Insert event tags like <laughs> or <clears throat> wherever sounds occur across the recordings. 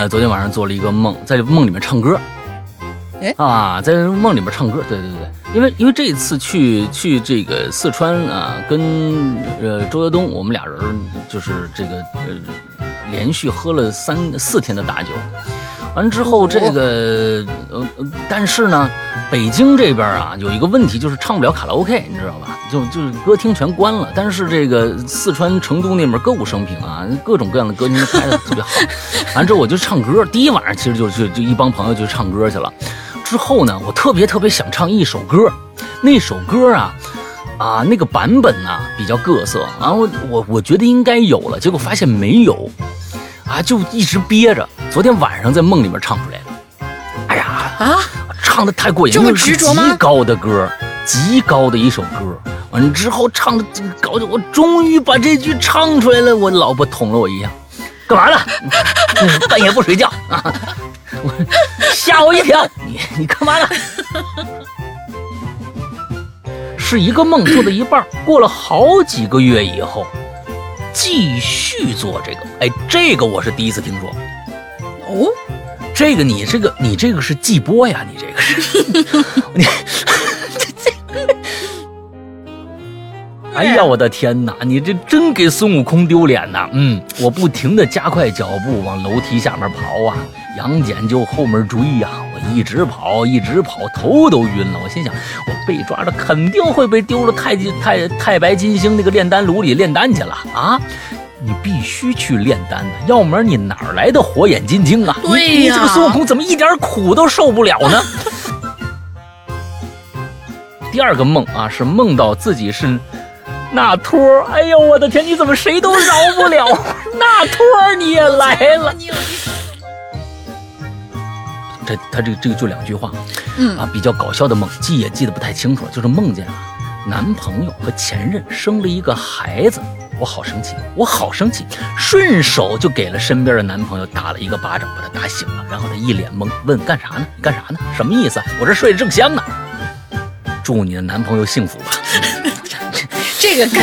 呃，昨天晚上做了一个梦，在梦里面唱歌。哎啊，在梦里面唱歌，对对对，因为因为这一次去去这个四川啊，跟呃周德东我们俩人就是这个呃连续喝了三四天的大酒，完之后这个呃，呃但是呢，北京这边啊有一个问题就是唱不了卡拉 OK，你知道吧？就就是歌厅全关了，但是这个四川成都那边歌舞升平啊，各种各样的歌厅都开的特别好。完之后我就唱歌，第一晚上其实就就就一帮朋友就唱歌去了。之后呢，我特别特别想唱一首歌，那首歌啊，啊那个版本呢、比较各色，然后我我觉得应该有了，结果发现没有，啊就一直憋着，昨天晚上在梦里面唱出来了，哎呀，啊，唱的太过瘾，这么执着吗？极高的歌，极高的一首歌。完之后唱的搞的，我终于把这句唱出来了。我老婆捅了我一下，干嘛呢？<laughs> 半夜不睡觉啊？我吓我一跳，你你干嘛呢？是一个梦做的一半，过了好几个月以后，继续做这个。哎，这个我是第一次听说。哦，这个你这个你这个是季播呀，你这个是 <laughs> 你。哎呀，我的天哪！你这真给孙悟空丢脸呐！嗯，我不停的加快脚步往楼梯下面跑啊，杨戬就后面追呀、我一直跑，一直跑，头都晕了。我心想，我被抓了肯定会被丢了太极太太白金星那个炼丹炉里炼丹去了啊！你必须去炼丹的，要不然你哪来的火眼金睛啊？对你你这个孙悟空怎么一点苦都受不了呢？<laughs> 第二个梦啊，是梦到自己是那托儿。哎呦，我的天！你怎么谁都饶不了？<laughs> 那托儿你也来了。这他这个这个就两句话，嗯啊，比较搞笑的梦，记也记得不太清楚了，就是梦见啊，男朋友和前任生了一个孩子，我好生气，我好生气，顺手就给了身边的男朋友打了一个巴掌，把他打醒了，然后他一脸懵，问干啥呢？干啥呢？什么意思啊？我这睡得正香呢。祝你的男朋友幸福吧。这个跟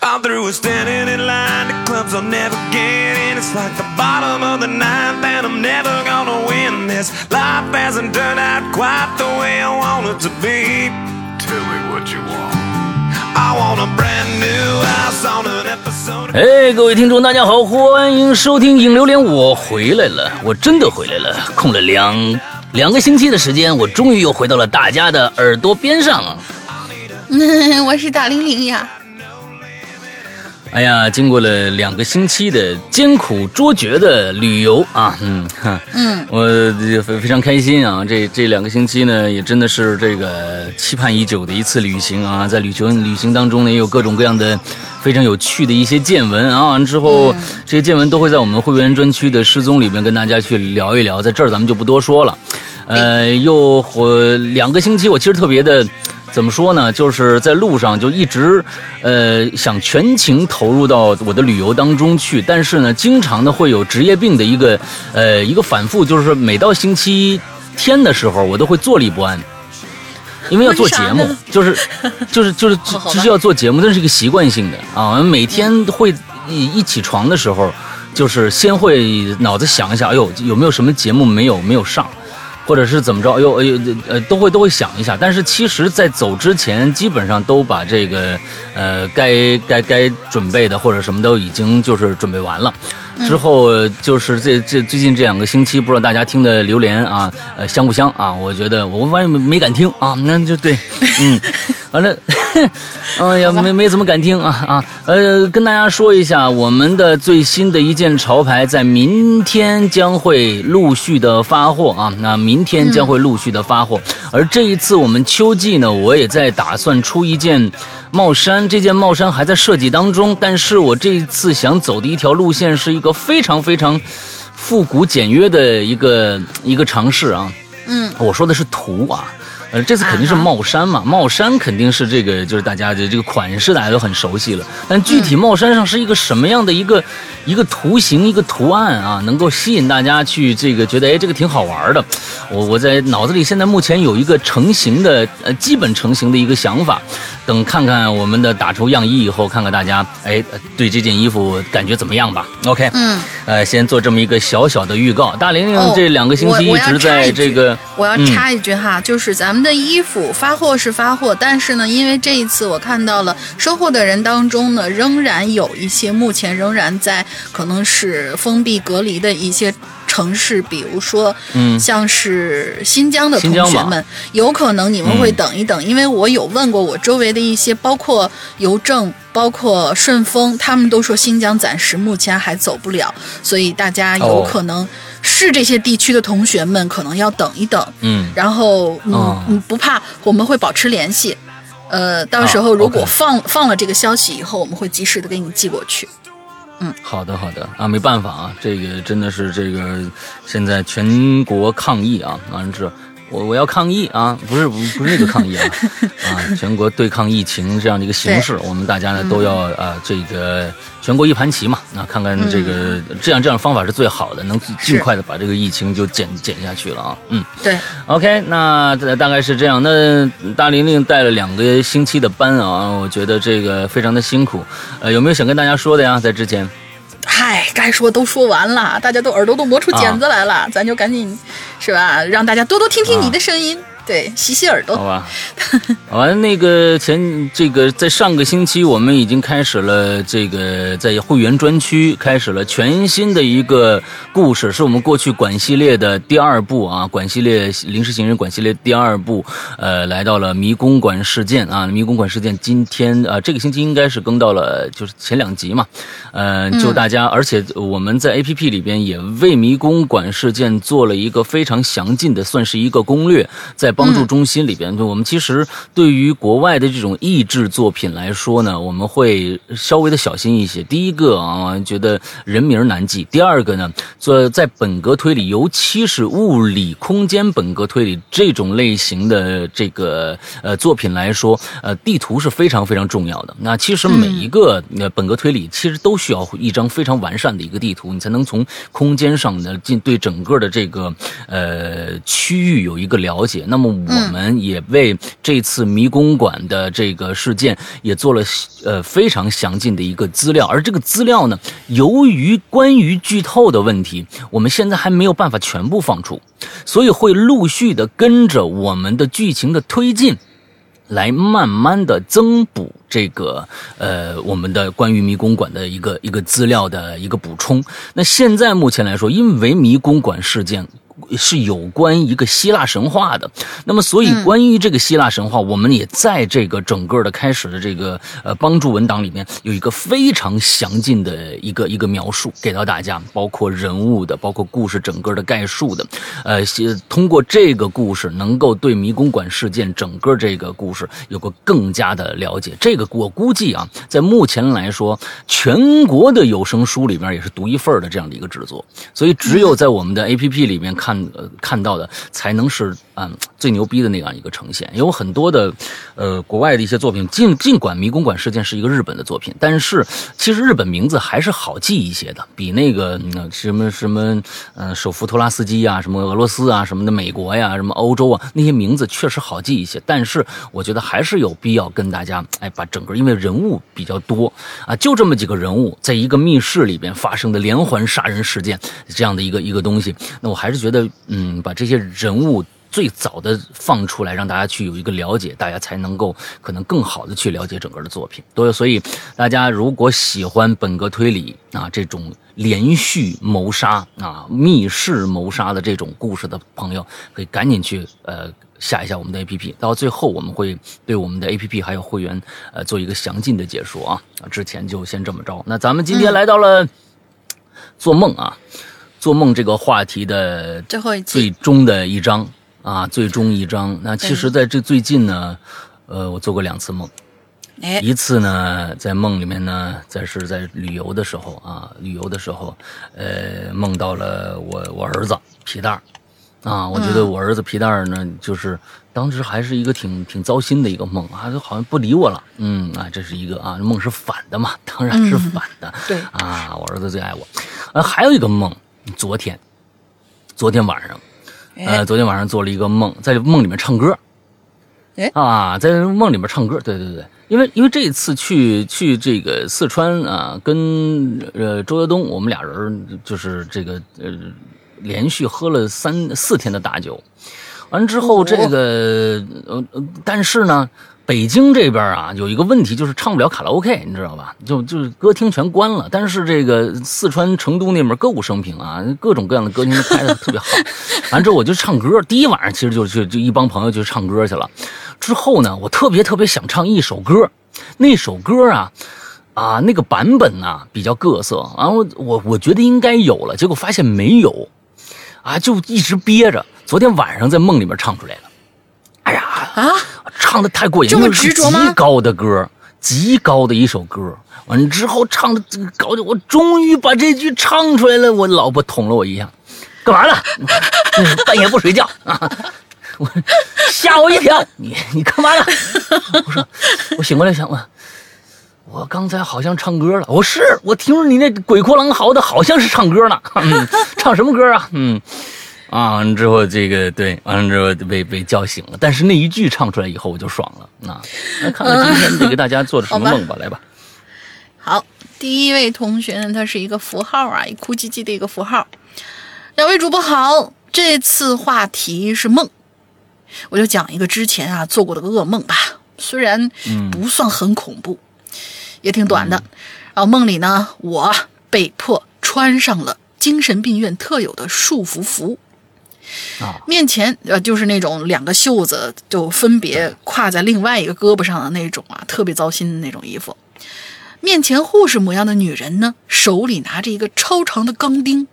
I'm through with standing in line. The clubs I'll never get in. It's like the bottom of the ninth, and I'm never gonna win this. Life hasn't turned out quite the way I want it to be. Tell me what you want. I want a brand new house on an episode. 哎，各位听众，大家好，欢迎收听影榴莲，我回来了，我真的回来了，空了两两个星期的时间，我终于又回到了大家的耳朵边上了。嗯，<laughs> 我是大玲玲呀。哎呀，经过了两个星期的艰苦卓绝的旅游啊，嗯哈，嗯，我这非非常开心啊！这这两个星期呢，也真的是这个期盼已久的一次旅行啊。在旅行旅行当中呢，也有各种各样的非常有趣的一些见闻啊。完之后，这些见闻都会在我们会员专区的失踪里面跟大家去聊一聊，在这儿咱们就不多说了。呃，又我两个星期，我其实特别的。怎么说呢？就是在路上就一直，呃，想全情投入到我的旅游当中去，但是呢，经常的会有职业病的一个，呃，一个反复，就是每到星期天的时候，我都会坐立不安，因为要做节目就是，<laughs> 就是，就是，就是要做节目，这是一个习惯性的啊，每天会一一起床的时候，就是先会脑子想一下，哎呦，有没有什么节目没有没有上。或者是怎么着？哎呦哎呦，呃，都会都会想一下。但是其实，在走之前，基本上都把这个呃该该该准备的或者什么都已经就是准备完了。之后就是这这最近这两个星期，不知道大家听的榴莲啊，呃香不香啊？我觉得我发现没敢听啊，那就对，嗯，完了，哎 <laughs> 呀，没没怎么敢听啊啊，呃，跟大家说一下，我们的最新的一件潮牌在明天将会陆续的发货啊，那明天将会陆续的发货，而这一次我们秋季呢，我也在打算出一件帽衫，这件帽衫还在设计当中，但是我这一次想走的一条路线是一个非常非常复古简约的一个一个尝试啊，嗯，我说的是图啊。呃，这次肯定是帽衫嘛，帽衫肯定是这个，就是大家的这个款式大家都很熟悉了。但具体帽衫上是一个什么样的一个一个图形、一个图案啊，能够吸引大家去这个觉得，哎，这个挺好玩的。我我在脑子里现在目前有一个成型的呃基本成型的一个想法，等看看我们的打出样衣以后，看看大家哎对这件衣服感觉怎么样吧。OK，嗯，呃，先做这么一个小小的预告。大玲玲哦这两个星期一直在这个，我要嗯插一句哈，就是咱们的衣服发货是发货，但是呢，因为这一次我看到了收货的人当中呢，仍然有一些目前仍然在可能是封闭隔离的一些。城市，比如说，嗯像是新疆的同学们，有可能你们会等一等，因为我有问过我周围的一些，包括邮政、包括顺丰，他们都说新疆暂时目前还走不了，所以大家有哦可能是这些地区的同学们可能要等一等。嗯然后嗯、哦嗯不怕，我们会保持联系。呃，到时候啊如果放、放了这个消息以后，我们会及时的给你寄过去。好的，好的。啊，没办法啊，这个真的是这个现在全国抗疫啊，完了之后我我要抗议啊，不是不不是那个抗议啊 <laughs> 啊，全国对抗疫情这样的一个形势，我们大家呢都要啊这个全国一盘棋嘛，那看看这个、这样这样方法是最好的，能尽快的把这个疫情就减减下去了啊，嗯。对，OK，那大大概是这样。那大玲玲带了两个星期的班啊，我觉得这个非常的辛苦。呃，有没有想跟大家说的呀？在之前？嗨，该说都说完了，大家都耳朵都磨出茧子来了，咱就赶紧是吧，让大家多多听听你的声音，对，洗洗耳朵。好吧，好吧，那个前这个在上个星期，我们已经开始了这个在会员专区开始了全新的一个故事，是我们过去管系列的第二部啊，管系列临时行人管系列第二部，呃，来到了迷宫馆事件啊，迷宫馆事件今天啊、这个星期应该是更到了就是前两集嘛，呃，就大家，而且我们在 A P P 里边也为迷宫馆事件做了一个非常详尽的，算是一个攻略，在帮助中心里边，就我们其实对于国外的这种益智作品来说呢，我们会稍微的小心一些。第一个啊，觉得人名难记；第二个呢，做在本格推理，尤其是物理空间本格推理这种类型的这个呃作品来说，呃，地图是非常非常重要的。那其实每一个呃本格推理其实都需要一张非常完善的一个地图，你才能从空间上呢进对整个的这个呃区域有一个了解。那么我们也为这次迷宫馆的这个事件也做了呃非常详尽的一个资料，而这个资料呢，由于关于剧透的问题，我们现在还没有办法全部放出，所以会陆续的跟着我们的剧情的推进。来慢慢的增补这个呃我们的关于迷宫馆的一个一个资料的一个补充。那现在目前来说，因为迷宫馆事件。是有关一个希腊神话的，那么所以关于这个希腊神话，我们也在这个整个的开始的这个呃帮助文档里面有一个非常详尽的一个一个描述给到大家，包括人物的，包括故事整个的概述的，呃，写通过这个故事能够对迷宫馆事件整个这个故事有个更加的了解。这个我估计啊，在目前来说，全国的有声书里边也是独一份的这样的一个制作，所以只有在我们的 A P P 里面看呃看到的，才能是嗯最牛逼的那样一个呈现。有很多的呃国外的一些作品，尽尽管迷宫馆事件是一个日本的作品，但是其实日本名字还是好记一些的，比那个嗯什么什么呃首府托拉斯基啊，什么俄罗斯啊，什么的美国呀，什么欧洲啊，那些名字确实好记一些。但是我觉得还是有必要跟大家哎把整个，因为人物比较多啊，就这么几个人物，在一个密室里边发生的连环杀人事件这样的一个一个东西，那我还是觉得嗯把这些人物。最早的放出来，让大家去有一个了解，大家才能够可能更好的去了解整个的作品。对，所以大家如果喜欢本格推理啊这种连续谋杀啊密室谋杀的这种故事的朋友，可以赶紧去呃下一下我们的 APP。到最后我们会对我们的 APP 还有会员呃做一个详尽的解说啊。之前就先这么着。那咱们今天来到了做梦啊，做梦这个话题的最后一最，终的一章啊，最终一章。那其实在这最近呢，呃，我做过两次梦。哎，一次呢，在梦里面呢，在是在旅游的时候啊，旅游的时候，呃，梦到了我我儿子皮蛋儿啊，我觉得我儿子皮蛋儿呢，就是当时还是一个挺挺糟心的一个梦啊，就好像不理我了。嗯啊，这是一个啊，梦是反的嘛，当然是反的。对啊，我儿子最爱我。啊，还有一个梦，昨天，昨天晚上，呃，昨天晚上做了一个梦，在梦里面唱歌。哎啊，在梦里面唱歌，对对对，因为因为这一次去去这个四川啊，跟呃周德东我们俩人就是这个呃连续喝了三四天的大酒，完之后这个呃呃，但是呢。北京这边啊，有一个问题就是唱不了卡拉 OK，你知道吧？就就是歌厅全关了。但是这个四川成都那边歌舞升平啊，各种各样的歌厅开的特别好。<laughs> 完之后我就唱歌，第一晚上其实就就就一帮朋友就唱歌去了。之后呢，我特别特别想唱一首歌，那首歌啊啊那个版本呢、比较各色，然后我我觉得应该有了，结果发现没有，啊就一直憋着。昨天晚上在梦里面唱出来了，哎呀啊，唱的太过瘾，这么执着吗极高的歌，极高的一首歌。完了之后唱的这个高的，我终于把这句唱出来了。我老婆捅了我一下，干嘛呢？嗯 <laughs> 半夜不睡觉啊！我 <laughs> 吓我一跳，你你干嘛呢？我说我醒过来想我。我刚才好像唱歌了，我是我听着你那鬼哭狼嚎的，好像是唱歌呢。嗯，唱什么歌啊？嗯，啊，完了之后这个对，完了之后被被叫醒了，但是那一句唱出来以后我就爽了。那来看看今天这给大家做的什么梦吧，来吧。好，第一位同学呢，他是一个符号啊，一哭唧唧的一个符号。两位主播好，这次话题是梦，我就讲一个之前啊做过的噩梦吧，虽然不算很恐怖，也挺短的。然后梦里呢，我被迫穿上了精神病院特有的束缚服。啊面前呃就是那种两个袖子就分别挎在另外一个胳膊上的那种啊，特别糟心的那种衣服。面前护士模样的女人呢，手里拿着一个超长的钢钉，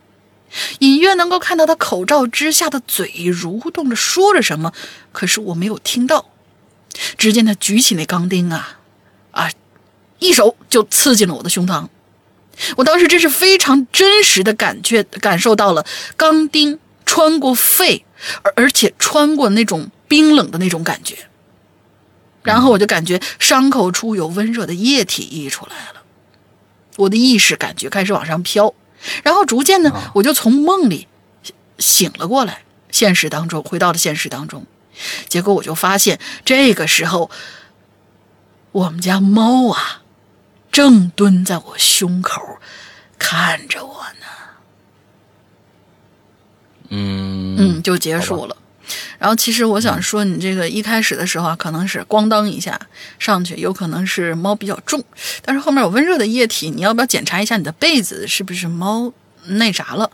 隐约能够看到她口罩之下的嘴蠕动着说着什么，可是我没有听到。只见她举起那钢钉啊，啊，一手就刺进了我的胸膛。我当时真是非常真实的感觉，感受到了钢钉穿过肺，而而且穿过那种冰冷的那种感觉。然后我就感觉伤口处有温热的液体溢出来了，我的意识感觉开始往上飘，然后逐渐呢，我就从梦里醒了过来，现实当中回到了现实当中，结果我就发现这个时候，我们家猫啊，正蹲在我胸口看着我呢。嗯嗯，就结束了。然后其实我想说，你这个一开始的时候啊，可能是咣当一下上去，有可能是猫比较重，但是后面有温热的液体，你要不要检查一下你的被子是不是猫那啥了？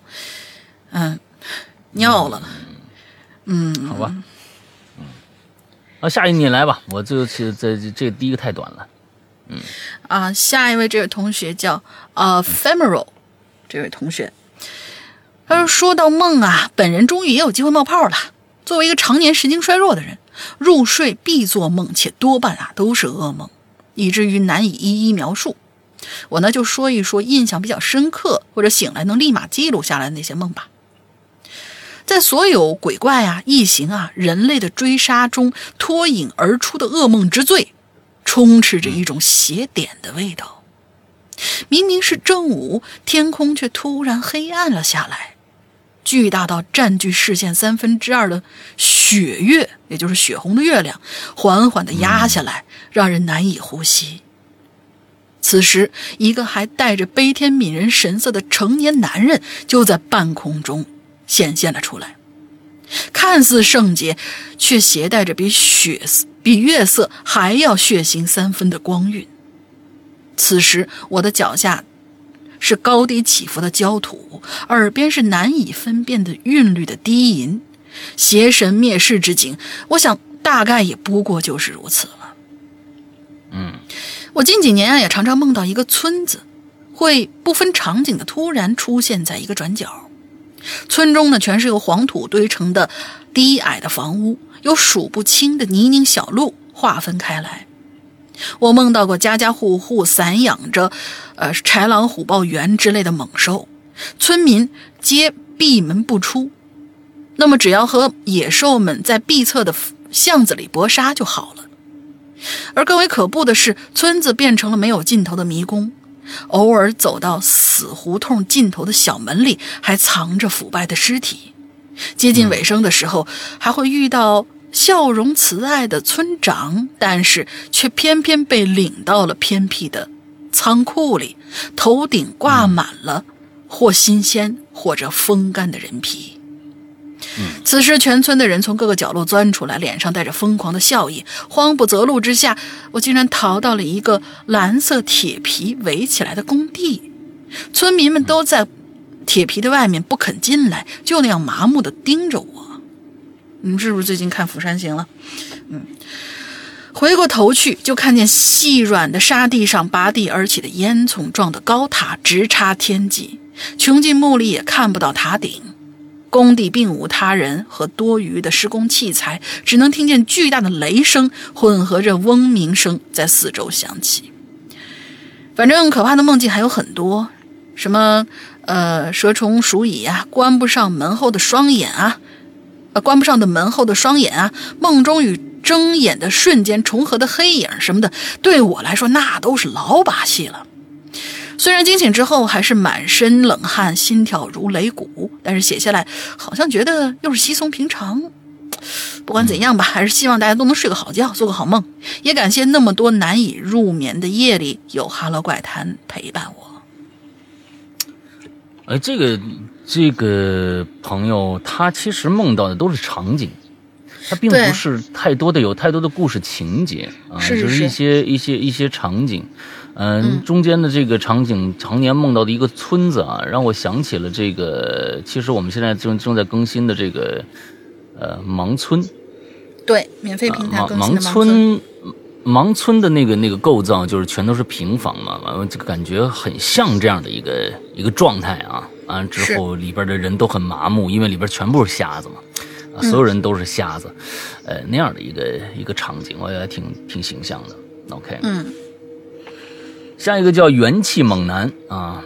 嗯，尿了。嗯，好吧。嗯，啊，下一你来吧，我就是这这这第一个太短了。嗯啊，下一位这位同学叫啊 Femoral，这位同学，他说说到梦啊，本人终于也有机会冒泡了。作为一个常年神经衰弱的人，入睡必做梦，且多半啊都是噩梦，以至于难以一一描述。我呢就说一说印象比较深刻或者醒来能立马记录下来的那些梦吧。在所有鬼怪啊、异形啊、人类的追杀中脱颖而出的噩梦之最，充斥着一种邪典的味道。明明是正午，天空却突然黑暗了下来。巨大到占据视线三分之二的血月，也就是血红的月亮，缓缓地压下来，让人难以呼吸。此时，一个还带着悲天悯人神色的成年男人就在半空中显现了出来，看似圣洁，却携带着比血色比月色还要血腥三分的光晕。此时，我的脚下是高低起伏的焦土，耳边是难以分辨的韵律的低吟，邪神灭世之景，我想大概也不过就是如此了。嗯，我近几年啊，也常常梦到一个村子，会不分场景的突然出现在一个转角。村中呢，全是由黄土堆成的低矮的房屋，有数不清的泥泞小路划分开来。我梦到过家家户户散养着，呃，豺狼虎豹猿之类的猛兽，村民皆闭门不出。那么只要和野兽们在闭塞的巷子里搏杀就好了。而更为可怖的是，村子变成了没有尽头的迷宫。偶尔走到死胡同尽头的小门里，还藏着腐败的尸体。接近尾声的时候，还会遇到笑容慈爱的村长，但是却偏偏被领到了偏僻的仓库里，头顶挂满了或新鲜或者风干的人皮。此时，全村的人从各个角落钻出来，脸上带着疯狂的笑意。慌不择路之下，我竟然逃到了一个蓝色铁皮围起来的工地。村民们都在铁皮的外面不肯进来，就那样麻木地盯着我。你们是不是最近看《釜山行》了？嗯，回过头去，就看见细软的沙地上拔地而起的烟囱状的高塔，直插天际，穷尽目力也看不到塔顶。工地并无他人和多余的施工器材，只能听见巨大的雷声混合着嗡鸣声在四周响起。反正可怕的梦境还有很多，什么呃蛇虫鼠蚁啊，关不上门后的双眼啊，关不上的门后的双眼啊，梦中与睁眼的瞬间重合的黑影什么的，对我来说那都是老把戏了。虽然惊醒之后还是满身冷汗，心跳如擂鼓，但是写下来好像觉得又是稀松平常。不管怎样吧，还是希望大家都能睡个好觉，做个好梦。也感谢那么多难以入眠的夜里有《哈喽怪谈》陪伴我。哎，这个这个朋友他其实梦到的都是场景，他并不是太多的有太多的故事情节啊，只是一些一些一些场景。嗯，中间的这个场景，常年梦到的一个村子啊，让我想起了这个。其实我们现在正正在更新的这个，呃，盲村。对，免费平台更新的盲村。盲村的那个那个构造，就是全都是平房嘛，完了这个感觉很像这样的一个一个状态啊。完了之后，里边的人都很麻木，因为里边全部是瞎子嘛，啊，所有人都是瞎子，呃，那样的一个一个场景，我觉得挺挺形象的。OK，嗯。下一个叫元气猛男啊，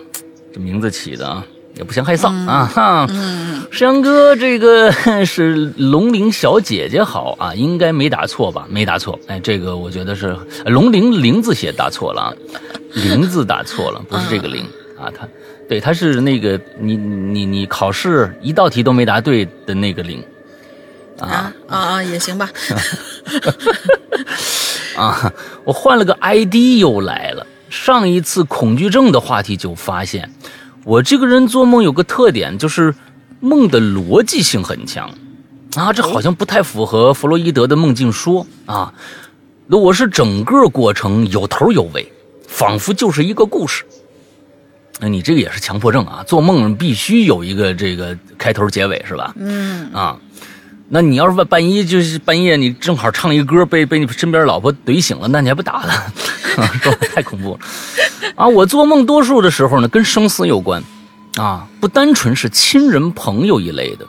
这名字起的啊，也不嫌害臊啊哈。石阳哥，这个 <laughs> 是龙鳞小姐姐好啊，应该没打错吧？没打错。哎，这个我觉得是龙鳞灵字写打错了啊，<laughs> 灵字打错了，不是这个灵啊。他对，他是那个你你你考试一道题都没答对的那个零啊啊啊，也行吧。<laughs> <laughs> 啊，我换了个 ID 又来了。上一次恐惧症的话题就发现，我这个人做梦有个特点，就是梦的逻辑性很强啊，这好像不太符合弗洛伊德的梦境说啊。那我是整个过程有头有尾，仿佛就是一个故事。那你这个也是强迫症啊，做梦必须有一个这个开头结尾是吧？嗯啊。那你要是半半夜就是半夜，你正好唱一个歌，被被你身边老婆怼醒了，那你还不打他？<laughs> 太恐怖了啊！我做梦多数的时候呢，跟生死有关啊，不单纯是亲人朋友一类的，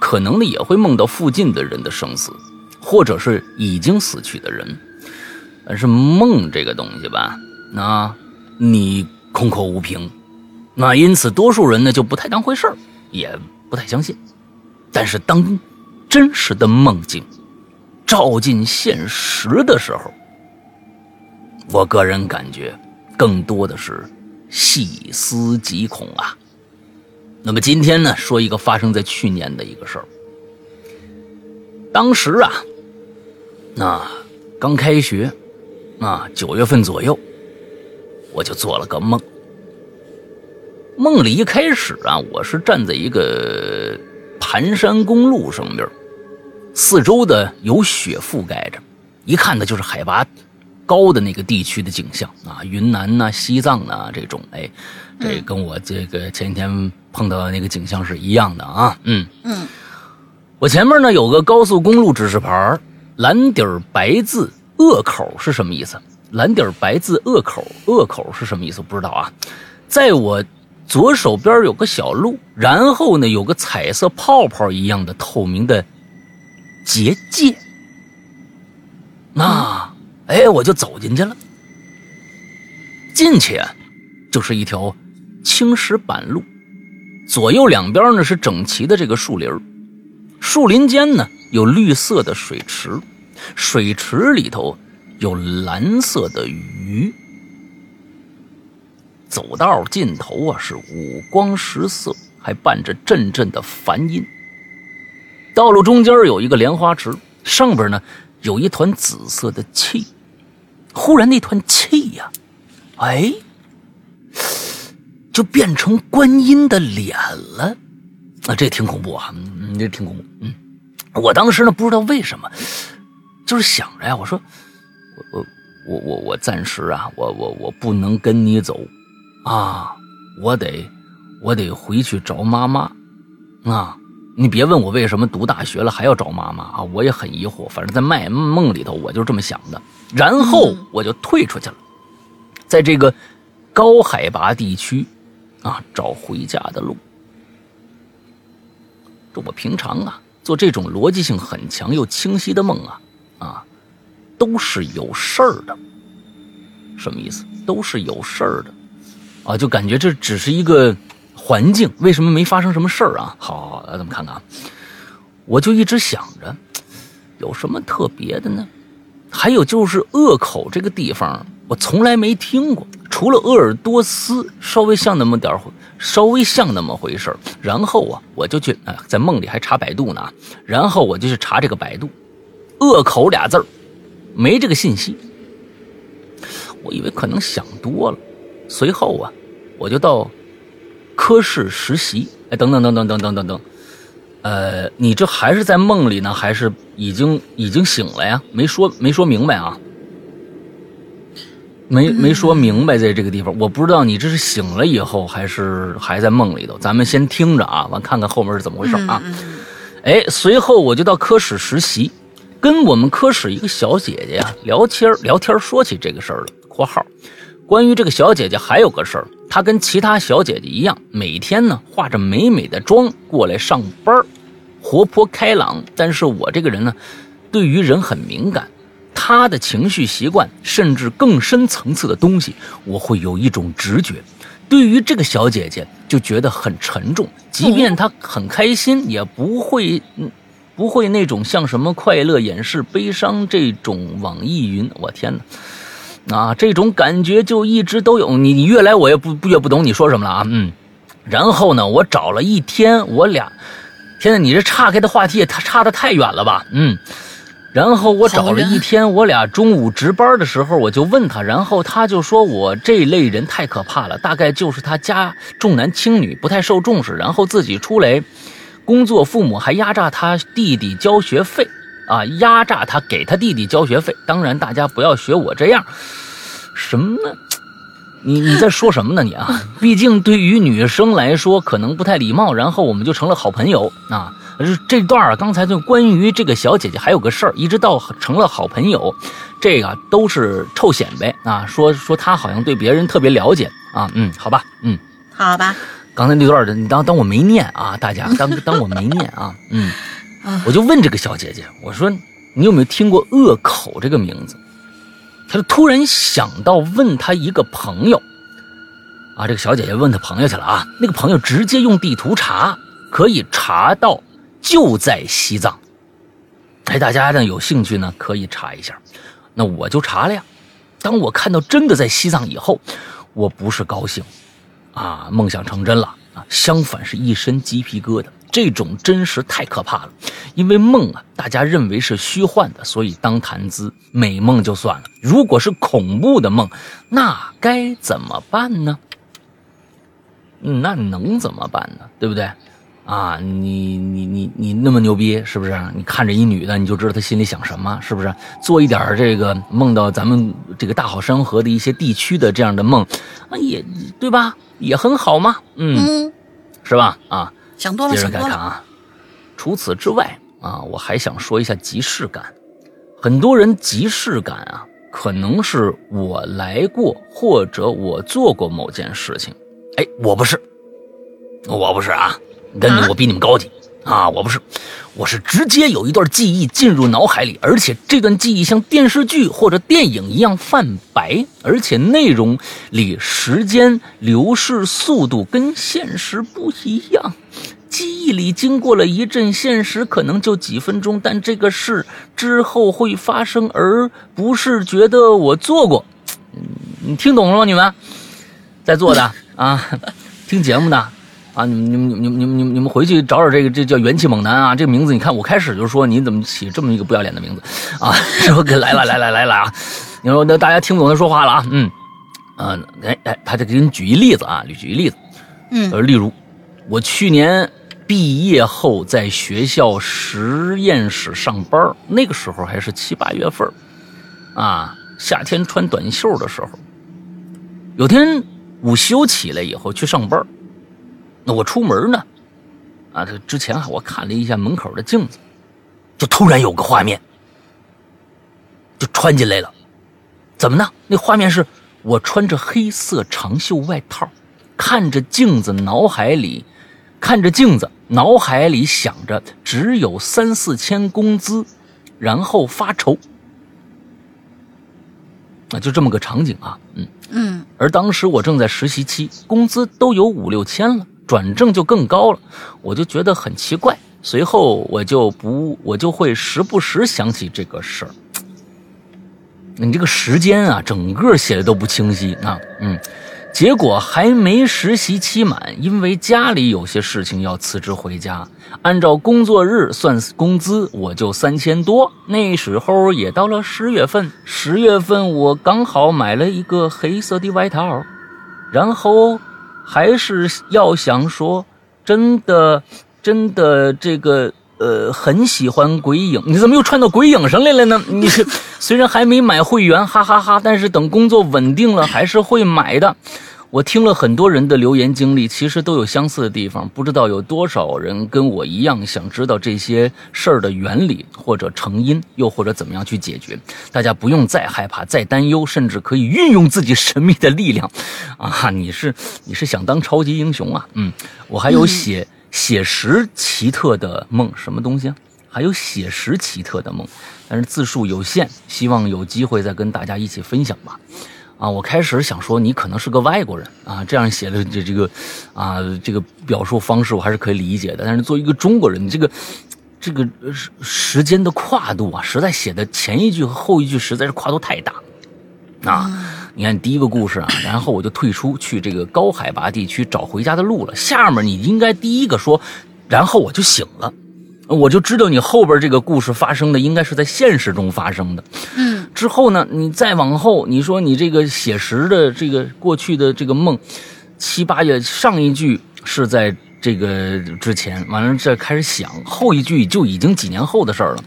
可能呢也会梦到附近的人的生死，或者是已经死去的人。但是梦这个东西吧，那你空口无凭，那因此多数人呢就不太当回事儿，也不太相信。但是当真实的梦境照进现实的时候，我个人感觉更多的是细思极恐啊。那么今天呢，说一个发生在去年的一个事儿。当时啊，那刚开学，啊九月份左右，我就做了个梦。梦里一开始啊，我是站在一个盘山公路上边。四周的有雪覆盖着，一看呢就是海拔高的那个地区的景象啊，云南呐、西藏呐这种，哎，这跟我这个前几天碰到的那个景象是一样的啊。嗯嗯，我前面呢有个高速公路指示牌，蓝底白字鄂口是什么意思？蓝底白字鄂口，鄂口是什么意思？不知道啊。在我左手边有个小路，然后呢有个彩色泡泡一样的透明的。结界，那，哎，我就走进去了。进去就是一条青石板路，左右两边呢是整齐的这个树林树林间呢有绿色的水池，水池里头有蓝色的鱼。走道尽头啊是五光十色，还伴着阵阵的梵音。道路中间有一个莲花池，上边呢有一团紫色的气。忽然那团气呀，哎，就变成观音的脸了。啊，这挺恐怖啊，嗯，这挺恐怖。嗯，我当时呢不知道为什么，就是想着呀，我说，我我我我我暂时啊，我我我不能跟你走。啊，我得，我得回去找妈妈，啊，你别问我为什么读大学了还要找妈妈啊，我也很疑惑。反正在卖梦里头，我就这么想的。然后我就退出去了，在这个高海拔地区，啊，找回家的路。这我平常啊做这种逻辑性很强又清晰的梦啊，啊，都是有事儿的。什么意思？都是有事儿的。啊，就感觉这只是一个环境，为什么没发生什么事儿啊？好，好，咱们看看啊。我就一直想着，有什么特别的呢？还有就是鄂口这个地方，我从来没听过，除了鄂尔多斯稍微像那么点儿，稍微像那么回事儿。然后啊，我就去，哎，在梦里还查百度呢。然后我就去查这个百度，鄂口俩字儿，没这个信息。我以为可能想多了。随后啊，我就到科室实习。哎，等等等等等等等等，呃，你这还是在梦里呢，还是已经已经醒了呀？没说没说明白啊？没没说明白，在这个地方，我不知道你这是醒了以后，还是还在梦里头。咱们先听着啊，完看看后面是怎么回事啊？哎，随后我就到科室实习，跟我们科室一个小姐姐呀聊天聊天说起这个事儿了。（括号）关于这个小姐姐还有个事儿，她跟其他小姐姐一样，每天呢化着美美的妆过来上班，活泼开朗。但是我这个人呢，对于人很敏感，她的情绪习惯，甚至更深层次的东西，我会有一种直觉。对于这个小姐姐，就觉得很沉重，即便她很开心，也不会，不会那种像什么快乐掩饰悲伤这种网易云。我天哪！啊，这种感觉就一直都有。你你越来我也不越不懂你说什么了啊，嗯。然后呢，我找了一天，我俩，天呐，你这岔开的话题也差差的太远了吧，嗯。然后我找了一天，我俩中午值班的时候，我就问他，然后他就说我这类人太可怕了，大概就是他家重男轻女，不太受重视，然后自己出来工作，父母还压榨他弟弟交学费。啊，压榨他给他弟弟交学费。当然，大家不要学我这样。什么？你你在说什么呢？你啊，<laughs> 毕竟对于女生来说可能不太礼貌。然后我们就成了好朋友啊。这段啊，刚才就关于这个小姐姐还有个事儿，一直到成了好朋友，这个都是臭显摆啊。说说她好像对别人特别了解啊。嗯，好吧，嗯，好吧。刚才那段的，你当当我没念啊，大家当当我没念啊。嗯。我就问这个小姐姐，我说你有没有听过恶口这个名字？她就突然想到问她一个朋友，啊，这个小姐姐问她朋友去了啊，那个朋友直接用地图查，可以查到就在西藏。哎，大家呢有兴趣呢可以查一下，那我就查了呀。当我看到真的在西藏以后，我不是高兴，啊，梦想成真了啊，相反是一身鸡皮疙瘩。这种真实太可怕了，因为梦啊，大家认为是虚幻的，所以当谈资。美梦就算了，如果是恐怖的梦，那该怎么办呢？那能怎么办呢？对不对？啊，你你你你那么牛逼，是不是？你看着一女的，你就知道她心里想什么，是不是？做一点这个梦到咱们这个大好山河的一些地区的这样的梦，啊，也对吧？也很好嘛，嗯，是吧？啊。想多了，接着再看啊，除此之外啊，我还想说一下即视感。很多人即视感啊，可能是我来过或者我做过某件事情。哎，我不是，我不是啊，跟我比你们高级。啊，啊我不是，我是直接有一段记忆进入脑海里，而且这段记忆像电视剧或者电影一样泛白，而且内容里时间流逝速度跟现实不一样。记忆里经过了一阵，现实可能就几分钟，但这个事之后会发生，而不是觉得我做过。你听懂了吗？你们在座的啊，<laughs> 听节目的啊，你们你们你们你们你们你们回去找找这个这叫元气猛男啊，这个名字你看我开始就说你怎么起这么一个不要脸的名字啊？<laughs> 说给来了来了来了啊！你说那大家听不懂他说话了啊？嗯。嗯，哎哎，他就给你举一例子啊，举一例子，嗯，呃，例如，我去年毕业后在学校实验室上班，那个时候还是七八月份啊，夏天穿短袖的时候，有天午休起来以后去上班，那我出门呢，啊，这之前我看了一下门口的镜子，就突然有个画面，就穿进来了，怎么呢？那画面是。我穿着黑色长袖外套，看着镜子，脑海里看着镜子，脑海里想着只有三四千工资，然后发愁。啊，就这么个场景啊，嗯嗯。而当时我正在实习期，工资都有五六千了，转正就更高了，我就觉得很奇怪。随后我就不，我就会时不时想起这个事儿。你这个时间啊，整个写的都不清晰啊，嗯，结果还没实习期满，因为家里有些事情要辞职回家，按照工作日算工资，我就三千多。那时候也到了十月份，十月份我刚好买了一个黑色的外套，然后还是要想说，真的，真的这个。呃，很喜欢鬼影，你怎么又串到鬼影上来了呢？<laughs> 你虽然还没买会员，哈哈哈，但是等工作稳定了，还是会买的。我听了很多人的留言经历，其实都有相似的地方，不知道有多少人跟我一样，想知道这些事儿的原理或者成因，又或者怎么样去解决。大家不用再害怕，再担忧，甚至可以运用自己神秘的力量。啊，你是你是想当超级英雄啊？嗯，我还有写。写实奇特的梦，什么东西啊？还有写实奇特的梦，但是字数有限，希望有机会再跟大家一起分享吧。啊，我开始想说你可能是个外国人啊，这样写的这这个，啊，这个表述方式我还是可以理解的。但是作为一个中国人，你这个这个时时间的跨度啊，实在写的前一句和后一句实在是跨度太大啊。你看第一个故事啊，然后我就退出去这个高海拔地区找回家的路了。下面你应该第一个说，然后我就醒了，我就知道你后边这个故事发生的应该是在现实中发生的。嗯，之后呢，你再往后，你说你这个写实的这个过去的这个梦，七八月上一句是在这个之前，完了再开始想后一句就已经几年后的事儿了。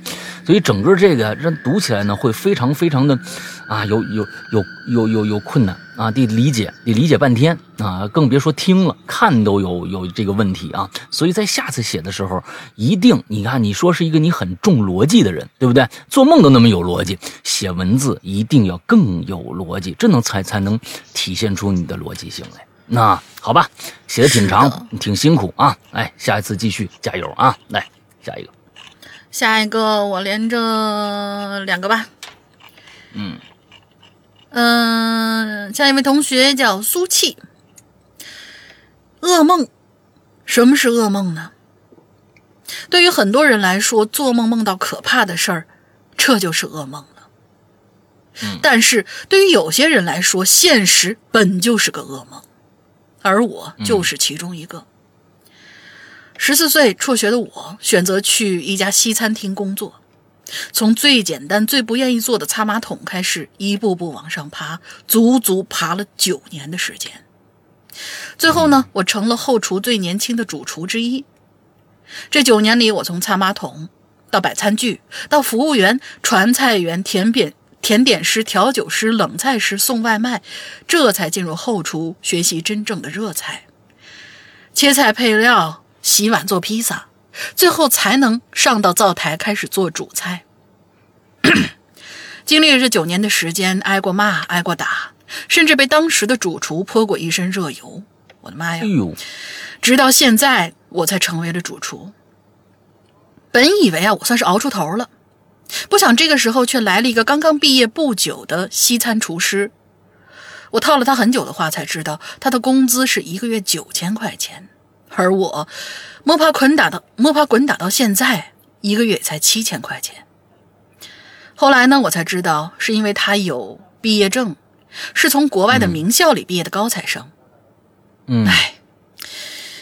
所以整个这个让读起来呢，会非常非常的，啊，有有有有有有困难啊，得理解，得理解半天啊，更别说听了看都有有这个问题啊。所以在下次写的时候，一定你看你说是一个你很重逻辑的人，对不对？做梦都那么有逻辑，写文字一定要更有逻辑，这能才才能体现出你的逻辑性来。那好吧，写的挺长，挺辛苦啊。来，下一次继续加油啊！来，下一个。下一个我连着两个吧。嗯嗯，下一位同学叫苏气。噩梦，什么是噩梦呢？对于很多人来说，做梦梦到可怕的事儿，这就是噩梦了。嗯，但是对于有些人来说，现实本就是个噩梦，而我就是其中一个。十四岁辍学的我，选择去一家西餐厅工作，从最简单、最不愿意做的擦马桶开始，一步步往上爬，足足爬了九年的时间。最后呢，我成了后厨最年轻的主厨之一。这九年里，我从擦马桶到摆餐具，到服务员、传菜员、甜点甜点师、调酒师、冷菜师、送外卖，这才进入后厨学习真正的热菜，切菜配料。洗碗做披萨，最后才能上到灶台开始做主菜。<coughs> 经历了这九年的时间，挨过骂，挨过打，甚至被当时的主厨泼过一身热油。我的妈呀！哎呦，直到现在我才成为了主厨。本以为啊，我算是熬出头了，不想这个时候却来了一个刚刚毕业不久的西餐厨师。我套了他很久的话，才知道他的工资是一个月九千块钱。而我摸爬滚打到摸爬滚打到现在，一个月才七千块钱。后来呢，我才知道是因为他有毕业证，是从国外的名校里毕业的高材生。嗯，唉，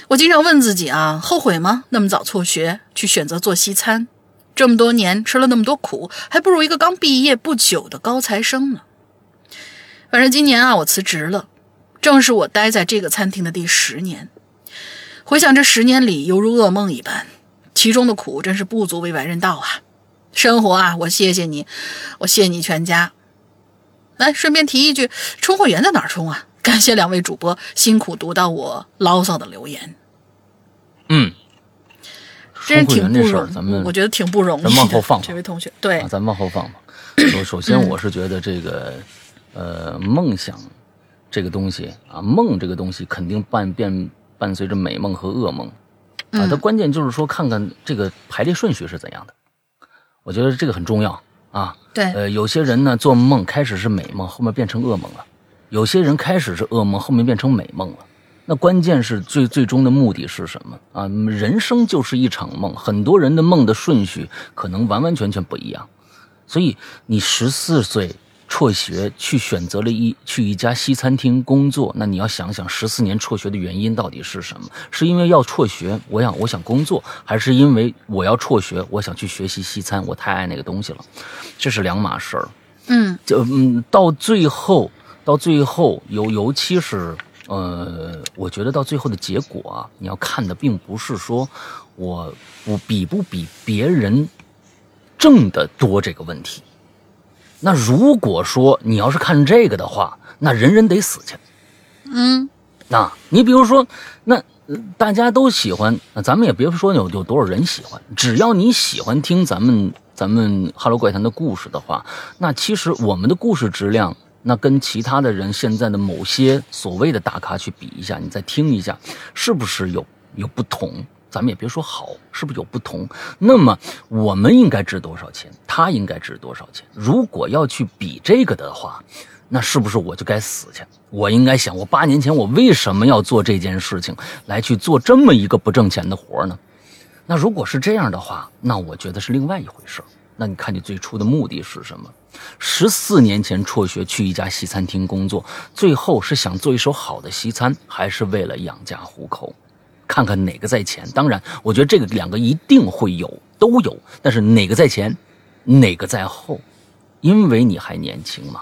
我经常问自己啊，后悔吗？那么早辍学去选择做西餐，这么多年吃了那么多苦，还不如一个刚毕业不久的高材生呢。反正今年啊，我辞职了，正是我待在这个餐厅的第十年。回想这十年里，犹如噩梦一般，其中的苦真是不足为外人道啊。生活啊，我谢谢你，我谢你全家。来，顺便提一句，充会员在哪儿充啊？感谢两位主播辛苦读到我牢骚的留言，嗯，真是挺不容咱们我觉得挺不容易的。咱往后放吧这位同学，对啊，，咱往后放吧。首首先，我是觉得这个，呃，梦想这个东西啊，梦这个东西肯定伴便伴随着美梦和噩梦啊。它关键就是说，看看这个排列顺序是怎样的。我觉得这个很重要啊。对，呃，有些人呢做梦开始是美梦，后面变成噩梦了；有些人开始是噩梦，后面变成美梦了。那关键是最最终的目的是什么啊？人生就是一场梦，很多人的梦的顺序可能完完全全不一样。所以你十四岁辍学去选择了一去一家西餐厅工作，那你要想想十四年辍学的原因到底是什么？是因为要辍学，我想我想工作，还是因为我要辍学，我想去学习西餐，我太爱那个东西了？这是两码事儿。嗯就嗯，到最后，到最后，尤尤其是呃，我觉得到最后的结果啊，你要看的并不是说我我比不比别人挣的多这个问题。那如果说你要是看这个的话，那人人得死去。嗯那你比如说，那呃大家都喜欢，那咱们也别说有有多少人喜欢，只要你喜欢听咱们咱们《哈喽怪谈》的故事的话，那其实我们的故事质量，那跟其他的人现在的某些所谓的大咖去比一下，你再听一下，是不是有有不同？咱们也别说好，是不是有不同？那么我们应该值多少钱？他应该值多少钱？如果要去比这个的话，那是不是我就该死去？我应该想，我八年前我为什么要做这件事情，来去做这么一个不挣钱的活呢？那如果是这样的话，那我觉得是另外一回事。那你看你最初的目的是什么？十四年前辍学去一家西餐厅工作，最后是想做一手好的西餐，还是为了养家糊口？看看哪个在前。当然，我觉得这个两个一定会有，都有。但是哪个在前，哪个在后？因为你还年轻嘛，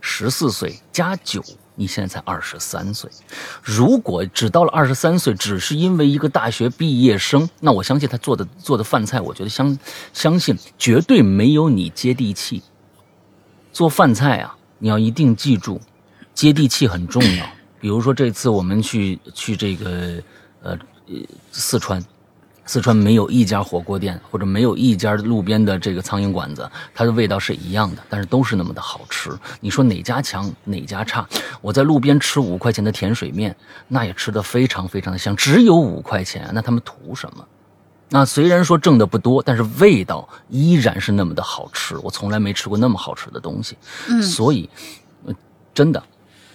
十四岁加九，你现在才二十三岁。如果只到了二十三岁，只是因为一个大学毕业生，那我相信他做的做的饭菜，我觉得相相信绝对没有你接地气。做饭菜啊，你要一定记住，接地气很重要。比如说这次我们去去这个呃呃四川，四川没有一家火锅店或者没有一家路边的这个苍蝇馆子，它的味道是一样的，但是都是那么的好吃。你说哪家强哪家差？我在路边吃五块钱的甜水面，那也吃的非常非常的香，只有五块钱，那他们图什么？那虽然说挣的不多，但是味道依然是那么的好吃。我从来没吃过那么好吃的东西，嗯所以，呃真的，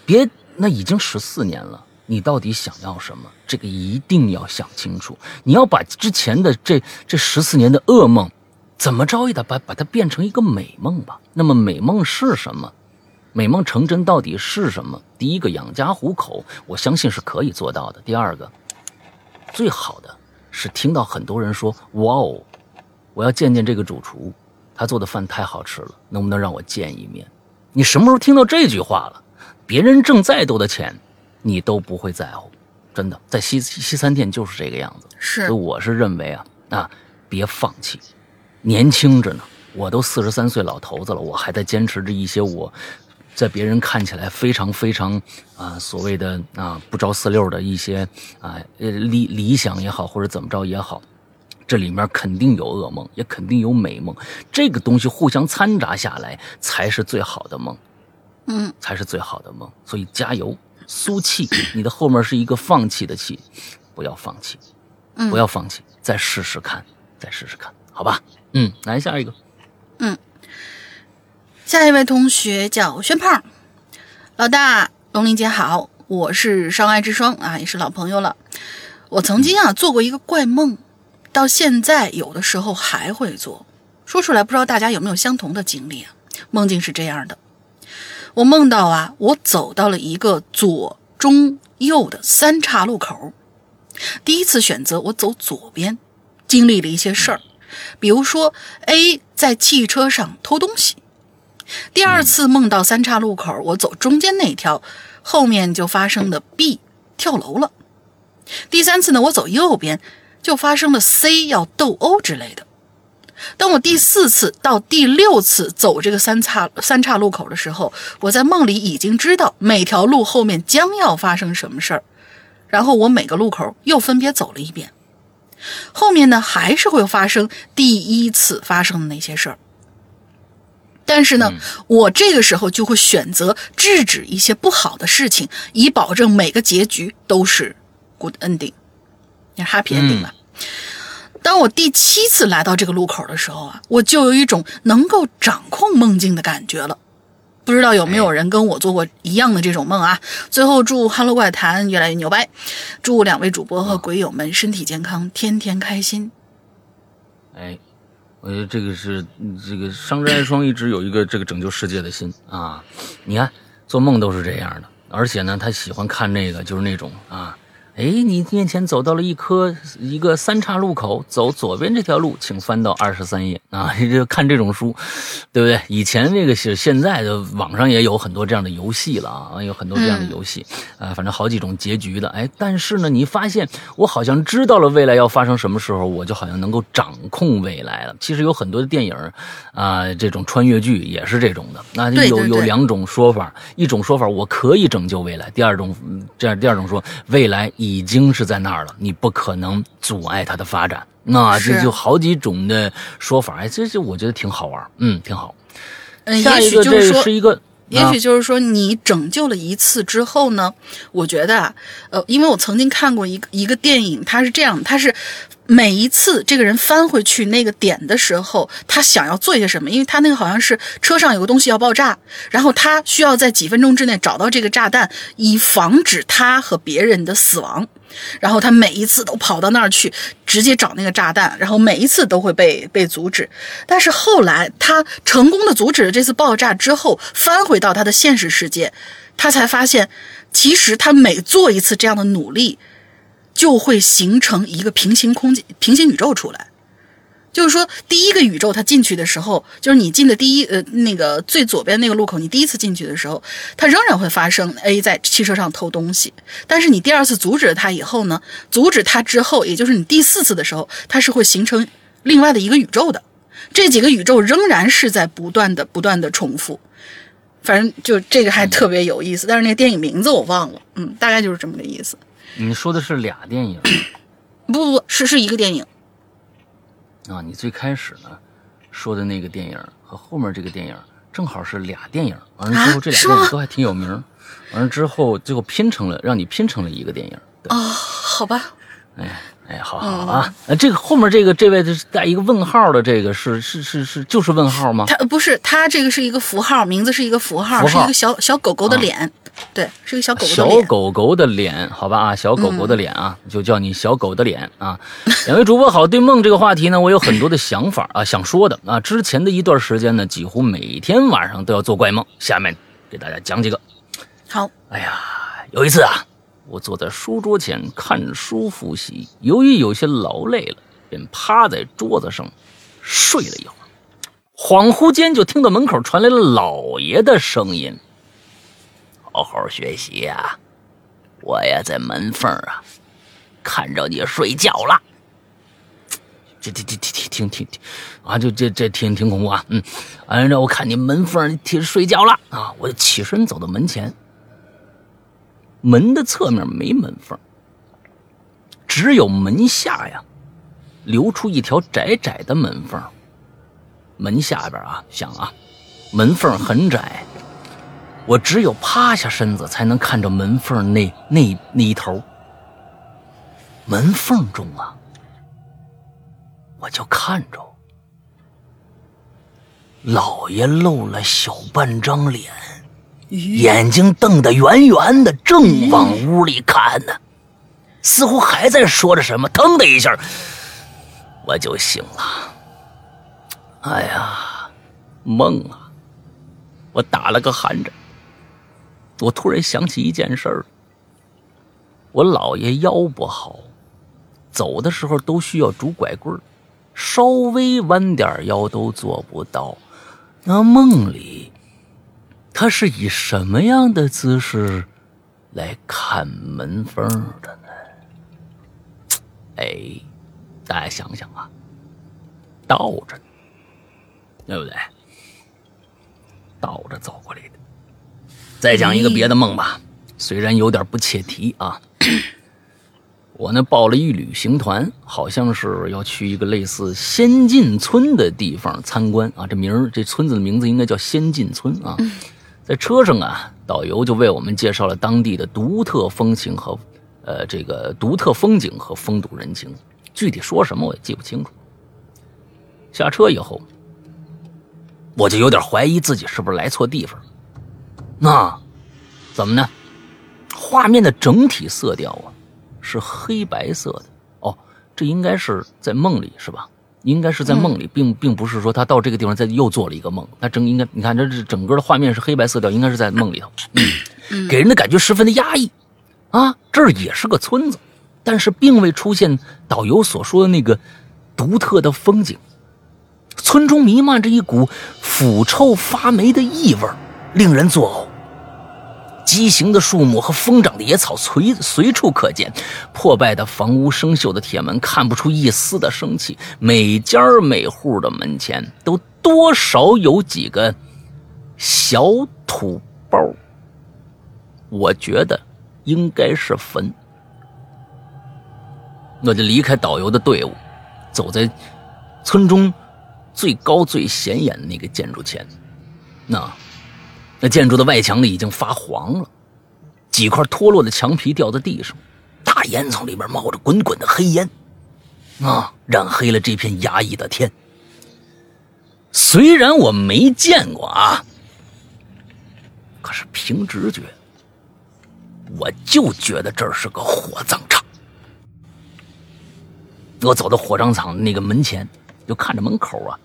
别那已经十四年了，你到底想要什么？这个一定要想清楚。你要把之前的这这十四年的噩梦，怎么着也得把把它变成一个美梦吧。那么美梦是什么？美梦成真到底是什么？第一个养家糊口，我相信是可以做到的。第二个，最好的是听到很多人说：“哇哦，我要见见这个主厨，他做的饭太好吃了，能不能让我见一面？”你什么时候听到这句话了？别人挣再多的钱，你都不会在乎。真的，在西西餐店就是这个样子。是所以我是认为啊啊，别放弃，年轻着呢。我都四十三岁老头子了，我还在坚持着一些我在别人看起来非常非常啊所谓的啊不着四六的一些啊呃理理想也好，或者怎么着也好。这里面肯定有噩梦，也肯定有美梦，这个东西互相掺杂下来，才是最好的梦。嗯，才是最好的梦。所以加油，苏气，你的后面是一个放弃的气，不要放弃，嗯不要放弃，再试试看，再试试看，好吧？嗯，来下一个，嗯下一位同学叫宣胖，老大，龙玲姐好，我是伤爱之霜啊，也是老朋友了。我曾经啊做过一个怪梦，到现在有的时候还会做。说出来不知道大家有没有相同的经历啊？梦境是这样的：我梦到啊，我走到了一个左中右的三岔路口。第一次选择我走左边，经历了一些事儿，比如说 A 在汽车上偷东西。第二次梦到三岔路口，我走中间那条，后面就发生的 B 跳楼了。第三次呢，我走右边，就发生了 C 要斗殴之类的。当我第四次到第六次走这个三岔三岔路口的时候，我在梦里已经知道每条路后面将要发生什么事儿，然后我每个路口又分别走了一遍，后面呢还是会发生第一次发生的那些事儿。但是呢，我这个时候就会选择制止一些不好的事情，以保证每个结局都是 good ending，也 happy ending 吧。当我第七次来到这个路口的时候啊，我就有一种能够掌控梦境的感觉了。不知道有没有人跟我做过一样的这种梦啊？最后祝《哈喽怪谈》越来越牛掰，祝两位主播和鬼友们身体健康，天天开心。哎，我觉得这个是这个商之爱双一直有一个这个拯救世界的心啊。你看做梦都是这样的，而且呢，他喜欢看那个就是那种啊。哎，你面前走到了一棵一个三岔路口，走左边这条路，请翻到二十三页啊！<laughs> 就看这种书，对不对？以前那个是现在的网上也有很多这样的游戏了啊，有很多这样的游戏啊，反正好几种结局的。哎，但是呢，你发现我好像知道了未来要发生什么时候，我就好像能够掌控未来了。其实有很多的电影啊，这种穿越剧也是这种的。那有有两种说法，一种说法我可以拯救未来，第二种这样，第二种说未来已。已经是在那儿了，你不可能阻碍它的发展。那这就好几种的说法，哎，这这我觉得挺好玩，嗯，挺好。嗯，下一个这是一个，也许就是说你拯救了一次之后呢，我觉得啊，呃，因为我曾经看过一个一个电影，它是这样，它是。每一次这个人翻回去那个点的时候，他想要做一些什么？因为他那个好像是车上有个东西要爆炸，然后他需要在几分钟之内找到这个炸弹，以防止他和别人的死亡。然后他每一次都跑到那儿去，直接找那个炸弹，然后每一次都会被被阻止。但是后来他成功的阻止了这次爆炸之后，翻回到他的现实世界，他才发现，其实他每做一次这样的努力。就会形成一个平行空间、平行宇宙出来。就是说，第一个宇宙它进去的时候，就是你进的第一呃那个最左边那个路口，你第一次进去的时候，它仍然会发生 A 在汽车上偷东西。但是你第二次阻止了他以后呢，阻止他之后，也就是你第四次的时候，它是会形成另外的一个宇宙的。这几个宇宙仍然是在不断的、不断的重复。反正就这个还特别有意思，但是那个电影名字我忘了，嗯，大概就是这么个意思。你说的是俩电影，不不不是是一个电影啊！你最开始呢说的那个电影和后面这个电影正好是俩电影，完了之后这俩电影都还挺有名，完了之后最后拼成了让你拼成了一个电影啊！好吧，哎。哎，好好啊，呃，这个后面这个这位是带一个问号的，这个是是是是就是问号吗？他不是，他这个是一个符号，名字是一个符号，是一个小小狗狗的脸，对，是一个小狗狗的脸。小狗狗的脸，好吧啊，小狗狗的脸啊，就叫你小狗的脸啊。两位主播好，对梦这个话题呢，我有很多的想法啊，想说的啊。之前的一段时间呢，几乎每天晚上都要做怪梦，下面给大家讲几个。好，哎呀，有一次啊。我坐在书桌前看书复习，由于有些劳累了，便趴在桌子上睡了一会儿。恍惚间，就听到门口传来了老爷的声音：“好好学习呀，我呀在门缝啊看着你睡觉了。”这、这、这、这、挺、挺、挺啊！就这、这挺、挺恐怖啊！嗯，按照我看你门缝挺睡觉了啊！我就起身走到门前。门的侧面没门缝，只有门下呀，留出一条窄窄的门缝。门下边啊，想啊，门缝很窄，我只有趴下身子才能看着门缝那那那一头。门缝中啊，我就看着老爷露了小半张脸。眼睛瞪得圆圆的，正往屋里看呢。似乎还在说着什么，腾的一下，我就醒了。哎呀，梦啊！我打了个寒颤。我突然想起一件事儿，我姥爷腰不好，走的时候都需要拄拐棍稍微弯点腰都做不到。那梦里，他是以什么样的姿势来看门缝的呢？哎，大家想想啊，倒着，对不对？倒着走过来的。再讲一个别的梦吧，虽然有点不切题啊。<clears throat> 我呢报了一旅行团，好像是要去一个类似仙进村的地方参观啊。这名儿，这村子的名字应该叫仙进村啊。在车上啊，导游就为我们介绍了当地的独特风情和呃这个独特风景和风土人情。具体说什么我也记不清楚。下车以后，我就有点怀疑自己是不是来错地方。那怎么呢？画面的整体色调啊是黑白色的哦，这应该是在梦里是吧？应该是在梦里，并并不是说他到这个地方再又做了一个梦。他整应该你看这这整个的画面是黑白色调，应该是在梦里头，给人的感觉十分的压抑啊。这儿也是个村子，但是并未出现导游所说的那个独特的风景。村中弥漫着一股腐臭发霉的异味，令人作呕。畸形的树木和疯长的野草随随处可见，破败的房屋、生锈的铁门看不出一丝的生气。每家每户的门前都多少有几个小土包，我觉得应该是坟。我就离开导游的队伍，走在村中最高最显眼的那个建筑前，那。那建筑的外墙呢，已经发黄了，几块脱落的墙皮掉在地上，大烟囱里边冒着滚滚的黑烟，啊，染黑了这片压抑的天。虽然我没见过啊，可是凭直觉，我就觉得这是个火葬场。我走到火葬场那个门前，就看着门口啊，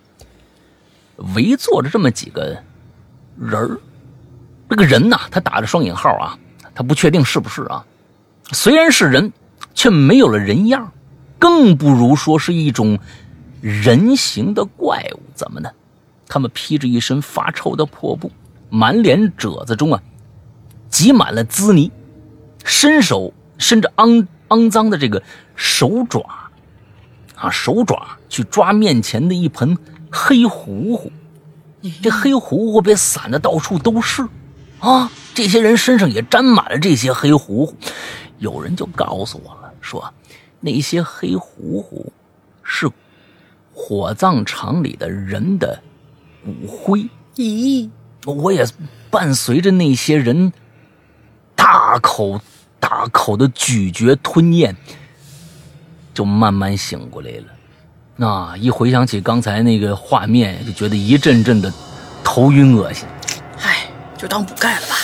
围坐着这么几个人儿。这个人呐，他打着双引号啊，他不确定是不是啊。虽然是人，却没有了人样，更不如说是一种人形的怪物。怎么呢？他们披着一身发臭的破布，满脸褶子中啊，挤满了滋泥，伸手伸着肮肮脏的这个手爪，啊，手爪去抓面前的一盆黑糊糊，这黑糊糊被散的到处都是。啊，这些人身上也沾满了这些黑糊糊。有人就告诉我了，说那些黑糊糊是火葬场里的人的骨灰。咦，我也伴随着那些人大口大口的咀嚼吞咽，就慢慢醒过来了。那一回想起刚才那个画面，就觉得一阵阵的头晕恶心。就当补钙了吧。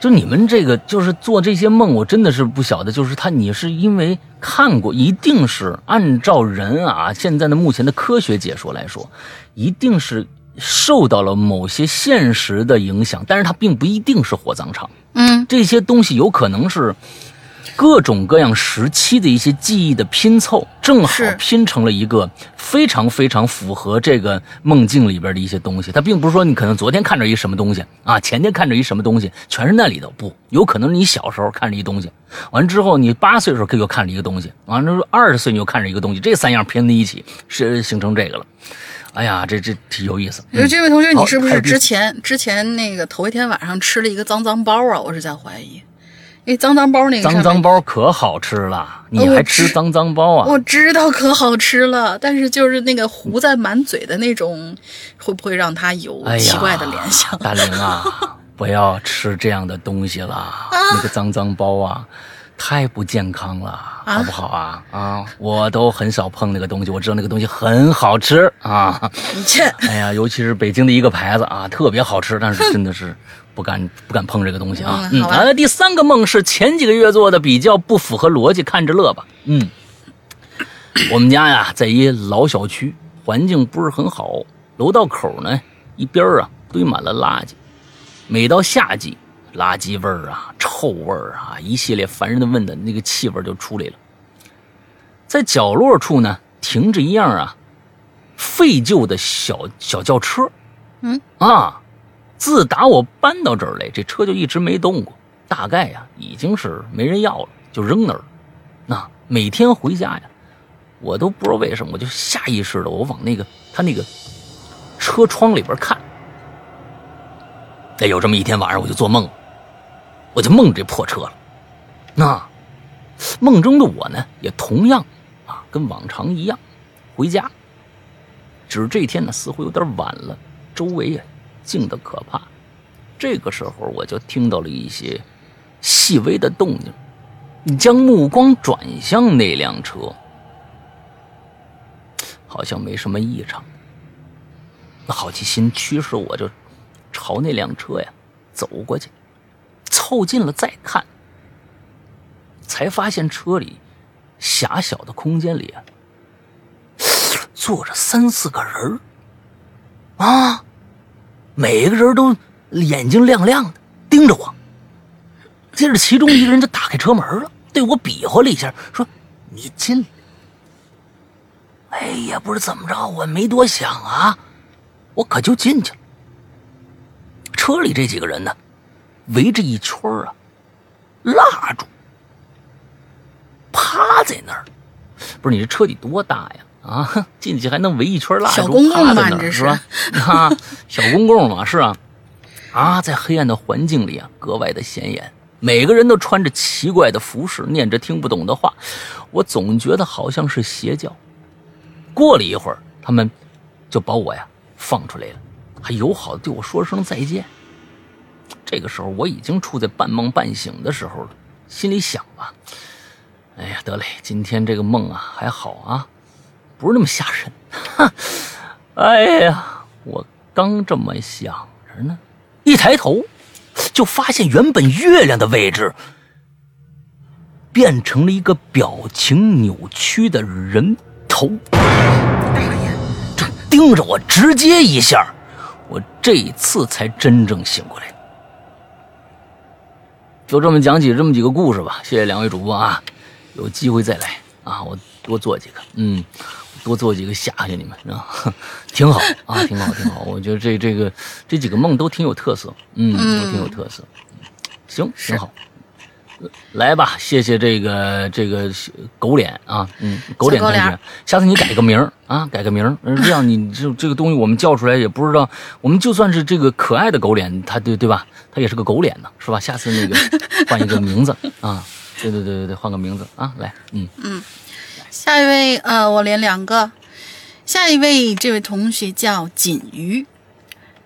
就你们这个，就是做这些梦，我真的是不晓得。就是他，你是因为看过，一定是按照人啊现在的目前的科学解说来说，一定是受到了某些现实的影响，但是它并不一定是火葬场。嗯，这些东西有可能是。各种各样时期的一些记忆的拼凑，正好拼成了一个非常非常符合这个梦境里边的一些东西。它并不是说你可能昨天看着一什么东西啊，前天看着一什么东西，全是那里头。不，有可能你小时候看着一东西，完之后你八岁的时候又看着一个东西，完了二十岁你又看着一个东西，这三样拼在一起是形成这个了。哎呀，这这挺有意思。就这位同学，你是不是之前之前那个头一天晚上吃了一个脏脏包啊？我是在怀疑。那脏脏包那个脏脏包可好吃了，你还吃脏脏包啊？我知道可好吃了，但是就是那个糊在满嘴的那种，会不会让他有奇怪的联想？大玲啊，<laughs> 不要吃这样的东西了，那个脏脏包啊，太不健康了，好不好啊？啊，我都很少碰那个东西，我知道那个东西很好吃啊。你切！哎呀，尤其是北京的一个牌子啊，特别好吃，但是真的是。不敢不敢碰这个东西啊。嗯好吧完了，第三个梦是前几个月做的，比较不符合逻辑，看着乐吧。嗯，我们家呀，在一老小区，环境不是很好，楼道口呢一边啊堆满了垃圾，每到夏季，垃圾味儿啊、臭味儿啊，一系列烦人的问的那个气味就出来了。在角落处呢，停着一样啊废旧的小小轿车，嗯啊，自打我搬到这儿来，这车就一直没动过，大概呀已经是没人要了，就扔那儿了。那每天回家呀，我都不知道为什么，我就下意识的我往那个他那个车窗里边看。哎，有这么一天晚上，我就做梦了，我就梦这破车了。那梦中的我呢，也同样啊，跟往常一样回家。只是这天呢，似乎有点晚了，周围啊静得可怕。这个时候，我就听到了一些细微的动静。将目光转向那辆车，好像没什么异常。好奇心驱使我就朝那辆车呀走过去，凑近了再看，才发现车里狭小的空间里坐着三四个人儿啊，每个人都眼睛亮亮的盯着我。接着，其中一个人就打开车门了，对我比划了一下，说：“你进来。”哎呀，不知怎么着，我没多想啊，我可就进去了。车里这几个人呢，围着一圈啊，蜡烛，趴在那儿。不是你这车得多大呀？啊，<laughs> 进去还能围一圈蜡烛，小公共趴在那儿吧你这是是吧？啊，小公公嘛，是啊。啊，在黑暗的环境里啊，格外的显眼。每个人都穿着奇怪的服饰，念着听不懂的话，我总觉得好像是邪教。过了一会儿，他们就把我呀放出来了，还友好的对我说声再见。这个时候我已经处在半梦半醒的时候了，心里想吧，哎呀，得嘞，今天这个梦啊还好啊，不是那么吓人。哈，<laughs> 哎呀，我刚这么想着呢，一抬头。就发现原本月亮的位置变成了一个表情扭曲的人头，大爷，就盯着我，直接一下，我这一次才真正醒过来。就这么讲起这么几个故事吧，谢谢两位主播啊，有机会再来啊，我多做几个，嗯，多做几个吓吓你们啊，<laughs> 挺好啊，挺好，挺好。我觉得这这个这几个梦都挺有特色，嗯，都挺有特色。行，挺好。来吧，谢谢这个这个狗脸啊，嗯，狗脸同学下次你改个名儿啊，改个名这样你这这个东西我们叫出来也不知道，我们就算是这个可爱的狗脸，它对对吧？它也是个狗脸呢，是吧？下次那个换一个名字啊，对对对对对，换个名字啊，来，嗯，下一位，呃，我连两个。下一位，这位同学叫锦鱼。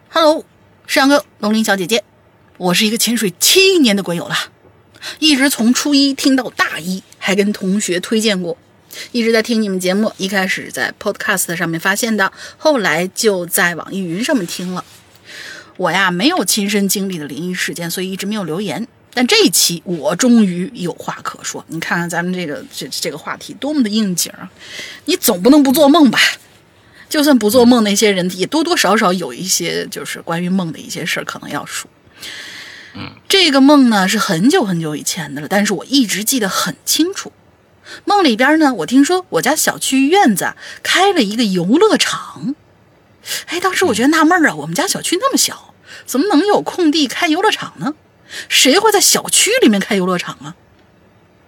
Hello，世阳哥，龙鳞小姐姐，我是一个潜水七年的鬼友了，一直从初一听到大一，还跟同学推荐过，一直在听你们节目。一开始在 Podcast 上面发现的，后来就在网易云上面听了。我呀，没有亲身经历的灵异事件，所以一直没有留言。但这一期我终于有话可说。你看看咱们这个这这个话题多么的应景啊！你总不能不做梦吧？就算不做梦，那些人也多多少少有一些就是关于梦的一些事儿可能要说。这个梦呢是很久很久以前的了，但是我一直记得很清楚。梦里边呢，我听说我家小区院子啊开了一个游乐场。哎，当时我觉得纳闷儿啊，我们家小区那么小，怎么能有空地开游乐场呢？谁会在小区里面开游乐场啊？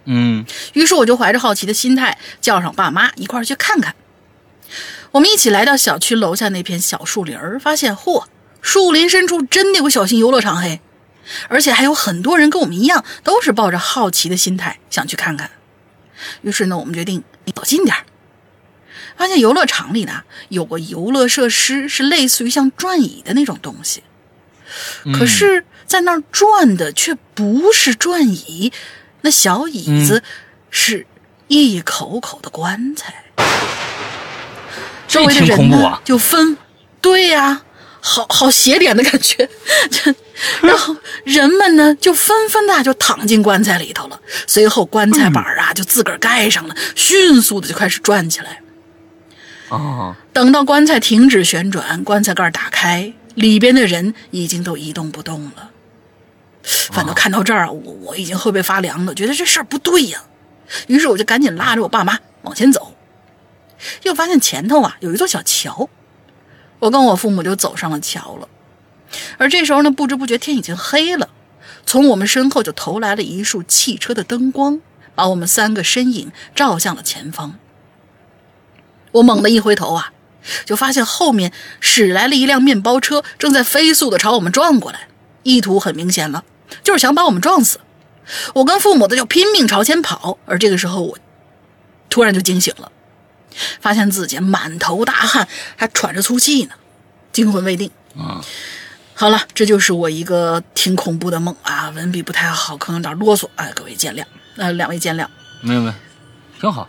嗯于是我就怀着好奇的心态，叫上爸妈一块儿去看看。我们一起来到小区楼下那片小树林儿，发现嚯，树林深处真的有个小型游乐场嘿，而且还有很多人跟我们一样，都是抱着好奇的心态想去看看。于是呢，我们决定走近点儿。发现游乐场里呢有个游乐设施，是类似于像转椅的那种东西，可是，在那儿转的却不是转椅，那小椅子是一口口的棺材。周围的人呢就分，对呀、好好邪点的感觉。<laughs> 然后人们呢就纷纷的就躺进棺材里头了，随后棺材板啊就自个儿盖上了，迅速的就开始转起来。哦，等到棺材停止旋转，棺材盖打开，里边的人已经都一动不动了。反正看到这儿，我我已经后背发凉了，觉得这事儿不对呀。于是我就赶紧拉着我爸妈往前走，又发现前头啊有一座小桥，我跟我父母就走上了桥了。而这时候呢，不知不觉天已经黑了，从我们身后就投来了一束汽车的灯光，把我们三个身影照向了前方。我猛地一回头啊，就发现后面驶来了一辆面包车，正在飞速的朝我们撞过来，意图很明显了，就是想把我们撞死。我跟父母的就拼命朝前跑，而这个时候我突然就惊醒了，发现自己满头大汗，还喘着粗气呢，惊魂未定。嗯，好了，这就是我一个挺恐怖的梦啊，文笔不太好，可能有点啰嗦，哎，各位见谅，呃，两位见谅。没有没有，挺好。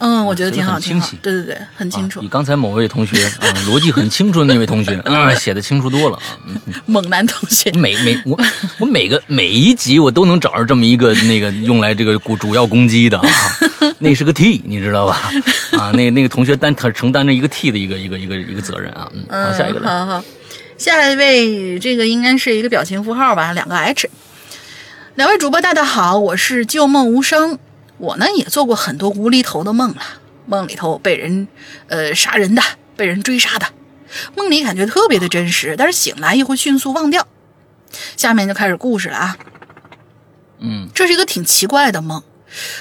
嗯，我觉得挺好，挺好清晰。对对对，很清楚啊比。刚才某位同学啊，逻辑很清楚的那位同学，<laughs> 啊，写的清楚多了啊。嗯 <laughs> 猛男同学，每每我我每个每一集我都能找着这么一个那个用来这个主主要攻击的啊，<laughs> 那是个 T，你知道吧？啊，那那个同学担他承担着一个 T 的一个一个一个一个责任啊。嗯，好，下一个来。好好，下一位，这个应该是一个表情符号吧，两个 H。两位主播大家好，我是旧梦无声。我呢也做过很多无厘头的梦了，梦里头被人呃杀人的，被人追杀的，梦里感觉特别的真实，但是醒来又会迅速忘掉。下面就开始故事了啊。嗯。这是一个挺奇怪的梦。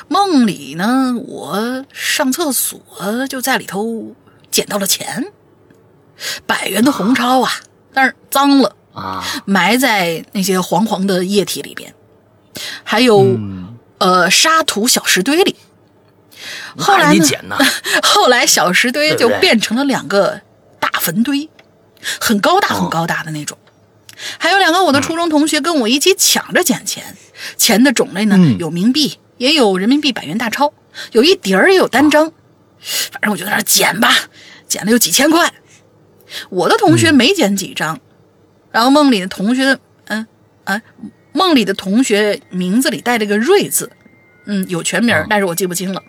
梦里呢，我上厕所就在里头捡到了钱，百元的红钞啊，但是脏了，啊，埋在那些黄黄的液体里边，还有、嗯，呃沙土小石堆里。后来呢？<laughs> 后来小石堆就变成了两个大坟堆，很高大哦很高大的那种。还有两个我的初中同学跟我一起抢着捡钱，钱的种类呢、嗯有冥币，也有人民币百元大钞，有一叠儿也有单张。反正我就在那捡吧，捡了有几千块。我的同学没捡几张，然后梦里的同学，嗯啊，梦里的同学名字里带了个瑞字，嗯，有全名但是我记不清了。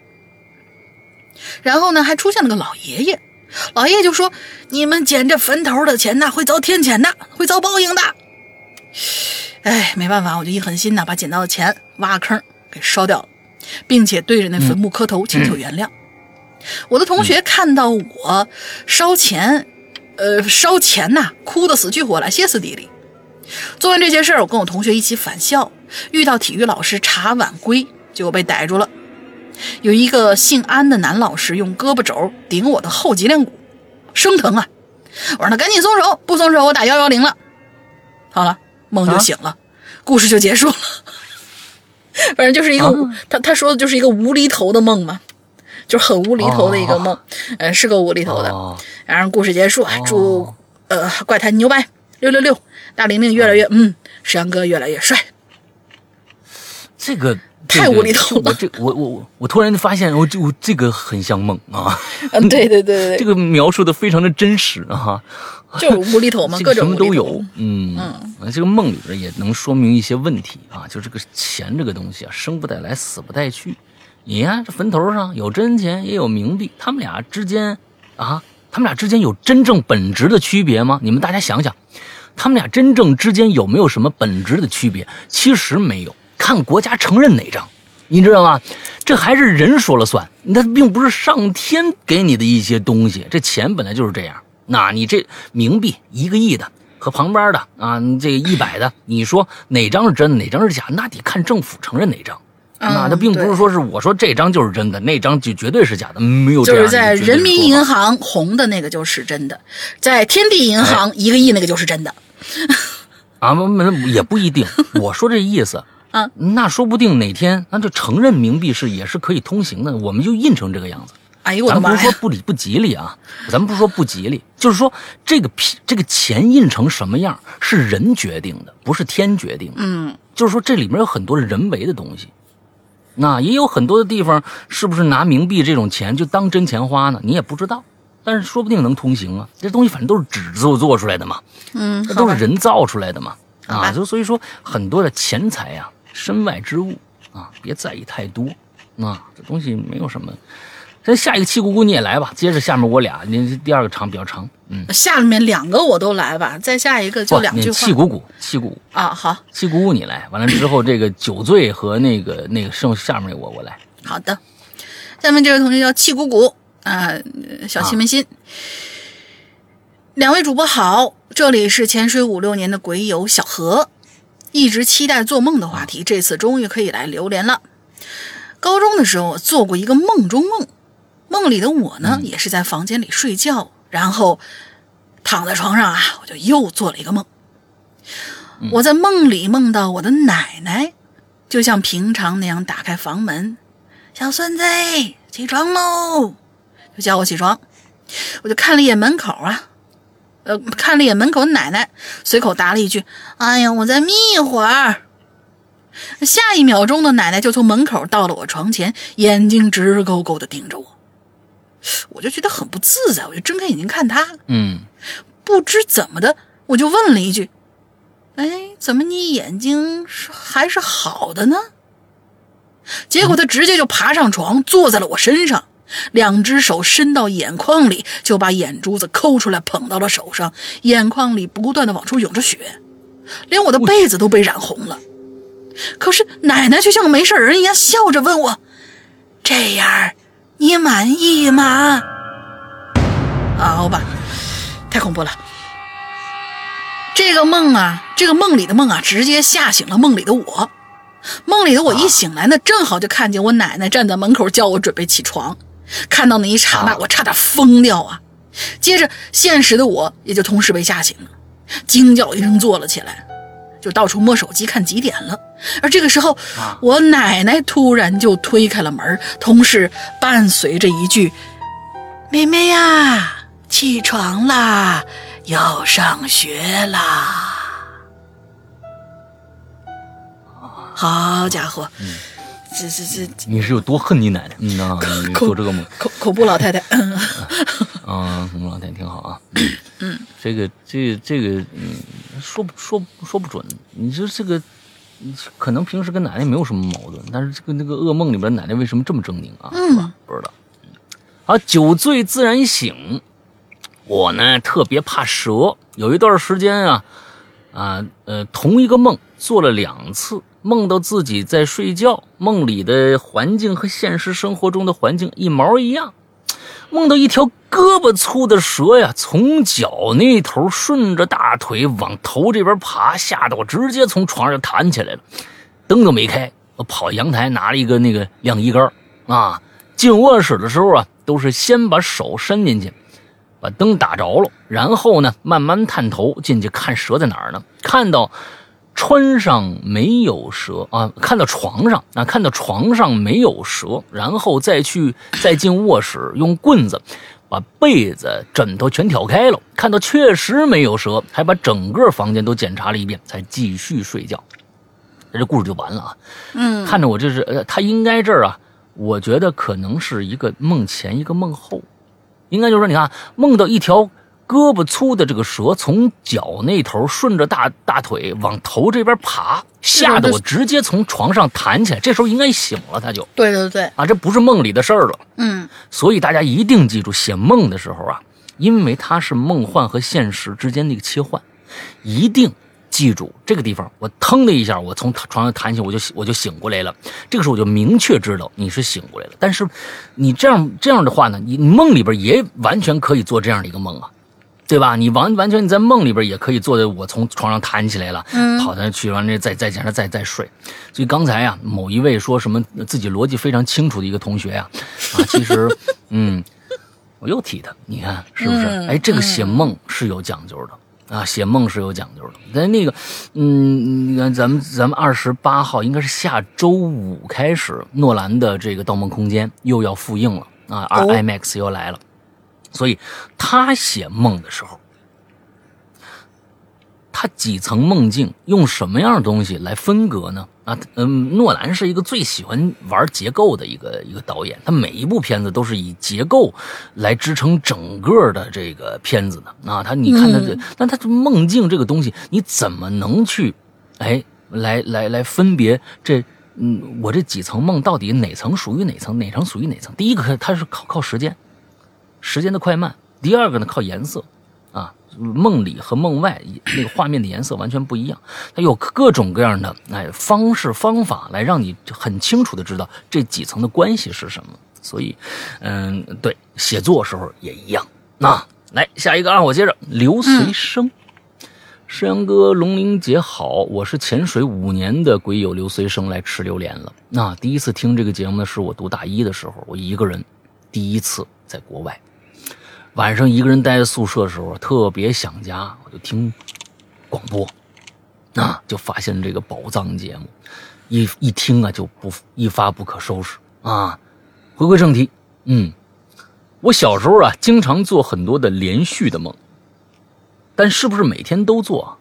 然后呢，还出现了个老爷爷，老爷爷就说：“你们捡这坟头的钱呐，会遭天谴的，会遭报应的。”哎，没办法，我就一狠心呐，把捡到的钱挖个坑给烧掉了，并且对着那坟墓磕头请求原谅。我的同学看到我烧钱，呃，烧钱呐，哭得死去活来，歇斯底里。做完这些事儿，我跟我同学一起返校，遇到体育老师查晚归，结果被逮住了。有一个姓安的男老师用胳膊肘顶我的后脊梁骨，生疼啊！我让他赶紧松手，不松手我打幺幺零了。好了，梦就醒了，故事就结束了。反正就是一个、啊他他说的就是一个无厘头的梦嘛，就是很无厘头的一个梦，呃，是个无厘头的。哦然后故事结束，祝呃怪谈牛掰六六六，大玲玲越来越嗯，山哥越来越帅。这个太无厘头了我这我我我我突然发现，我这我这个很像梦啊，嗯，对对对对这个描述的非常的真实啊。就是无厘头嘛，各种什么都有嗯，这个梦里边也能说明一些问题啊，就这个钱这个东西啊，生不带来，死不带去。你看这坟头上有真钱，也有冥币，他们俩之间啊，他们俩之间有真正本质的区别吗？你们大家想想，他们俩真正之间有没有什么本质的区别？其实没有，看国家承认哪张。你知道吗？这还是人说了算，那并不是上天给你的一些东西。这钱本来就是这样。那你这冥币一个亿的和旁边的啊，这个一百的，你说哪张是真，哪张是假？那得看政府承认哪张。嗯那它并不是说是我说这张就是真的，那张就绝对是假的，没有这样就是在人民银行红的那个就是真的，在天地银哎行一个亿那个就是真的。啊，不不也不一定。<laughs> 我说这意思，嗯，那说不定哪天那就承认冥币是也是可以通行的，我们就印成这个样子。哎呦我的妈咱不是说！不理不吉利啊，咱们不是说不吉利，就是说这个皮这个钱印成什么样是人决定的，不是天决定的。嗯，就是说这里面有很多人为的东西，那也有很多的地方是不是拿冥币这种钱就当真钱花呢？你也不知道。但是说不定能通行啊。这东西反正都是纸做做出来的嘛，嗯，这都是人造出来的嘛，啊，就所以说很多的钱财呀、身外之物啊，别在意太多啊，这东西没有什么。这下一个气鼓鼓你也来吧，接着下面我俩，您第二个长比较长，嗯，下面两个我都来吧，再下一个就两句话气鼓鼓，气鼓鼓，啊。好气鼓鼓你来，完了之后这个酒醉和那个那个剩下面我我来，好的，下面这位同学叫气鼓鼓啊，呃小气门心。两位主播好，这里是潜水五六年的鬼友小何，一直期待做梦的话题，这次终于可以来留连了。高中的时候做过一个梦中梦，梦里的我呢、也是在房间里睡觉，然后躺在床上啊，我就又做了一个梦。我在梦里梦到我的奶奶，就像平常那样打开房门，小孙子起床喽，就叫我起床。我就看了一眼门口啊，呃，看了一眼门口的奶奶，随口答了一句：“哎呀，我再眯一会儿。”下一秒钟的奶奶就从门口到了我床前，眼睛直勾勾的盯着我，我就觉得很不自在，我就睁开眼睛看他，嗯，不知怎么的，我就问了一句：“哎，怎么你眼睛是还是好的呢？”结果他直接就爬上床，坐在了我身上，两只手伸到眼眶里，就把眼珠子抠出来捧到了手上，眼眶里不断的往出涌着血，连我的被子都被染红了。可是奶奶却像个没事人一样笑着问我：“这样你满意吗？”好吧，太恐怖了。这个梦啊，这个梦里的梦啊，直接吓醒了梦里的我。梦里的我一醒来呢，正好就看见我奶奶站在门口叫我准备起床。看到那一刹那，啊我差点疯掉啊！接着，现实的我也就同时被吓醒了，惊叫一声坐了起来，就到处摸手机看几点了。而这个时候，啊我奶奶突然就推开了门，同时伴随着一句：“妹妹呀，起床啦，要上学啦！”好家伙，这这这你是有多恨你奶奶？嗯呐，你做这个梦。恐恐怖老太太，<laughs> 嗯，恐怖老天挺好啊。嗯，这个这个这个，嗯，说不说说不准。你说这个，嗯可能平时跟奶奶没有什么矛盾，但是这个那个噩梦里边奶奶为什么这么狰狞啊？是吧？不知道。好，酒醉自然醒。我呢特别怕蛇，有一段时间啊，啊呃，同一个梦做了两次，梦到自己在睡觉，梦里的环境和现实生活中的环境一毛一样。梦到一条胳膊粗的蛇呀，从脚那头顺着大腿往头这边爬，吓得我直接从床上弹起来了，灯都没开，我跑阳台拿了一个那个晾衣杆啊。进卧室的时候啊，都是先把手伸进去，把灯打着了，然后呢慢慢探头进去看蛇在哪儿呢？看到川上没有蛇啊，看到床上啊，看到床上没有蛇，然后再去再进卧室，用棍子把被子、枕头全挑开了，看到确实没有蛇，还把整个房间都检查了一遍，才继续睡觉。这故事就完了啊！嗯，看着我这是，呃，他应该这儿啊，我觉得可能是一个梦前一个梦后，应该就是说，你看梦到一条胳膊粗的这个蛇从脚那头顺着大大腿往头这边爬，吓得我直接从床上弹起来。这时候应该醒了，他就对对对，啊，这不是梦里的事儿了。嗯，所以大家一定记住，写梦的时候啊，因为它是梦幻和现实之间的一个切换，一定记住这个地方。我腾的一下，我从床上弹起，我就我就醒过来了。这个时候我就明确知道你是醒过来了。但是你这样这样的话呢，你你梦里边也完全可以做这样的一个梦啊。对吧？你完完全你在梦里边也可以坐在，我从床上弹起来了，嗯跑到那去，完了再再加上再再睡。所以刚才啊，某一位说什么自己逻辑非常清楚的一个同学呀、啊，其实 <laughs> 嗯，我又提他，你看是不是？嗯哎，这个写梦是有讲究的。啊，写梦是有讲究的。但那个，嗯，你看咱们咱们二十八号应该是下周五开始，诺兰的这个《盗梦空间》又要复映了啊、哦 i m a x 又来了。所以他写梦的时候，他几层梦境用什么样的东西来分隔呢？啊，嗯，诺兰是一个最喜欢玩结构的一个一个导演，他每一部片子都是以结构来支撑整个的这个片子的啊。他你看他这，那他这梦境这个东西，你怎么能去，哎，来来来分别这，嗯，我这几层梦到底哪层属于哪层，哪层属于哪层？第一个他是靠靠时间，时间的快慢；第二个呢靠颜色，啊。梦里和梦外那个画面的颜色完全不一样，它有各种各样的哎方式方法来让你很清楚的知道这几层的关系是什么。所以，嗯，对，写作时候也一样。那来下一个啊，我接着刘随生，山羊哥龙玲姐好，我是潜水五年的鬼友刘随生来吃榴莲了。那第一次听这个节目呢，是我读大一的时候，我一个人第一次在国外。晚上一个人待在宿舍的时候，特别想家，我就听广播，啊，就发现这个宝藏节目，一一听啊就不一发不可收拾啊。回归正题，嗯，我小时候啊经常做很多的连续的梦，但是不是每天都做？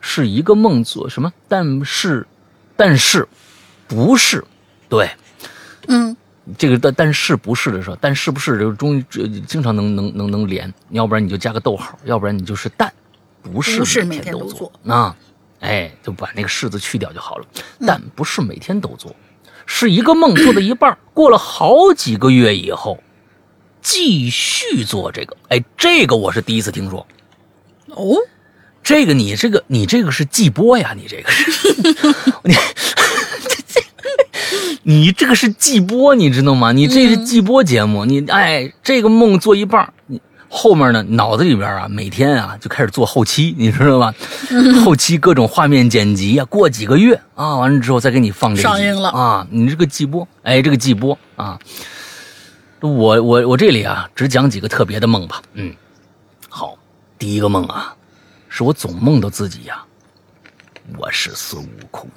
是一个梦做什么？但是，但是，不是，对，嗯。这个但但是不是的时候，但是不是就终于经常能能能能连，要不然你就加个逗号，要不然你就是但，不是每天都做啊，哎，就把那个是字去掉就好了。但不是每天都做，是一个梦做到一半，过了好几个月以后，继续做这个，哎，这个我是第一次听说。哦，这个你这个你这个是季播呀，你这个是 <laughs> <laughs> <laughs> 你。<laughs> 你这个是季播，你知道吗？你这是季播节目，你哎，这个梦做一半，你后面呢，脑子里边啊，每天啊就开始做后期，你知道吧？后期各种画面剪辑啊，过几个月啊，完了之后再给你放这上映了啊，你这个季播，哎，这个季播啊，我我我这里啊，只讲几个特别的梦吧。嗯，好，第一个梦啊，是我总梦到自己呀，我是孙悟空，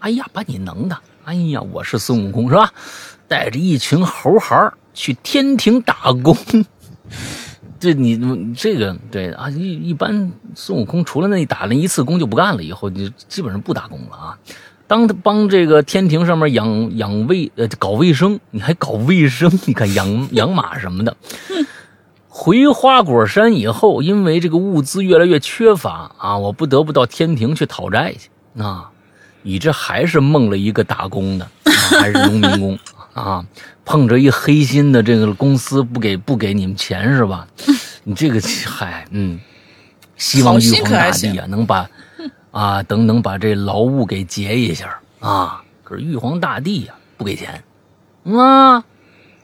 哎呀，把你能的。哎呀，我是孙悟空是吧？带着一群猴孩去天庭打工。<laughs> 这你这个对啊，一一般孙悟空除了那打了一次工就不干了，以后你基本上不打工了啊。当他帮这个天庭上面养养卫呃搞卫生，你还搞卫生？你看养 <laughs> 养马什么的。回花果山以后，因为这个物资越来越缺乏啊，我不得不到天庭去讨债去啊。你这还是梦了一个打工的，啊、还是农民工 <laughs> 啊？碰着一黑心的这个公司不给不给你们钱是吧？你这个嗨，嗯，希望玉皇大帝啊能把啊等能把这劳务给结一下啊。可是玉皇大帝呀不给钱啊，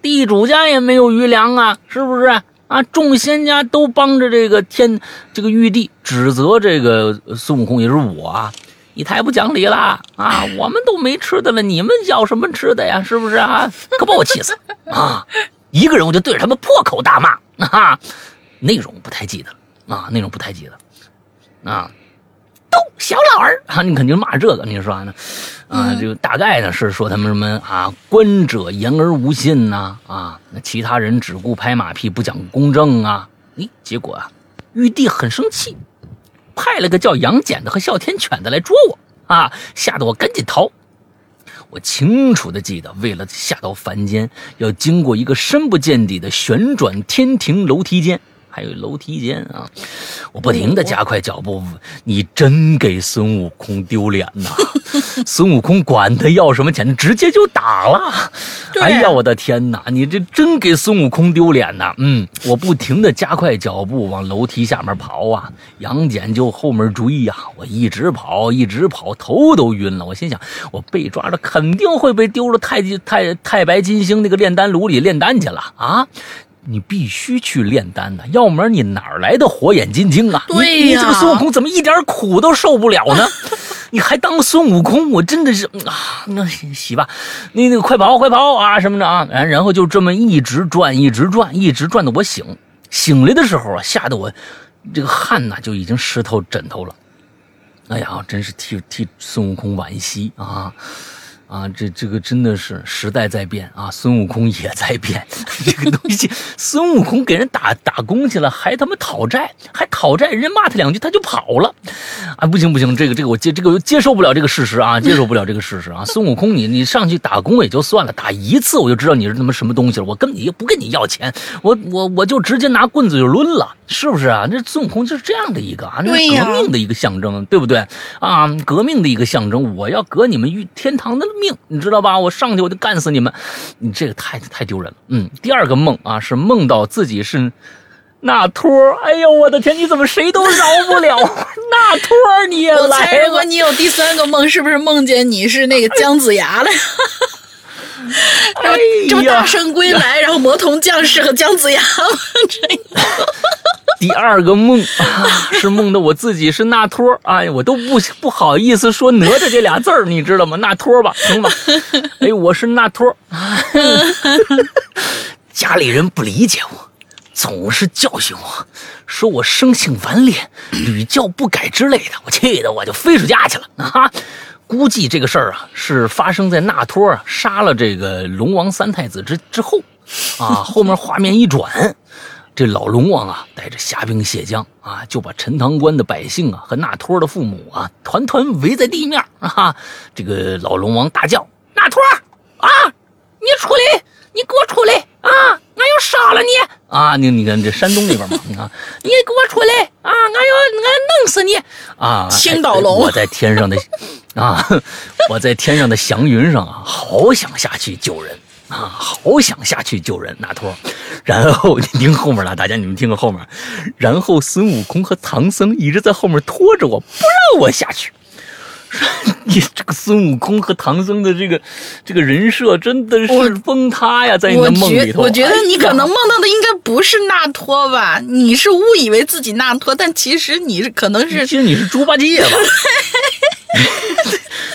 地主家也没有余粮啊，是不是啊？众仙家都帮着这个天这个玉帝指责这个孙悟空，也是我啊。你太不讲理了啊！我们都没吃的了，你们要什么吃的呀？是不是啊？可把我气死啊！一个人我就对着他们破口大骂啊！内容不太记得了啊，内容不太记得啊。都小老儿啊，你肯定骂这个，你说呢？啊，就大概呢是说他们什么啊？官者言而无信呐啊！那其他人只顾拍马屁，不讲公正啊！咦，结果啊，玉帝很生气。派了个叫杨戬的和哮天犬的来捉我啊，吓得我赶紧逃。我清楚的记得，为了下到凡间，要经过一个深不见底的旋转天庭楼梯间。还有楼梯间啊！我不停的加快脚步，你真给孙悟空丢脸呐！<laughs> 孙悟空管他要什么钱，直接就打了。哎呀，我的天哪！你这真给孙悟空丢脸呐！嗯，我不停的加快脚步往楼梯下面跑啊，杨戬就后面追呀，我一直跑，一直跑，头都晕了。我心想，我被抓了肯定会被丢了太极太太白金星那个炼丹炉里炼丹去了啊！你必须去炼丹呐，要不然你哪来的火眼金睛啊？对呀，你这个孙悟空怎么一点苦都受不了呢？<laughs> 你还当孙悟空？我真的是啊，那洗吧，那那个快跑快跑啊什么的啊，然然后就这么一直转一直转一直转的我醒醒来的时候啊，吓得我这个汗呐就已经湿透枕头了。哎呀，真是替替孙悟空惋惜啊。啊，这这个真的是时代在变啊，孙悟空也在变。<laughs> 这个东西，孙悟空给人打打工去了，还他妈讨债，还讨债，人家骂他两句他就跑了。啊，不行不行，这个这个我接这个接受不了这个事实啊，接受不了这个事实啊。孙悟空，你你上去打工也就算了，打一次我就知道你是他妈什么东西了。我跟你不跟你要钱，我我我就直接拿棍子就抡了，是不是啊？那孙悟空就是这样的一个啊，那是革命的一个象征，对不对啊？革命的一个象征，我要革你们玉天堂的命，你知道吧？我上去我就干死你们，你这个太太丢人了。嗯，第二个梦啊，是梦到自己是那托哎呦我的天，你怎么谁都饶不了 <laughs> 那托你也我猜，来了如果。你有第三个梦，是不是梦见你是那个姜子牙了？<laughs> 然后这么大圣归来，然后魔童降世和姜子牙 <laughs> 这 <laughs> 第二个梦啊，是梦的我自己是那托哎，我都不不好意思说哪吒这俩字儿，你知道吗？那托吧，行吧？哎，我是那托，<laughs> 家里人不理解我，总是教训我，说我生性顽劣，屡教不改之类的，我气得我就飞出家去了啊！估计这个事儿啊，是发生在纳托啊杀了这个龙王三太子之之后，啊，<laughs> 后面画面一转，这老龙王啊，带着虾兵蟹将啊，就把陈塘关的百姓啊和纳托的父母啊，团团围在地面啊。这个老龙王大叫：“纳托啊，你出来，你给我出来啊！俺要杀了你啊！你你看这山东那边嘛，你看，<laughs> 你给我出来啊！俺要俺弄死你啊！青岛龙哎我在天上的啊，我在天上的祥云上啊，好想下去救人。啊，好想下去救人，那托。然后你听后面了，大家你们听个后面。然后孙悟空和唐僧一直在后面拖着我，不让我下去。<laughs> 你这个孙悟空和唐僧的这个这个人设真的是崩塌呀，在你的梦里头。我觉得你可能梦到的应该不是那托吧？你是误以为自己那托，但其实你是可能是其实你是猪八戒吧？<laughs>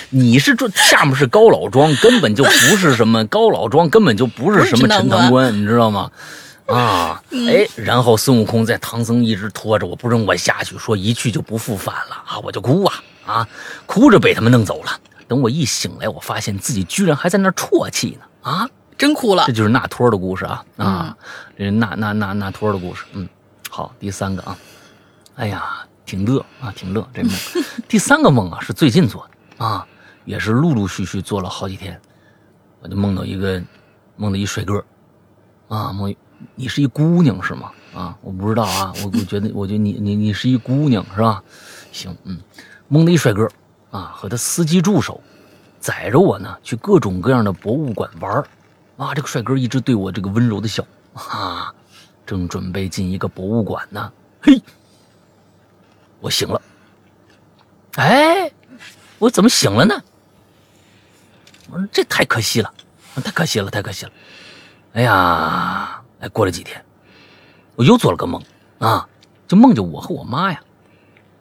你是这下面是高老庄，根本就不是什么高老庄，根本就不是什么陈塘关，你知道吗？啊，哎，然后孙悟空在唐僧一直拖着我不让我下去，说一去就不复返了啊，我就哭啊啊，哭着被他们弄走了。等我一醒来，我发现自己居然还在那儿啜泣呢啊！真哭了这。就是那托的故事啊啊，这那那那那托的故事。嗯，好，第三个啊，哎呀，挺乐啊，挺乐这梦。第三个梦啊是最近做的啊，也是陆陆续续做了好几天，我就梦到一个梦到一帅哥啊，梦你是一姑娘是吗？啊，我不知道啊，我我觉得我觉得你你你是一姑娘是吧？行，嗯，梦到一帅哥啊，和他司机助手载着我呢去各种各样的博物馆玩儿啊，这个帅哥一直对我这个温柔的笑啊，正准备进一个博物馆呢，嘿，我醒了，哎，我怎么醒了呢？我说这太可惜了，太可惜了，太可惜了。哎呀，哎，过了几天，我又做了个梦啊，就梦见我和我妈呀，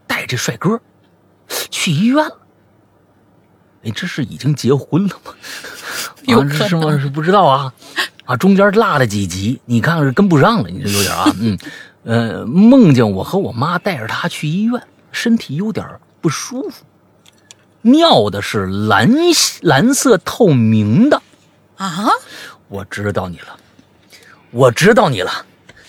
带着帅哥去医院了。哎，这是已经结婚了吗？<laughs> 有啊，可能是吗？是不知道啊，啊，中间落了几集，你看是跟不上了，你这有点啊，<laughs> 嗯，呃，梦见我和我妈带着她去医院，身体有点不舒服，尿的是蓝蓝色透明的，啊，我知道你了，我知道你了，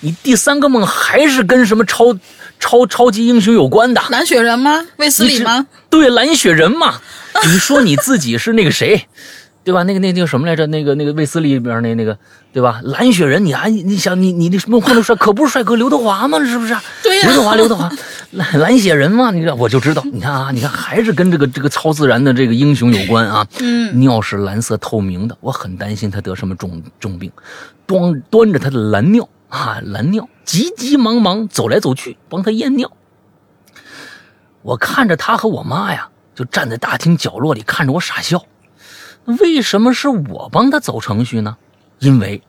你第三个梦还是跟什么超超超级英雄有关的？蓝雪人吗？卫斯理吗？对，蓝雪人嘛。你说你自己是那个谁，<laughs> 对吧？那个那那个什么来着？那个那个卫斯理里边那那个，对吧？蓝雪人，你还你想你你那什么混的帅，可不是帅哥刘德华吗？是不是？对呀刘德华，刘德华，蓝蓝雪人嘛，你知道我就知道。你看啊，你看还是跟这个这个超自然的这个英雄有关啊。<laughs> 嗯，尿是蓝色透明的，我很担心他得什么重重病，端端着他的蓝尿啊，蓝尿，急急忙忙走来走去帮他验尿。我看着他和我妈呀，就站在大厅角落里看着我傻笑。为什么是我帮他走程序呢？因为，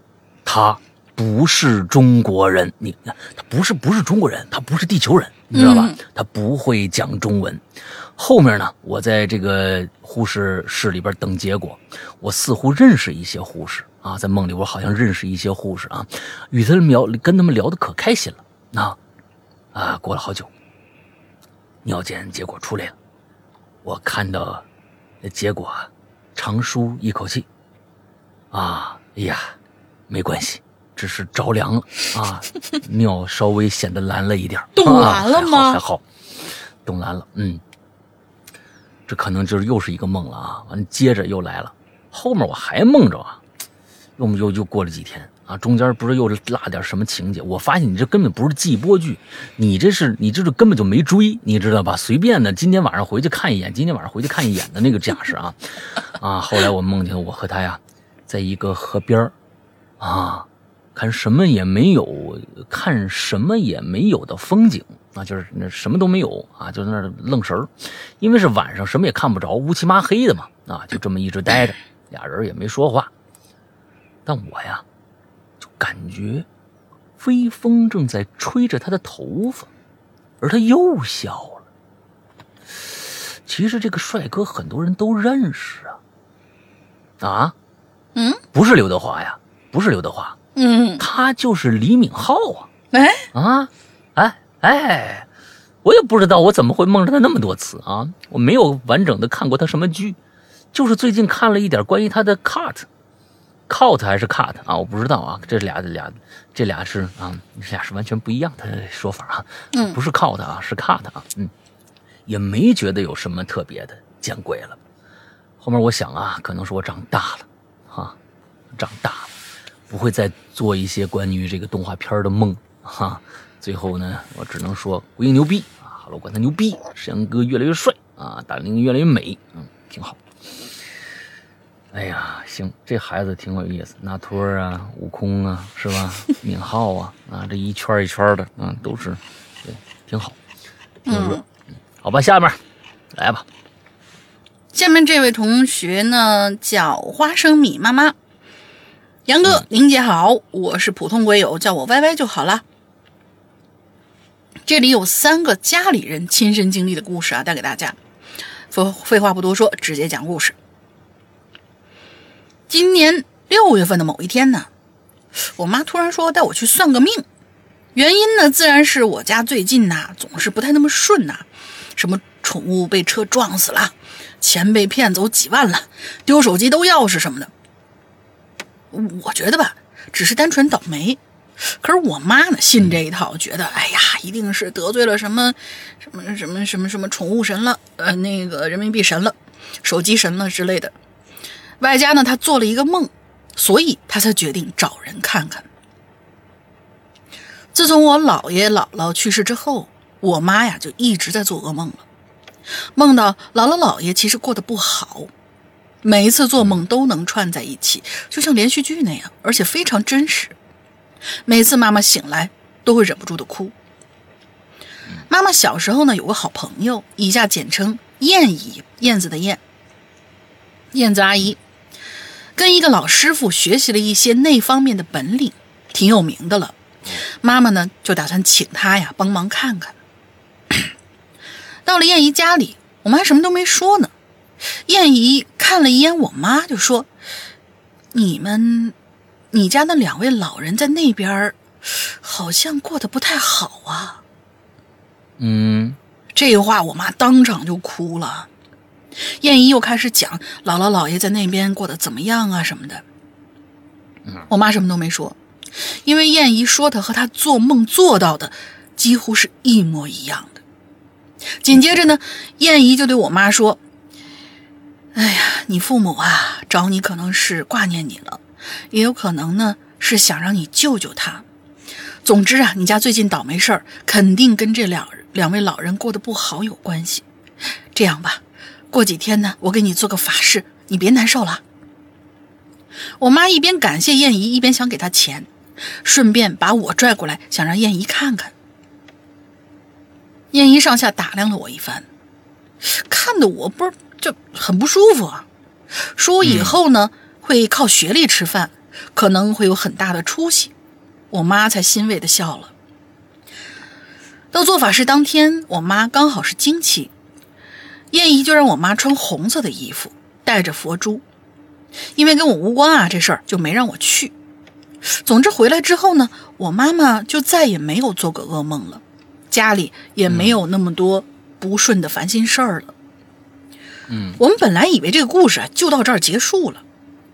他不是中国人。你他不是不是中国人，他不是地球人，你知道吧？嗯他不会讲中文。后面呢，我在这个护士室里边等结果，我似乎认识一些护士啊，在梦里我好像认识一些护士啊，与他们聊跟他们聊的可开心了。那啊，过了好久，尿检结果出来了，我看到那结果啊长舒一口气，啊，哎呀，没关系，只是着凉了啊，尿稍微显得蓝了一点儿，冻啊蓝了吗还好还好，冻蓝了，嗯，这可能就是又是一个梦了啊。完，接着又来了，后面我还梦着啊，又又又过了几天啊，中间不是又落点什么情节？我发现你这根本不是季播剧，你这是你这是根本就没追，你知道吧？随便的，今天晚上回去看一眼，今天晚上回去看一眼的那个架势啊啊！后来我梦见我和他呀，在一个河边啊，看什么也没有，看什么也没有的风景啊，就是那什么都没有啊，就在那愣神儿，因为是晚上，什么也看不着，乌漆麻黑的嘛啊，就这么一直待着，俩人也没说话。但我呀，就感觉微风正在吹着他的头发，而他又笑了。其实这个帅哥很多人都认识啊，啊，嗯？不是刘德华呀，不是刘德华，嗯，他就是李敏镐啊。哎，啊，哎哎，我也不知道我怎么会梦着他那么多次啊，我没有完整的看过他什么剧，就是最近看了一点关于他的 cut。Cut 还是 cut 啊？我不知道啊，这俩俩这俩是啊，这俩是完全不一样的说法啊。嗯不是 cut 啊，是 cut 啊。嗯，也没觉得有什么特别的，见鬼了。后面我想啊，可能是我长大了，哈、长大了，不会再做一些关于这个动画片的梦哈、最后呢，我只能说归因牛逼啊，好了，我管他牛逼，沈阳哥越来越帅啊，大玲越来越美，嗯，挺好。哎呀，行，这孩子挺有意思，纳托儿啊，悟空啊，是吧？<laughs> 敏浩啊，啊，这一圈一圈的，啊，都是，对，挺好，挺热。嗯好吧，下面来吧。下面这位同学呢叫花生米妈妈，杨哥、林姐好，我是普通鬼友，叫我歪歪就好啦。这里有三个家里人亲身经历的故事啊，带给大家。废废话不多说，直接讲故事。今年六月份的某一天呢，我妈突然说带我去算个命，原因呢自然是我家最近呐总是不太那么顺呐，什么宠物被车撞死了，钱被骗走几万了，丢手机、丢钥匙什么的。我觉得吧，只是单纯倒霉。可是我妈呢，信这一套，觉得哎呀，一定是得罪了什么什么什么什么什么宠物神了，呃，那个人民币神了，手机神了之类的。外加呢，她做了一个梦，所以她才决定找人看看。自从我姥爷姥姥去世之后，我妈呀就一直在做噩梦了，梦到姥姥姥爷其实过得不好，每一次做梦都能串在一起，就像连续剧那样，而且非常真实。每次妈妈醒来都会忍不住的哭。妈妈小时候呢有个好朋友，以下简称燕姨，燕子的燕，燕子阿姨，跟一个老师傅学习了一些那方面的本领，挺有名的了。妈妈呢就打算请他呀帮忙看看。<clears throat> 到了燕姨家里，我妈什么都没说呢。燕姨看了一眼我妈，就说：“你们，你家那两位老人在那边，好像过得不太好啊。嗯”这话我妈当场就哭了。燕姨又开始讲姥姥姥爷在那边过得怎么样啊什么的。我妈什么都没说，因为燕姨说的和她做梦做到的几乎是一模一样的。紧接着呢，燕姨就对我妈说：“哎呀，你父母啊，找你可能是挂念你了，也有可能呢是想让你救救他。总之啊，你家最近倒霉事儿，肯定跟这两两位老人过得不好有关系。这样吧，过几天呢，我给你做个法事，你别难受了。”我妈一边感谢燕姨，一边想给她钱，顺便把我拽过来，想让燕姨看看。燕姨上下打量了我一番，看的我不是就很不舒服啊。说我以后呢、会靠学历吃饭，可能会有很大的出息。我妈才欣慰的笑了。到做法事当天，我妈刚好是经期，燕姨就让我妈穿红色的衣服，带着佛珠。因为跟我无关啊，这事儿就没让我去。总之回来之后呢，我妈妈就再也没有做过噩梦了，家里也没有那么多不顺的烦心事儿了。嗯，我们本来以为这个故事啊就到这儿结束了，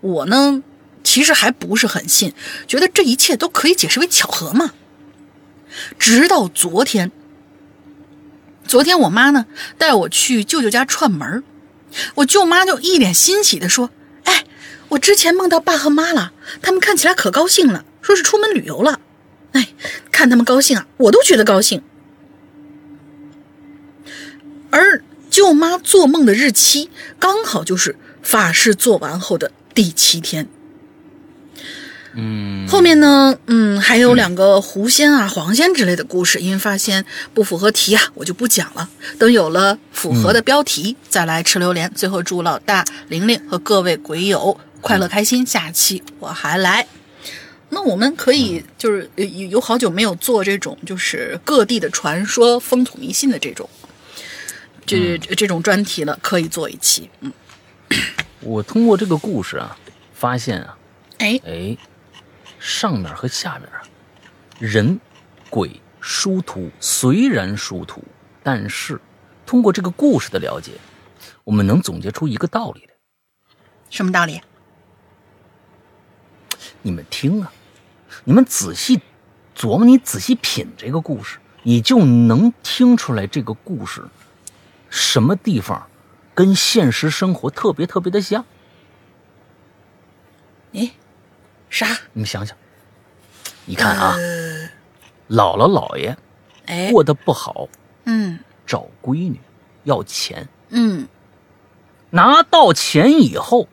我呢其实还不是很信，觉得这一切都可以解释为巧合嘛。直到昨天，昨天我妈呢带我去舅舅家串门我舅妈就一脸欣喜地说：“哎，我之前梦到爸和妈了，他们看起来可高兴了，说是出门旅游了。哎，看他们高兴啊，我都觉得高兴。”而舅妈做梦的日期刚好就是法事做完后的第七天。嗯，后面呢，嗯，还有两个狐仙啊、黄仙之类的故事，因为发现不符合题啊，我就不讲了。等有了符合的标题，再来吃榴莲。最后祝老大、玲玲和各位鬼友快乐开心，下期我还来。那我们可以就是有有好久没有做这种就是各地的传说、风土迷信的这种，这这种专题了，可以做一期。嗯，我通过这个故事啊，发现啊，哎，哎，上面和下面啊，人、鬼、殊途虽然殊途，但是通过这个故事的了解，我们能总结出一个道理来。什么道理？你们听啊，你们仔细琢磨，你仔细品这个故事，你就能听出来这个故事什么地方跟现实生活特别特别的像。哎，啥？你们想想，你看啊，呃姥姥姥爷哎，过得不好，嗯找闺女要钱，嗯拿到钱以后，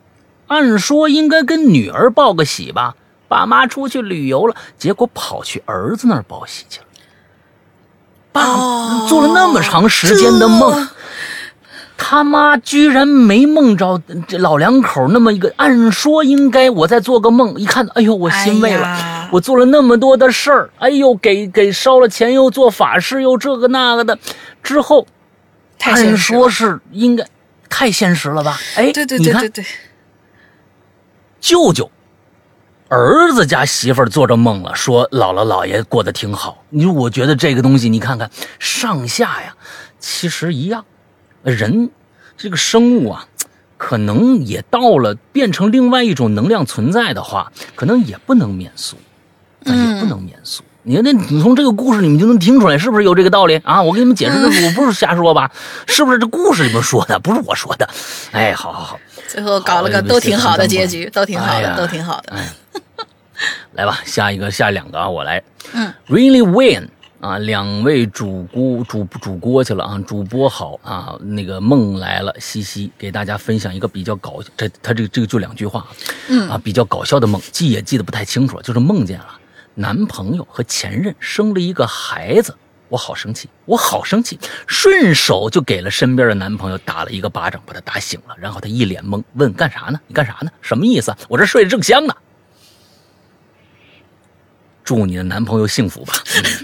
按说应该跟女儿报个喜吧，爸妈出去旅游了，结果跑去儿子那儿报喜去了。爸、哦做了那么长时间的梦，这他妈居然没梦着这老两口那么一个。按说应该我再做个梦，一看，哎呦，我欣慰了。哎我做了那么多的事儿，哎呦，给给烧了钱，又做法事，又这个那个的，之后，按说是应该太现实了吧？哎，对对对对对，舅舅、儿子家媳妇儿做着梦了，说姥姥姥爷过得挺好。你说，我觉得这个东西，你看看上下呀，其实一样。人这个生物啊，可能也到了变成另外一种能量存在的话，可能也不能免俗，啊也不能免俗。你看，那你从这个故事里面就能听出来，是不是有这个道理啊？我给你们解释的，我不是瞎说吧？是不是这故事里面说的，不是我说的？哎，好好好，最后搞了个都挺好的结哎局，都挺好的，哎都挺好的。哎，来吧，下一个，下两个啊，我来。嗯，Really Win 啊，两位主姑主主播去了啊，主播好啊，那个梦来了，西西给大家分享一个比较搞，这他这个这个就两句话，嗯啊，比较搞笑的梦，记也记得不太清楚了，就是梦见了男朋友和前任生了一个孩子。我好生气，我好生气，顺手就给了身边的男朋友打了一个巴掌，把他打醒了。然后他一脸懵，问干啥呢？你干啥呢？什么意思啊？我这睡得正香呢。祝你的男朋友幸福吧。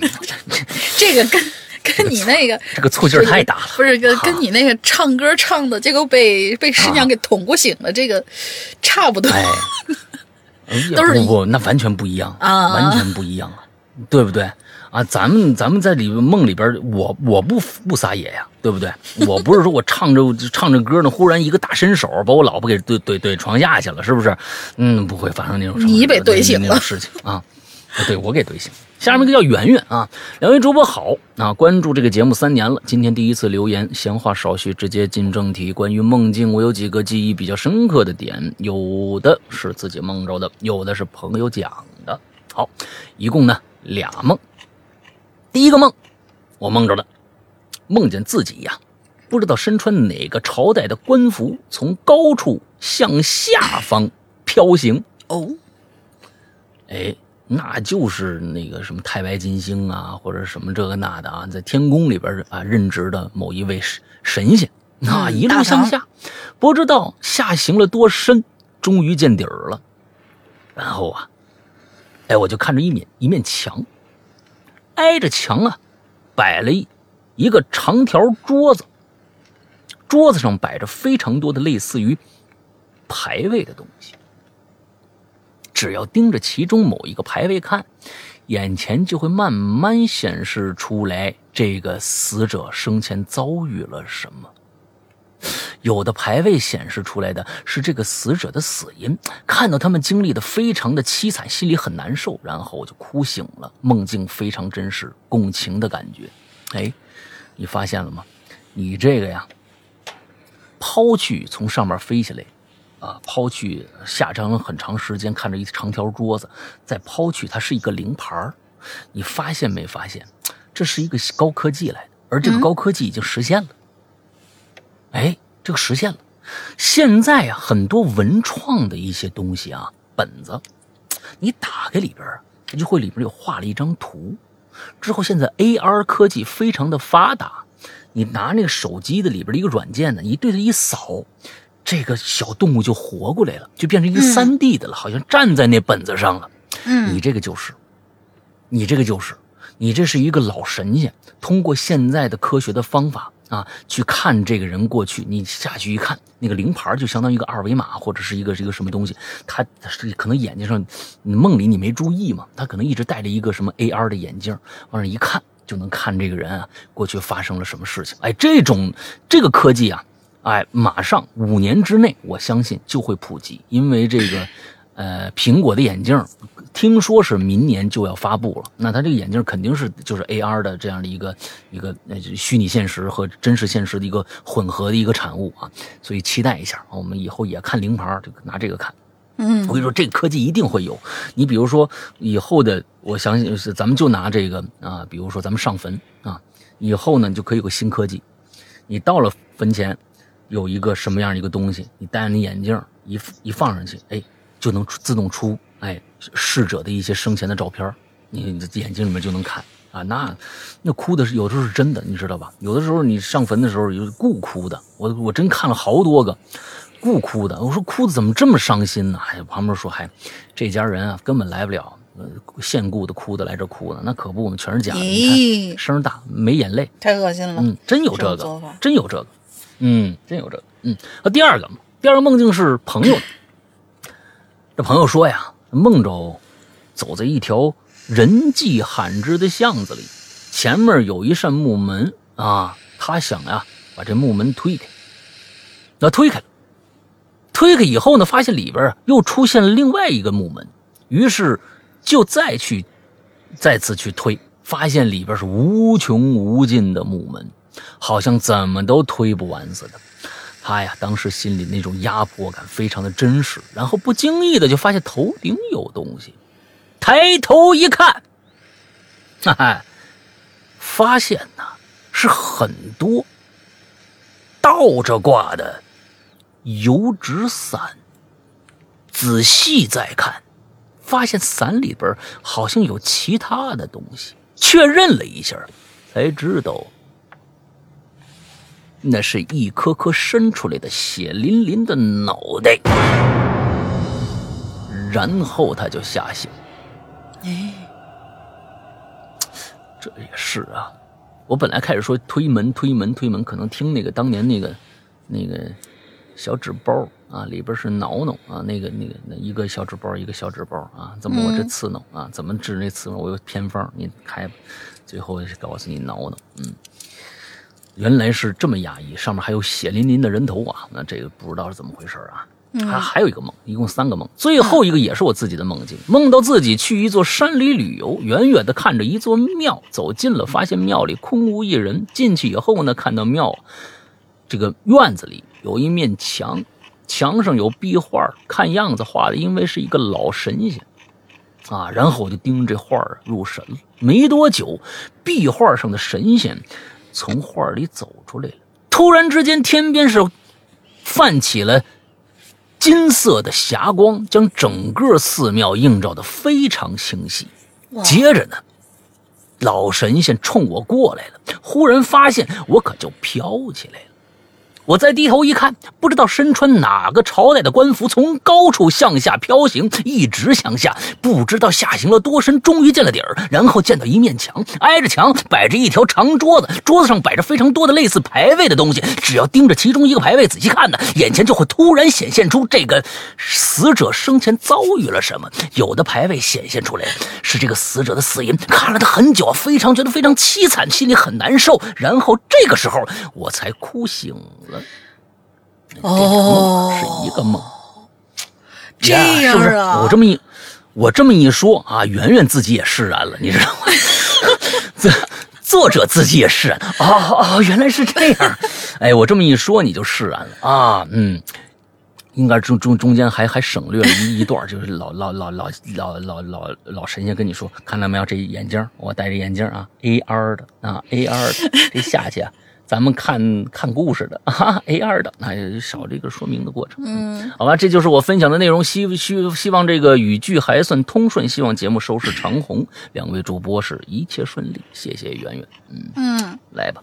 嗯 <laughs> <laughs> 这个跟跟你那个这个醋劲儿太大了。不是跟跟你那个唱歌唱的，结果被被师娘给捅过醒了，这个差不多。哎，<laughs> 哎呀都是不不，那完全不一样啊完全不一样啊，对不对？啊，咱们咱们在里梦里边，我我不不撒野呀，对不对？我不是说我唱着 <laughs> 唱着歌呢，忽然一个大伸手把我老婆给怼怼怼床下去了，是不是？嗯，不会发生那种你被怼醒了那种事情啊。<laughs> 对，我给怼醒。下面一个叫圆圆啊，两位主播好啊，关注这个节目三年了，今天第一次留言，闲话少叙，直接进正题。关于梦境，我有几个记忆比较深刻的点，有的是自己梦着的，有的是朋友讲的。好，一共呢俩梦。第一个梦，我梦着了，梦见自己呀，不知道身穿哪个朝代的官服，从高处向下方飘行。哦，哎，那就是那个什么太白金星啊，或者什么这个那的啊，在天宫里边啊任职的某一位神神仙，那嗯一路向下，不知道下行了多深，终于见底儿了。然后啊，哎，我就看着一面一面墙，挨着墙啊，摆了一一个长条桌子，桌子上摆着非常多的类似于牌位的东西。只要盯着其中某一个牌位看，眼前就会慢慢显示出来这个死者生前遭遇了什么。有的牌位显示出来的是这个死者的死因，看到他们经历的非常的凄惨，心里很难受，然后我就哭醒了，梦境非常真实，共情的感觉。哎，你发现了吗？你这个呀，抛去从上面飞下来，啊，抛去下张很长时间，看着一长条桌子，再抛去它是一个灵牌儿你发现没发现？这是一个高科技来的，而这个高科技已经实现了。哎，这个实现了。现在啊，很多文创的一些东西啊，本子，你打开里边儿，它就会里边有画了一张图。之后现在 AR 科技非常的发达，你拿那个手机的里边的一个软件呢，你对它一扫，这个小动物就活过来了，就变成一个三 D 的了，好像站在那本子上了。嗯你这个就是，你这个就是，你这是一个老神仙，通过现在的科学的方法啊，去看这个人过去，你下去一看，那个灵牌就相当于一个二维码或者是一个是一个什么东西，他可能眼睛上，你梦里你没注意嘛，他可能一直戴着一个什么 AR 的眼镜，往上一看就能看这个人啊过去发生了什么事情。哎，这种这个科技啊，哎，马上五年之内，我相信就会普及，因为这个。呃，苹果的眼镜听说是明年就要发布了，那它这个眼镜肯定是就是 AR 的这样的一个一个呃虚拟现实和真实现实的一个混合的一个产物啊，所以期待一下，我们以后也看灵牌，这个拿这个看。嗯我跟你说，这个科技一定会有。你比如说以后的，我相信是咱们就拿这个啊，比如说咱们上坟啊，以后呢就可以有个新科技，你到了坟前有一个什么样的一个东西，你戴上你眼镜一一放上去，哎，就能自动出哎逝者的一些生前的照片，你你的眼睛里面就能看啊。那那哭的是有的时候是真的，你知道吧？有的时候你上坟的时候有故哭的，我我真看了好多个。故哭的，我说哭的怎么这么伤心呢？哎，旁边说，嗨，这家人啊根本来不了，呃，现故的哭的来这哭的，那可不，我们全是假的。你咦看声大，没眼泪，太恶心了。嗯，真有这个真有这个，嗯，真有这个，嗯。那第二个，第二个梦境是朋友，<clears throat> 这朋友说呀，梦着走在一条人迹罕至的巷子里，前面有一扇木门啊，他想呀把这木门推开，那推开了，推开以后呢，发现里边又出现了另外一个木门，于是就再去再次去推，发现里边是无穷无尽的木门，好像怎么都推不完似的。他呀，当时心里那种压迫感非常的真实，然后不经意的就发现头顶有东西，抬头一看，哈哈，发现呐是很多倒着挂的油纸伞。仔细再看，发现伞里边好像有其他的东西，确认了一下，才知道那是一颗颗伸出来的血淋淋的脑袋。然后他就吓醒。哎，这也是啊，我本来开始说推门推门推门，可能听那个当年那个那个小纸包啊，里边是挠挠啊，那个那个那一个小纸包一个小纸包啊，怎么我这刺挠啊？怎么治那刺挠？我有偏方，你开吧。最后告诉你挠挠，嗯，原来是这么压抑，上面还有血淋淋的人头啊，那这个不知道是怎么回事啊。还还有一个梦，一共三个梦，最后一个也是我自己的梦境，梦到自己去一座山里旅游，远远的看着一座庙，走近了，发现庙里空无一人。进去以后呢，看到庙这个院子里有一面墙，墙上有壁画，看样子画的因为是一个老神仙啊。然后我就盯着这画入神了。没多久，壁画上的神仙从画里走出来了。突然之间，天边是泛起了。金色的霞光将整个寺庙映照的非常清晰。接着呢，老神仙冲我过来了，忽然发现我可就飘起来了。我再低头一看，不知道身穿哪个朝代的官服，从高处向下飘行，一直向下，不知道下行了多深，终于见了底儿。然后见到一面墙，挨着墙摆着一条长桌子，桌子上摆着非常多的类似牌位的东西。只要盯着其中一个牌位仔细看呢，眼前就会突然显现出这个死者生前遭遇了什么。有的牌位显现出来是这个死者的死因，看了他很久，非常觉得非常凄惨，心里很难受。然后这个时候我才哭醒了。哦，是一个梦。这呀样是不是？啊，我这么一我这么一说啊，圆圆自己也释然了，你知道吗？<laughs> 这作者自己也释然，哦哦，原来是这样。哎，我这么一说你就释然了啊，嗯。应该中中中间还还省略了一一段，就是老老老老老老老老神仙跟你说，看到没有这眼镜，我戴着眼镜啊，AR 的啊，AR 的，这下去啊，咱们看看故事的 <laughs> 啊，AR 的，那也少这个说明的过程。嗯，好吧，这就是我分享的内容。希希希望这个语句还算通顺，希望节目收视长虹。<laughs> 两位主播是一切顺利，谢谢圆圆。嗯，嗯，来吧，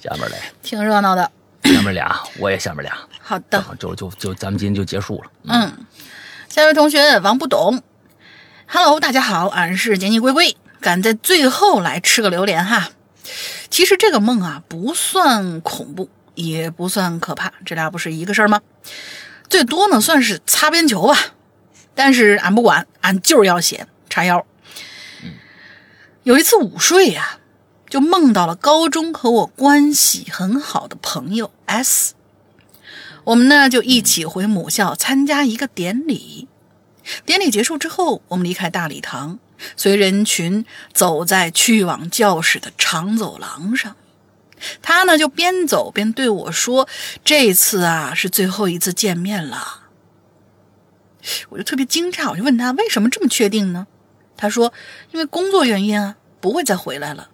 下面来，挺热闹的。下面俩，我也下面俩，<coughs> 好的，就就就咱们今天就结束了。嗯，下一位同学王不懂，Hello，大家好，俺是杰尼龟龟，赶在最后来吃个榴莲哈。其实这个梦啊，不算恐怖，也不算可怕，这俩不是一个事儿吗？最多呢算是擦边球吧。但是俺不管，俺就是要写叉腰。有一次午睡呀、就梦到了高中和我关系很好的朋友 S。我们呢就一起回母校参加一个典礼。典礼结束之后，我们离开大礼堂，随人群走在去往教室的长走廊上。他呢就边走边对我说：“这次啊是最后一次见面了。”我就特别惊诧，我就问他为什么这么确定呢？他说：“因为工作原因啊，不会再回来了。”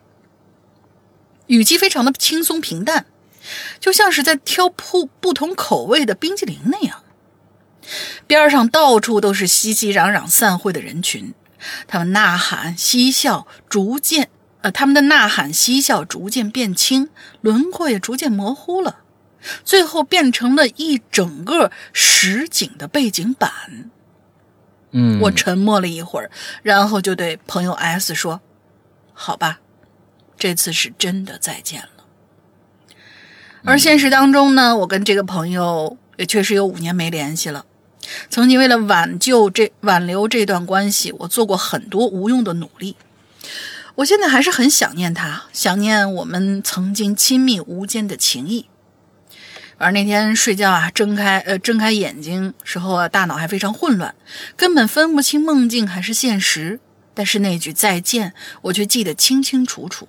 语气非常的轻松平淡，就像是在挑不不同口味的冰淇淋那样。边上到处都是熙熙攘攘散会的人群，他们呐喊嬉笑，逐渐呃，他们的呐喊嬉笑逐渐变轻，轮廓也逐渐模糊了，最后变成了一整个实景的背景板。嗯，我沉默了一会儿，然后就对朋友 S 说：“好吧，这次是真的再见了。”而现实当中呢，我跟这个朋友也确实有五年没联系了。曾经为了挽救这挽留这段关系，我做过很多无用的努力。我现在还是很想念他，想念我们曾经亲密无间的情谊。而那天睡觉啊，睁开呃睁开眼睛时候啊，大脑还非常混乱，根本分不清梦境还是现实。但是那句再见，我却记得清清楚楚。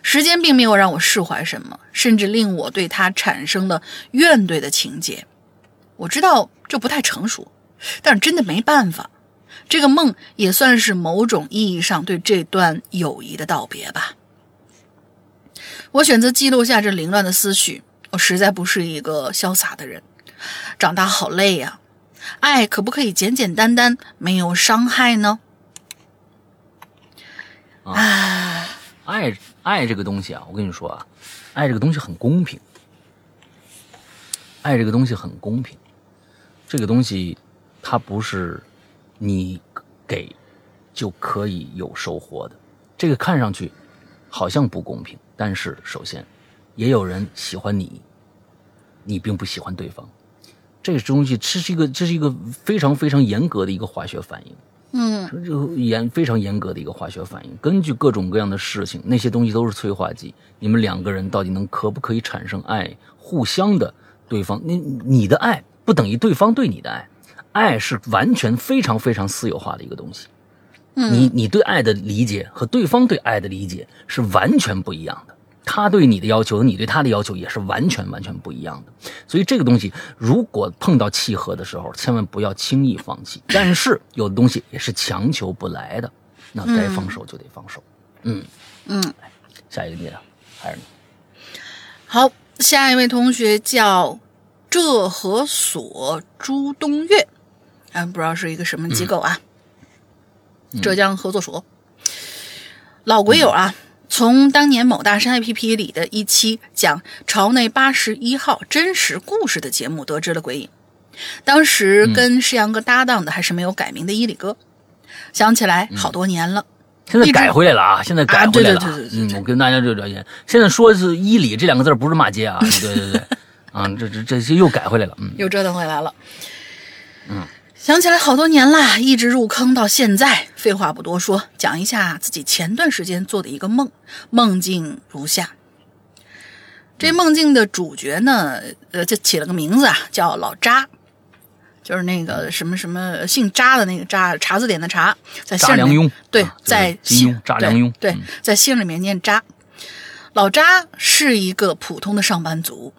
时间并没有让我释怀什么，甚至令我对他产生了怨怼的情节。我知道这不太成熟，但是真的没办法。这个梦也算是某种意义上对这段友谊的道别吧。我选择记录下这凌乱的思绪。我实在不是一个潇洒的人，长大好累呀、爱可不可以简简单单，没有伤害呢？啊，爱爱这个东西啊，我跟你说啊，爱这个东西很公平，爱这个东西很公平，这个东西它不是你给就可以有收获的。这个看上去好像不公平，但是首先也有人喜欢你，你并不喜欢对方，这个东西这是一个这是一个非常非常严格的一个化学反应。嗯就严非常严格的一个化学反应，根据各种各样的事情，那些东西都是催化剂。你们两个人到底能可不可以产生爱？互相的对方，你你的爱不等于对方对你的爱，爱是完全非常非常私有化的一个东西。嗯，你你对爱的理解和对方对爱的理解是完全不一样的。他对你的要求和你对他的要求也是完全完全不一样的。所以这个东西如果碰到契合的时候，千万不要轻易放弃。但是有的东西也是强求不来的，那该放手就得放手。嗯，嗯，下一个你了，还是你？好，下一位同学叫浙和所朱东岳，嗯，不知道是一个什么机构啊？浙江合作所，老鬼友啊。从当年某大山 APP 里的一期讲朝内八十一号真实故事的节目得知了鬼影。当时跟世阳哥搭档的还是没有改名的伊里哥，想起来好多年了。现在改回来了啊！现在改回来了。嗯，我跟大家就了解，现在说是伊里这两个字不是骂街啊，对对对，啊，这这这些又改回来了，嗯又折腾回来了。嗯，想起来好多年啦，一直入坑到现在。废话不多说，讲一下自己前段时间做的一个梦，梦境如下：这梦境的主角呢，呃，就起了个名字啊，叫老扎，就是那个什么什么姓扎的那个扎，查字典的查，在姓里面查良镛对啊，在金姓庸查良镛对，在姓里面念扎。老扎是一个普通的上班族，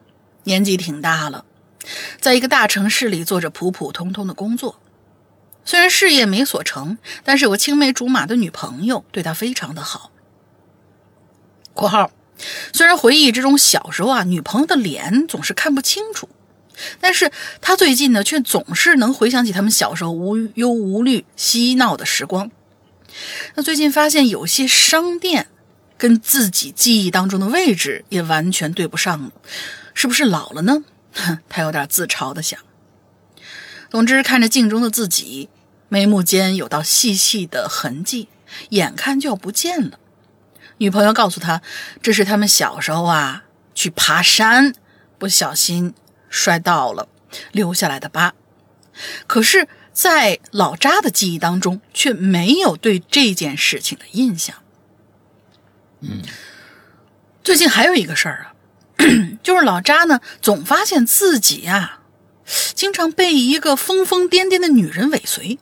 年纪挺大了，在一个大城市里做着普普通通的工作。虽然事业没所成，但是有个青梅竹马的女朋友对他非常的好。（括号）虽然回忆之中小时候啊，女朋友的脸总是看不清楚，但是他最近呢，却总是能回想起他们小时候无忧无虑、嬉闹的时光。那最近发现有些商店跟自己记忆当中的位置也完全对不上了，是不是老了呢？哼，<laughs> 他有点自嘲的想。总之，看着镜中的自己，眉目间有道细细的痕迹，眼看就要不见了。女朋友告诉他，这是他们小时候啊去爬山，不小心摔倒了，留下来的疤。可是，在老扎的记忆当中，却没有对这件事情的印象。嗯，最近还有一个事儿啊，<clears throat> 就是老扎呢，总发现自己啊，经常被一个疯疯癫癫的女人尾随。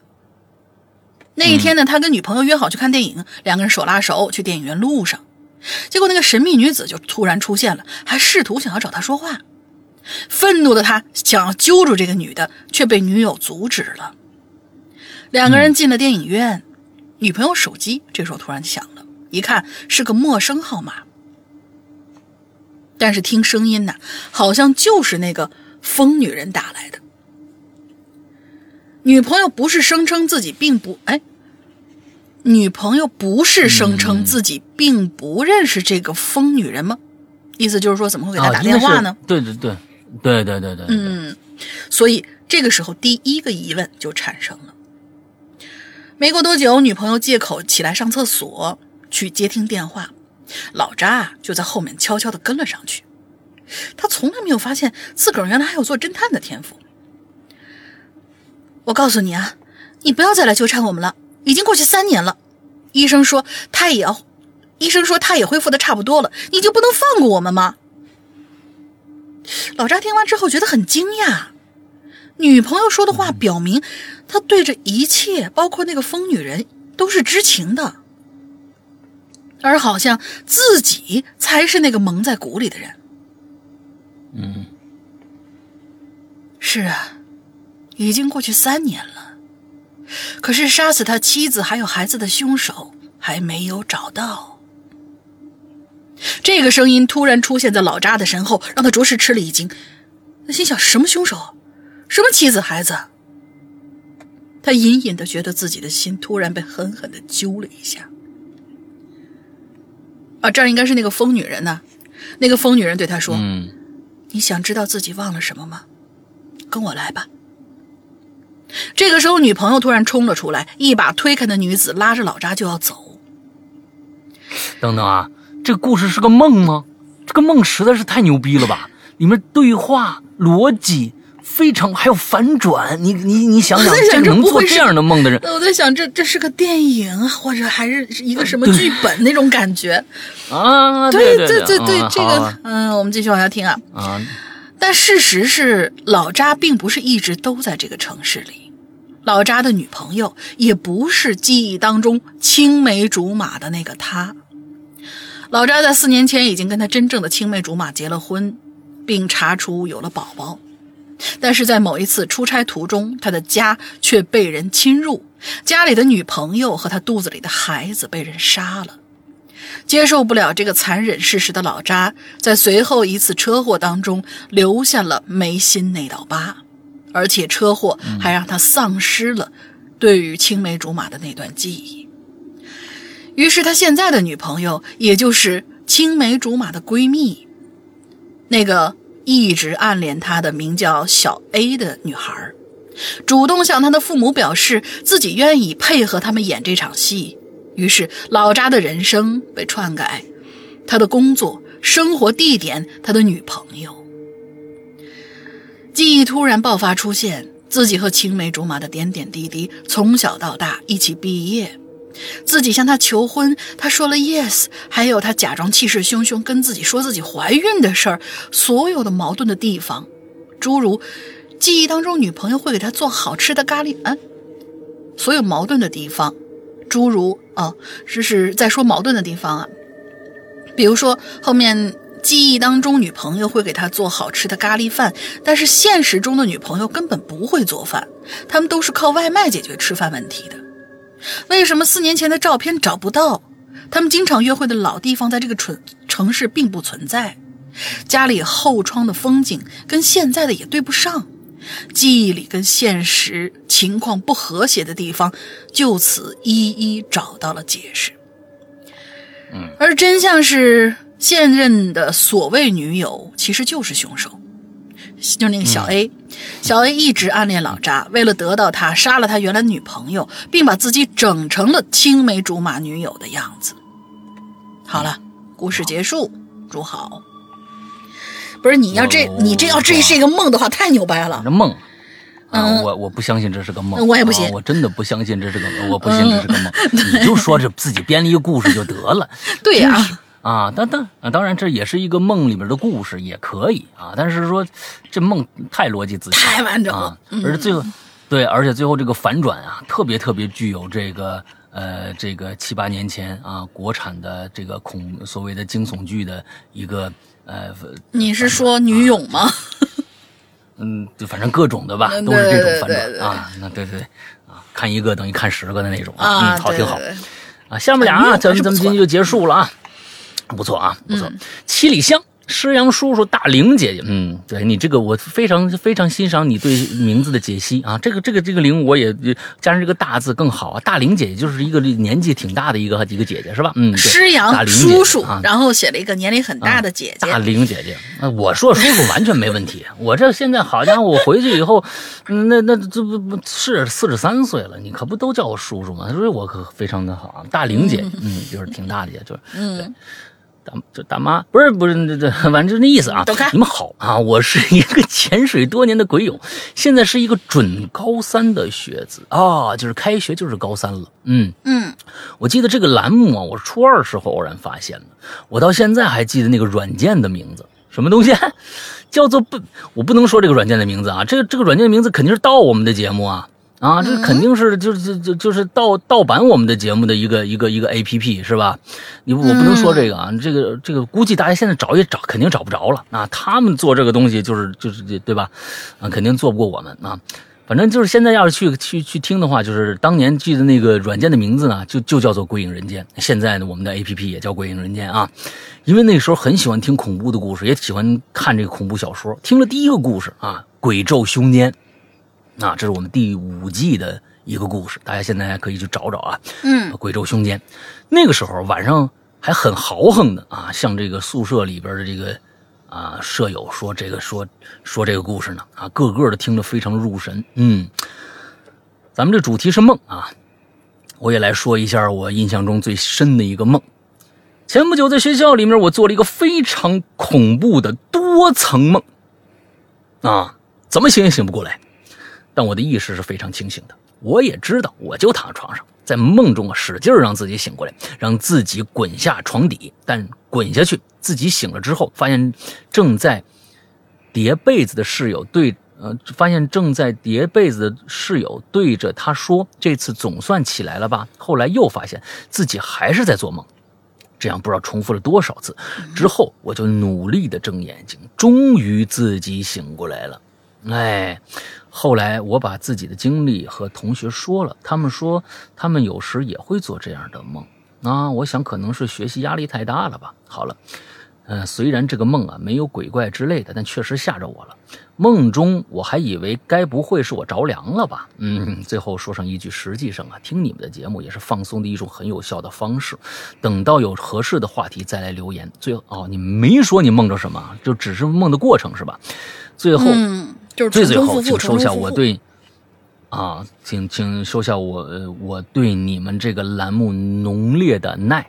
那一天呢，他跟女朋友约好去看电影，两个人手拉手去电影院路上，结果那个神秘女子就突然出现了，还试图想要找他说话。愤怒的他想要揪住这个女的，却被女友阻止了。两个人进了电影院，女朋友手机这时候突然响了，一看是个陌生号码，但是听声音呢，好像就是那个疯女人打来的。女朋友不是声称自己并不哎，女朋友不是声称自己并不认识这个疯女人吗？意思就是说，怎么会给她打电话呢？对对对对对对对，对，嗯，所以这个时候第一个疑问就产生了。没过多久，女朋友借口起来上厕所去接听电话，老扎就在后面悄悄地跟了上去。他从来没有发现自个儿原来还有做侦探的天赋。我告诉你啊，你不要再来纠缠我们了，已经过去三年了。医生说他也要，医生说他也恢复的差不多了，你就不能放过我们吗？老扎听完之后觉得很惊讶，女朋友说的话表明他对这一切，包括那个疯女人，都是知情的，而好像自己才是那个蒙在鼓里的人。嗯，是啊，已经过去三年了，可是杀死他妻子还有孩子的凶手还没有找到。这个声音突然出现在老扎的身后，让他着实吃了一惊。他心想：什么凶手？什么妻子孩子？他隐隐的觉得自己的心突然被狠狠的揪了一下。啊，这儿应该是那个疯女人呢、那个疯女人对他说：“嗯，你想知道自己忘了什么吗？跟我来吧。”这个时候，女朋友突然冲了出来，一把推开那女子，拉着老扎就要走。等等啊，这个故事是个梦吗？这个梦实在是太牛逼了吧！里面对话逻辑非常，还有反转。你你你想想 <laughs> 能做这样的梦的人，我在想，这这是个电影，或者还是一个什么剧本那种感觉？啊，对对对对，嗯这个啊，嗯，我们继续往下听啊。啊，但事实是，老扎并不是一直都在这个城市里，老扎的女朋友也不是记忆当中青梅竹马的那个他。老扎在四年前已经跟他真正的青梅竹马结了婚，并查出有了宝宝，但是在某一次出差途中，他的家却被人侵入，家里的女朋友和他肚子里的孩子被人杀了。接受不了这个残忍事实的老扎，在随后一次车祸当中留下了眉心那道疤，而且车祸还让他丧失了对于青梅竹马的那段记忆。于是他现在的女朋友，也就是青梅竹马的闺蜜，那个一直暗恋他的名叫小 A 的女孩，主动向他的父母表示自己愿意配合他们演这场戏。于是老扎的人生被篡改，他的工作、生活地点、他的女朋友，记忆突然爆发出现，自己和青梅竹马的点点滴滴，从小到大一起毕业，自己向他求婚，他说了 yes，还有他假装气势汹汹跟自己说自己怀孕的事儿，所有的矛盾的地方，诸如记忆当中女朋友会给他做好吃的咖喱，嗯，所有矛盾的地方，诸如哦，这是在说矛盾的地方啊，比如说后面记忆当中女朋友会给他做好吃的咖喱饭，但是现实中的女朋友根本不会做饭，他们都是靠外卖解决吃饭问题的。为什么四年前的照片找不到？他们经常约会的老地方在这个城城市并不存在，家里后窗的风景跟现在的也对不上，记忆里跟现实情况不和谐的地方，就此一一找到了解释。嗯，而真相是，现任的所谓女友其实就是凶手。就那个小 A，、小 A 一直暗恋老扎，为了得到他，杀了他原来女朋友，并把自己整成了青梅竹马女友的样子。好了，故事结束，祝好。不是你要这，你这要这是一个梦的话，太牛掰了这。梦。啊，嗯我我不相信这是个梦，我也不信啊我真的不相信这是个，我不信这是个梦。<laughs> 你就说这自己编了一个故事就得了，<laughs> 对呀、啊，当当啊，当然这也是一个梦里面的故事，也可以啊。但是说这梦太逻辑自洽，太完整了而最后对，而且最后这个反转啊，特别特别具有这个呃这个七八年前啊国产的这个恐所谓的惊悚剧的一个呃你是说女勇吗？<laughs> 嗯，就反正各种的吧，嗯都是这种反转啊。那对对对啊，看一个等于看十个的那种啊，嗯，好，挺好啊。下面俩啊，咱们咱们今天就结束了啊，不错啊，不错嗯。七里香。施阳叔叔、大玲姐姐，嗯，对你这个我非常非常欣赏你对名字的解析啊，这个这个这个玲我也加上这个大字更好啊。大玲姐姐就是一个年纪挺大的一个一个姐姐是吧？嗯，对施大阳叔叔啊，，然后写了一个年龄很大的姐姐。大玲姐姐，那我说叔叔完全没问题。我这现在好家伙，我回去以后，嗯那那这不不是四十三岁了，你可不都叫我叔叔吗？所以我可非常的好啊。大玲姐，嗯，就是挺大的，也就是嗯，大就大妈，不是不是这这，<laughs> 反正就那意思啊走开。你们好啊，我是一个潜水多年的鬼友，现在是一个准高三的学子啊，就是开学就是高三了，嗯。嗯，我记得这个栏目啊，我是初二时候偶然发现的，我到现在还记得那个软件的名字，什么东西，<laughs> 叫做不，我不能说这个软件的名字啊，这个这个软件的名字肯定是盗我们的节目啊。啊，这肯定是就是就就是盗盗版我们的节目的一个一个一个 A P P 是吧？你我不能说这个啊，这个这个估计大家现在找也找肯定找不着了啊。他们做这个东西就是就是对吧？啊，肯定做不过我们啊。反正就是现在要是去去去听的话，就是当年记得那个软件的名字呢，就就叫做《鬼影人间》。现在呢，我们的 A P P 也叫《鬼影人间》啊，因为那时候很喜欢听恐怖的故事，也喜欢看这个恐怖小说。听了第一个故事啊，《鬼咒凶间》，啊，这是我们第五季的一个故事，大家现在还可以去找找啊。嗯，贵州凶间，那个时候晚上还很豪横的啊，向这个宿舍里边的这个啊舍友说这个说说这个故事呢啊，个个的听着非常入神。嗯，咱们这主题是梦啊，我也来说一下我印象中最深的一个梦。前不久在学校里面，我做了一个非常恐怖的多层梦啊，怎么醒也醒不过来。但我的意识是非常清醒的，我也知道，我就躺床上，在梦中啊，使劲让自己醒过来，让自己滚下床底。但滚下去，自己醒了之后，发现正在叠被子的室友对，呃，发现正在叠被子的室友对着他说：“这次总算起来了吧？”后来又发现自己还是在做梦。这样不知道重复了多少次，之后我就努力的睁眼睛，终于自己醒过来了。哎，后来我把自己的经历和同学说了，他们说他们有时也会做这样的梦啊。我想可能是学习压力太大了吧。好了，嗯、虽然这个梦啊没有鬼怪之类的，但确实吓着我了。梦中我还以为该不会是我着凉了吧？嗯，<laughs> 最后说上一句，实际上啊，听你们的节目也是放松的一种很有效的方式。等到有合适的话题再来留言。最后哦，你没说你梦着什么，就只是梦的过程是吧？最后。就是最最后，请收下。我对啊，请请收下我呃我对你们这个栏目浓烈的爱，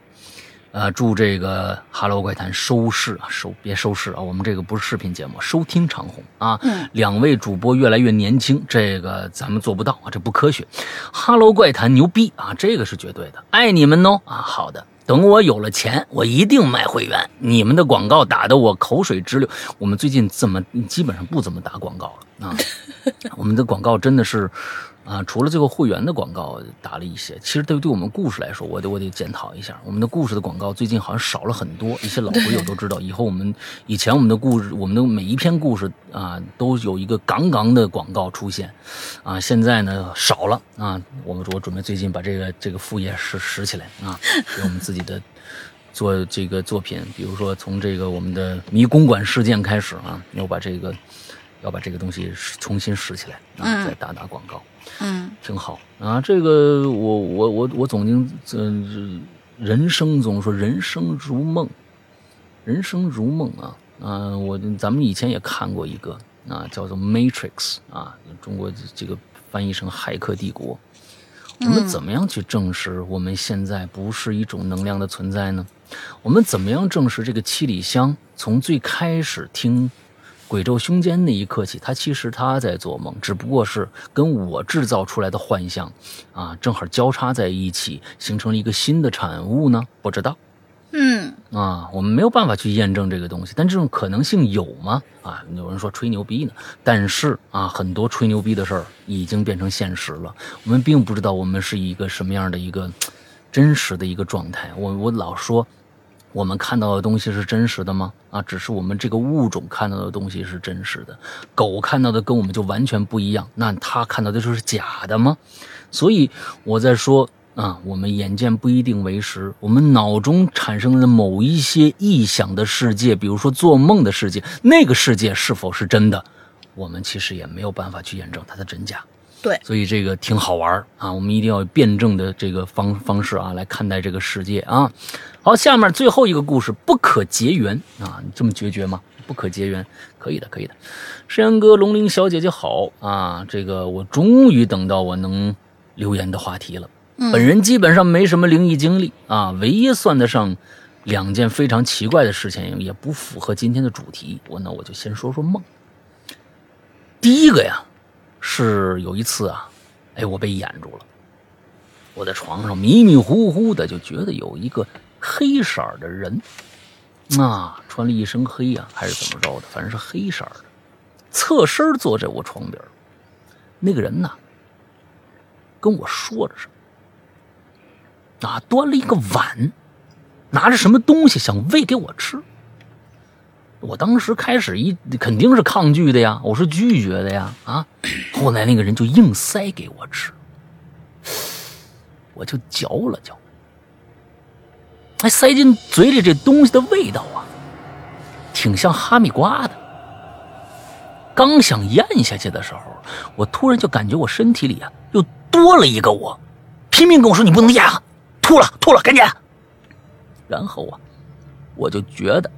呃，祝这个《哈喽怪谈》收视啊，收别收视啊，我们这个不是视频节目，收听长虹啊。嗯两位主播越来越年轻，这个咱们做不到啊，这不科学。哈喽怪谈牛逼啊，这个是绝对的，爱你们哦啊，好的。等我有了钱，我一定卖会员。你们的广告打得我口水直流。我们最近怎么基本上不怎么打广告了啊？<laughs> 我们的广告真的是，啊，除了这个会员的广告打了一些，其实对对我们故事来说，我得我得检讨一下，我们的故事的广告最近好像少了很多。一些老朋友都知道，以后我们以前我们的故事，我们的每一篇故事啊，都有一个杠杠的广告出现，啊，现在呢少了啊。我们我准备最近把这个这个副业拾拾起来啊，给我们自己的。做这个作品，比如说从这个我们的迷宫馆事件开始啊，要把这个要把这个东西重新拾起来啊，嗯再打打广告，嗯嗯挺好啊。这个我我我我总经这、人生总说人生如梦，人生如梦啊啊！我咱们以前也看过一个啊，叫做《Matrix》啊，中国这个翻译成《骇客帝国》。我们怎么样去证实我们现在不是一种能量的存在呢？我们怎么样证实这个七里香从最开始听《鬼咒凶间》那一刻起，他其实他在做梦，只不过是跟我制造出来的幻象啊，正好交叉在一起，形成了一个新的产物呢？不知道。嗯啊，我们没有办法去验证这个东西，但这种可能性有吗？啊，有人说吹牛逼呢，但是啊，很多吹牛逼的事儿已经变成现实了。我们并不知道我们是一个什么样的一个真实的一个状态。我我老说，我们看到的东西是真实的吗？啊，只是我们这个物种看到的东西是真实的，狗看到的跟我们就完全不一样，那它看到的就是假的吗？所以我在说。啊，我们眼见不一定为实，我们脑中产生的某一些臆想的世界，比如说做梦的世界，那个世界是否是真的，我们其实也没有办法去验证它的真假。对，所以这个挺好玩啊，我们一定要辩证的这个方方式啊来看待这个世界啊。好，下面最后一个故事，不可结缘啊，你这么决绝吗？不可结缘，可以的，可以的。山羊哥、龙鳞小姐姐好啊，这个我终于等到我能留言的话题了。本人基本上没什么灵异经历啊，唯一算得上两件非常奇怪的事情，也不符合今天的主题。我那我就先说说梦。第一个呀，是有一次啊，哎，我被掩住了。我在床上迷迷糊糊的，就觉得有一个黑色的人，啊，穿了一身黑呀、还是怎么着的，反正是黑色的，侧身坐在我床边。那个人呐，跟我说着什么，啊，端了一个碗，拿着什么东西想喂给我吃。我当时开始一肯定是抗拒的呀，我是拒绝的呀，啊，后来那个人就硬塞给我吃，我就嚼了嚼，哎，塞进嘴里这东西的味道啊，挺像哈密瓜的。刚想咽下去的时候，我突然就感觉我身体里啊又多了一个我，拼命跟我说：“你不能咽啊，吐了吐了，赶紧！”然后啊，我就觉得。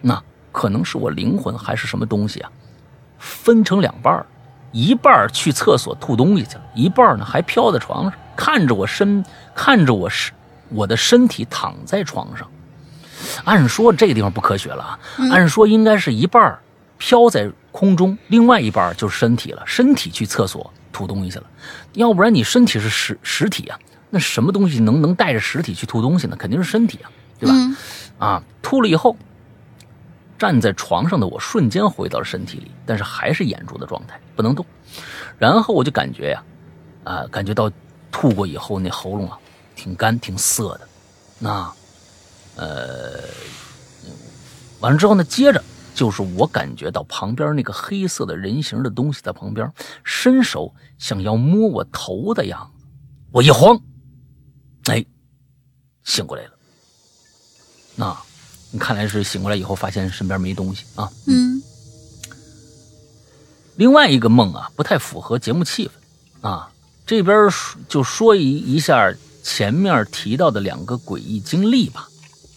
那可能是我灵魂还是什么东西啊，分成两半一半去厕所吐东西去了，一半呢还飘在床上，看着我身，看着我身，我的身体躺在床上。按说这个地方不科学了啊，按说应该是一半飘在空中，另外一半就是身体了，身体去厕所吐东西去了，要不然你身体是实实体啊，那什么东西能能带着实体去吐东西呢？肯定是身体啊，对吧？嗯啊，吐了以后。站在床上的我瞬间回到了身体里，但是还是眼珠的状态，不能动。然后我就感觉呀，啊，感觉到吐过以后那喉咙啊，挺干、挺涩的。那，呃，完了之后呢，接着就是我感觉到旁边那个黑色的人形的东西在旁边伸手想要摸我头的样子，我一慌，哎，醒过来了。那。你看来是醒过来以后发现身边没东西啊。嗯另外一个梦啊，不太符合节目气氛啊。这边就说一一下前面提到的两个诡异经历吧。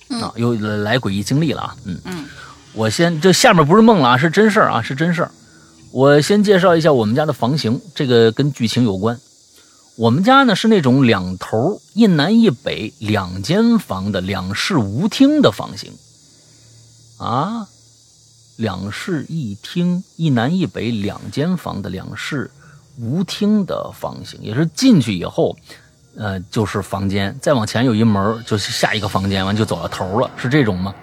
啊，又来诡异经历了啊。嗯嗯，我先这下面不是梦了啊，是真事儿啊，是真事儿。我先介绍一下我们家的房型，这个跟剧情有关。我们家呢是那种两头一南一北两间房的两室无厅的房型，啊，两室一厅，一南一北两间房的两室无厅的房型，也是进去以后，呃，就是房间，再往前有一门，就是下一个房间，完就走到头了，是这种吗？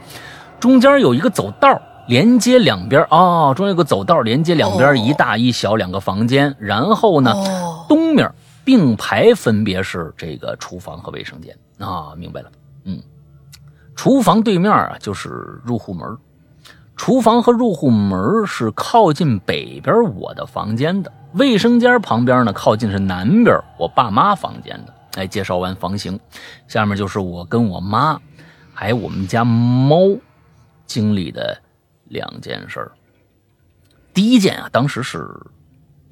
中间有一个走道连接两边哦，中间有个走道连接两边，哦一大一小两个房间，然后呢，哦，东面并排分别是这个厨房和卫生间。啊，明白了，嗯，厨房对面啊就是入户门，厨房和入户门是靠近北边我的房间的，卫生间旁边呢靠近是南边我爸妈房间的。哎，介绍完房型，下面就是我跟我妈还有我们家猫经历的两件事儿。第一件啊，当时是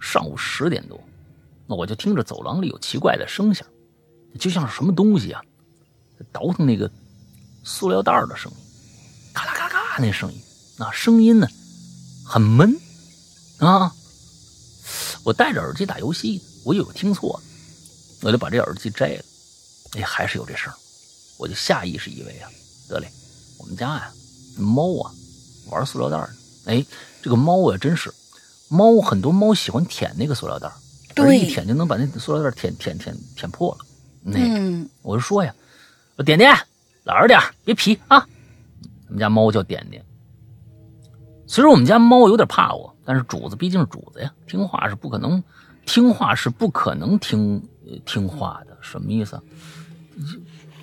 上午十点多，那我就听着走廊里有奇怪的声响，就像是什么东西啊，倒腾那个塑料袋儿的声音，咔啦咔啦咔那声音，那声音呢很闷啊。我戴着耳机打游戏呢，我以为听错了，我就把这耳机摘了，哎，还是有这声，我就下意识以为啊，得嘞，我们家呀猫啊玩塑料袋儿呢，哎，这个猫啊真是，猫很多猫喜欢舔那个塑料袋对一舔就能把那塑料袋儿舔舔舔舔破了。那、嗯，我就说呀，我点点老实点儿别皮啊。我们家猫叫点点。虽然我们家猫有点怕我，但是主子毕竟是主子呀，听话是不可能，听话是不可能听呃听话的。什么意思啊？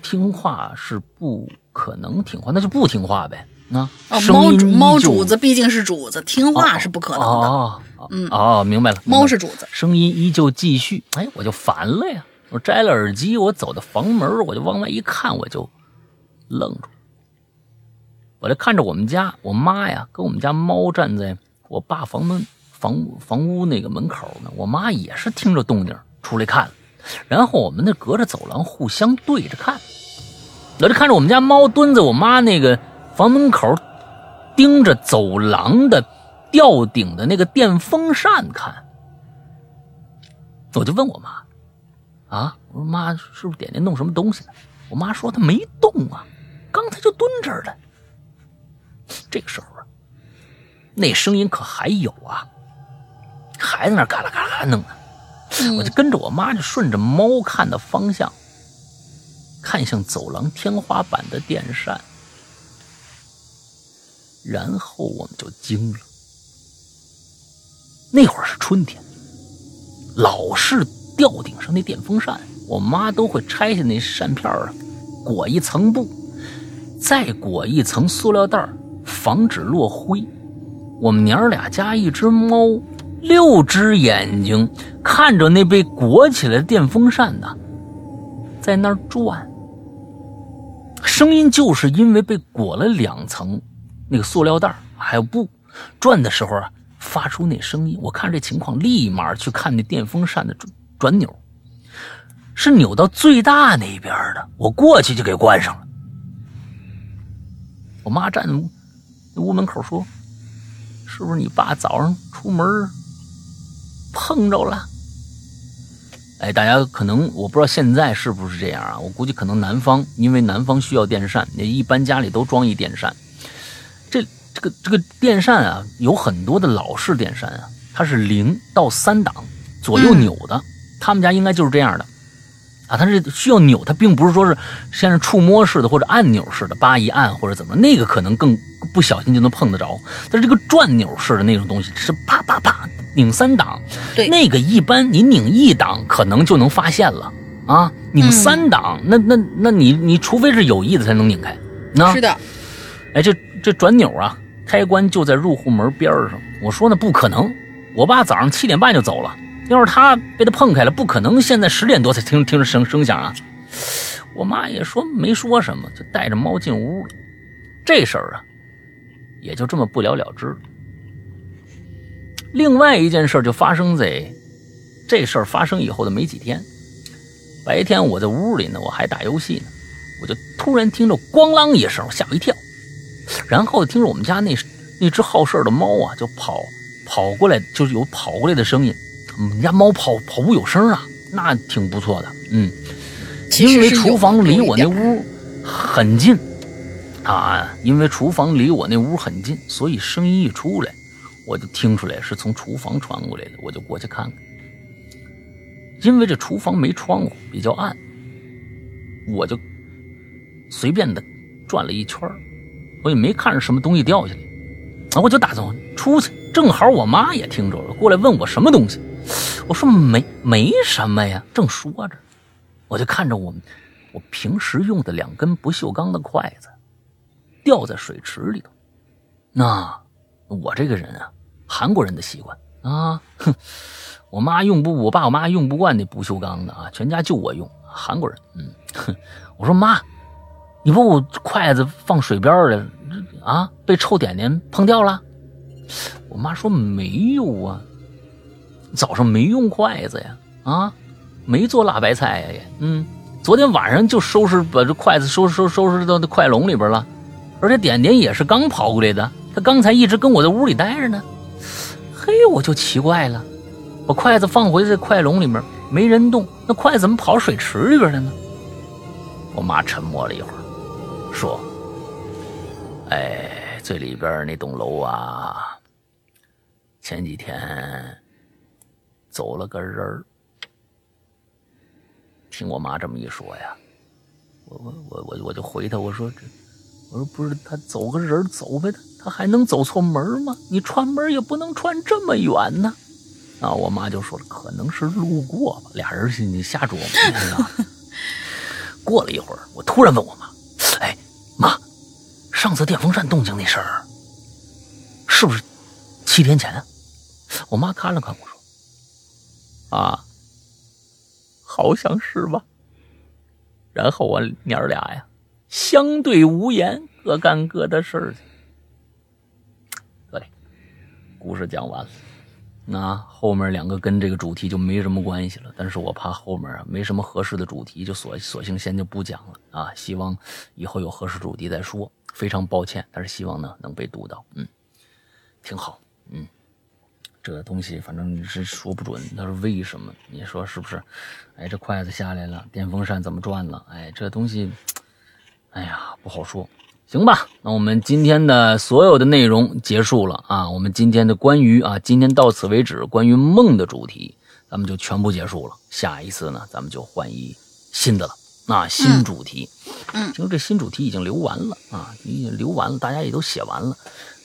听话是不可能听话，那就不听话呗。啊，哦，猫猫主子毕竟是主子，听话是不可能的。哦。明白了猫是主子，声音依旧继续，哎，我就烦了呀！我摘了耳机，我走到房门，我就往外一看，我就愣住。我就看着我们家我妈呀，跟我们家猫站在我爸房门房房屋那个门口呢。我妈也是听着动静出来看，然后我们那隔着走廊互相对着看。我就看着我们家猫蹲在我妈那个房门口，盯着走廊的吊顶的那个电风扇看。我就问我妈：“啊，我说妈，是不是点点弄什么东西呢？”我妈说她没动啊，刚才就蹲这儿了。这个时候啊，那声音可还有啊，还在那嘎啦嘎啦弄呢。我就跟着我妈就顺着猫看的方向，看向走廊天花板的电扇，然后我们就惊了。那会儿是春天，老式吊顶上那电风扇，我妈都会拆下那扇片裹一层布，再裹一层塑料袋，防止落灰。我们娘儿俩加一只猫，六只眼睛看着那被裹起来的电风扇呢，在那儿转。声音就是因为被裹了两层那个塑料袋还有布，转的时候啊，发出那声音。我看这情况，立马去看那电风扇的转转钮，是扭到最大那边的。我过去就给关上了。我妈站在屋屋门口说：“是不是你爸早上出门碰着了？”哎，大家可能我不知道现在是不是这样啊？我估计可能南方，因为南方需要电扇，也一般家里都装一电扇。这这个这个电扇啊，有很多的老式电扇啊，它是零到三档左右扭的，他们家应该就是这样的啊。它是需要扭，它并不是说是像是触摸式的或者按钮式的，叭一按或者怎么，那个可能更不小心就能碰得着。但是这个转钮式的那种东西是啪啪啪拧三档，对那个一般你拧一档可能就能发现了啊，拧三档，那那那你你除非是有意的才能拧开，那是的，哎，这这转钮啊，开关就在入户门边上。我说那不可能，我爸早上七点半就走了，要是他被他碰开了，不可能现在十点多才听听着声声响啊。我妈也说没说什么，就带着猫进屋了。这事儿啊，也就这么不了了之了。另外一件事就发生在这事儿发生以后的没几天。白天我在屋里呢，我还打游戏呢，我就突然听着咣啷一声，吓我一跳。然后听着我们家那那只好事的猫啊，就跑跑过来，就是有跑过来的声音。我们家猫跑跑步有声啊，那挺不错的，嗯。因为厨房离我那屋很近啊，因为厨房离我那屋很近，所以声音一出来，我就听出来是从厨房传过来的，我就过去看看。因为这厨房没窗户，比较暗，我就随便的转了一圈儿我也没看着什么东西掉下来，啊，我就打算出去，正好我妈也听着了，过来问我什么东西，我说没没什么呀，正说着。我就看着我我平时用的两根不锈钢的筷子掉在水池里头。那我这个人啊，韩国人的习惯啊，哼，我妈用不，我爸我妈用不惯那不锈钢的啊，全家就我用。韩国人，嗯，哼，我说妈，你把我筷子放水边了啊，被臭点点碰掉了？我妈说没有啊，早上没用筷子呀，啊。没做辣白菜呀也，嗯，昨天晚上就收拾把这筷子收拾收拾收拾到那筷笼里边了，而且点点也是刚跑过来的，他刚才一直跟我在屋里待着呢。嘿，我就奇怪了，把筷子放回这筷笼里面，没人动，那筷子怎么跑水池里边了呢？我妈沉默了一会儿，说：“哎，最里边那栋楼啊，前几天走了个人儿。”听我妈这么一说呀，我我我我我就回她，我说这，我说不是他走个人走呗，他他还能走错门吗？你串门也不能串这么远呢。啊，我妈就说了，可能是路过吧。俩人你瞎琢磨。<laughs> 过了一会儿，我突然问我妈，哎妈，上次电风扇动静那事儿，是不是七天前？我妈看了看我说，啊。好像是吧。然后我娘儿俩呀，相对无言，各干各的事儿去。对，故事讲完了。那后面两个跟这个主题就没什么关系了。但是我怕后面啊没什么合适的主题，就索索性先就不讲了啊。希望以后有合适主题再说。非常抱歉，但是希望呢能被读到。嗯，挺好。嗯。这东西反正是说不准，他说为什么？你说是不是？哎，这筷子下来了，电风扇怎么转了？哎，这东西，哎呀，不好说。行吧，那我们今天的所有的内容结束了啊。我们今天的关于啊，今天到此为止，关于梦的主题，咱们就全部结束了。下一次呢，咱们就换一新的了啊，新主题。嗯，因为这新主题已经留完了啊，已经留完了，大家也都写完了。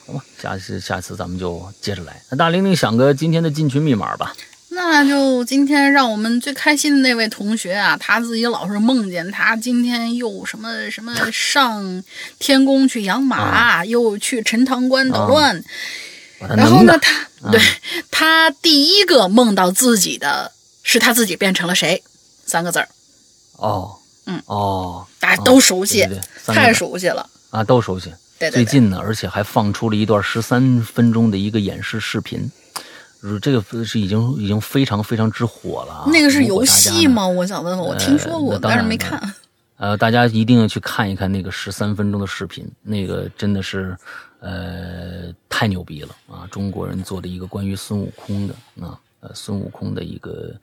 好吧，下次下次咱们就接着来。那大玲玲想个今天的进群密码吧。那就今天让我们最开心的那位同学啊，他自己老是梦见他今天又什么什么上天宫去养马，啊又去陈塘关捣乱。然后呢，他对他第一个梦到自己的是他自己变成了谁？三个字儿，哦，嗯哦，大家都熟悉，对对对太熟悉了。啊，都熟悉。对对对，最近呢，而且还放出了一段十三分钟的一个演示视频，这个是已经已经非常非常之火了啊。那个是游戏吗？我想问问，我听说过，呃但是没看。呃，大家一定要去看一看那个十三分钟的视频，那个真的是，呃，太牛逼了啊！中国人做的一个关于孙悟空的啊，呃，孙悟空的一个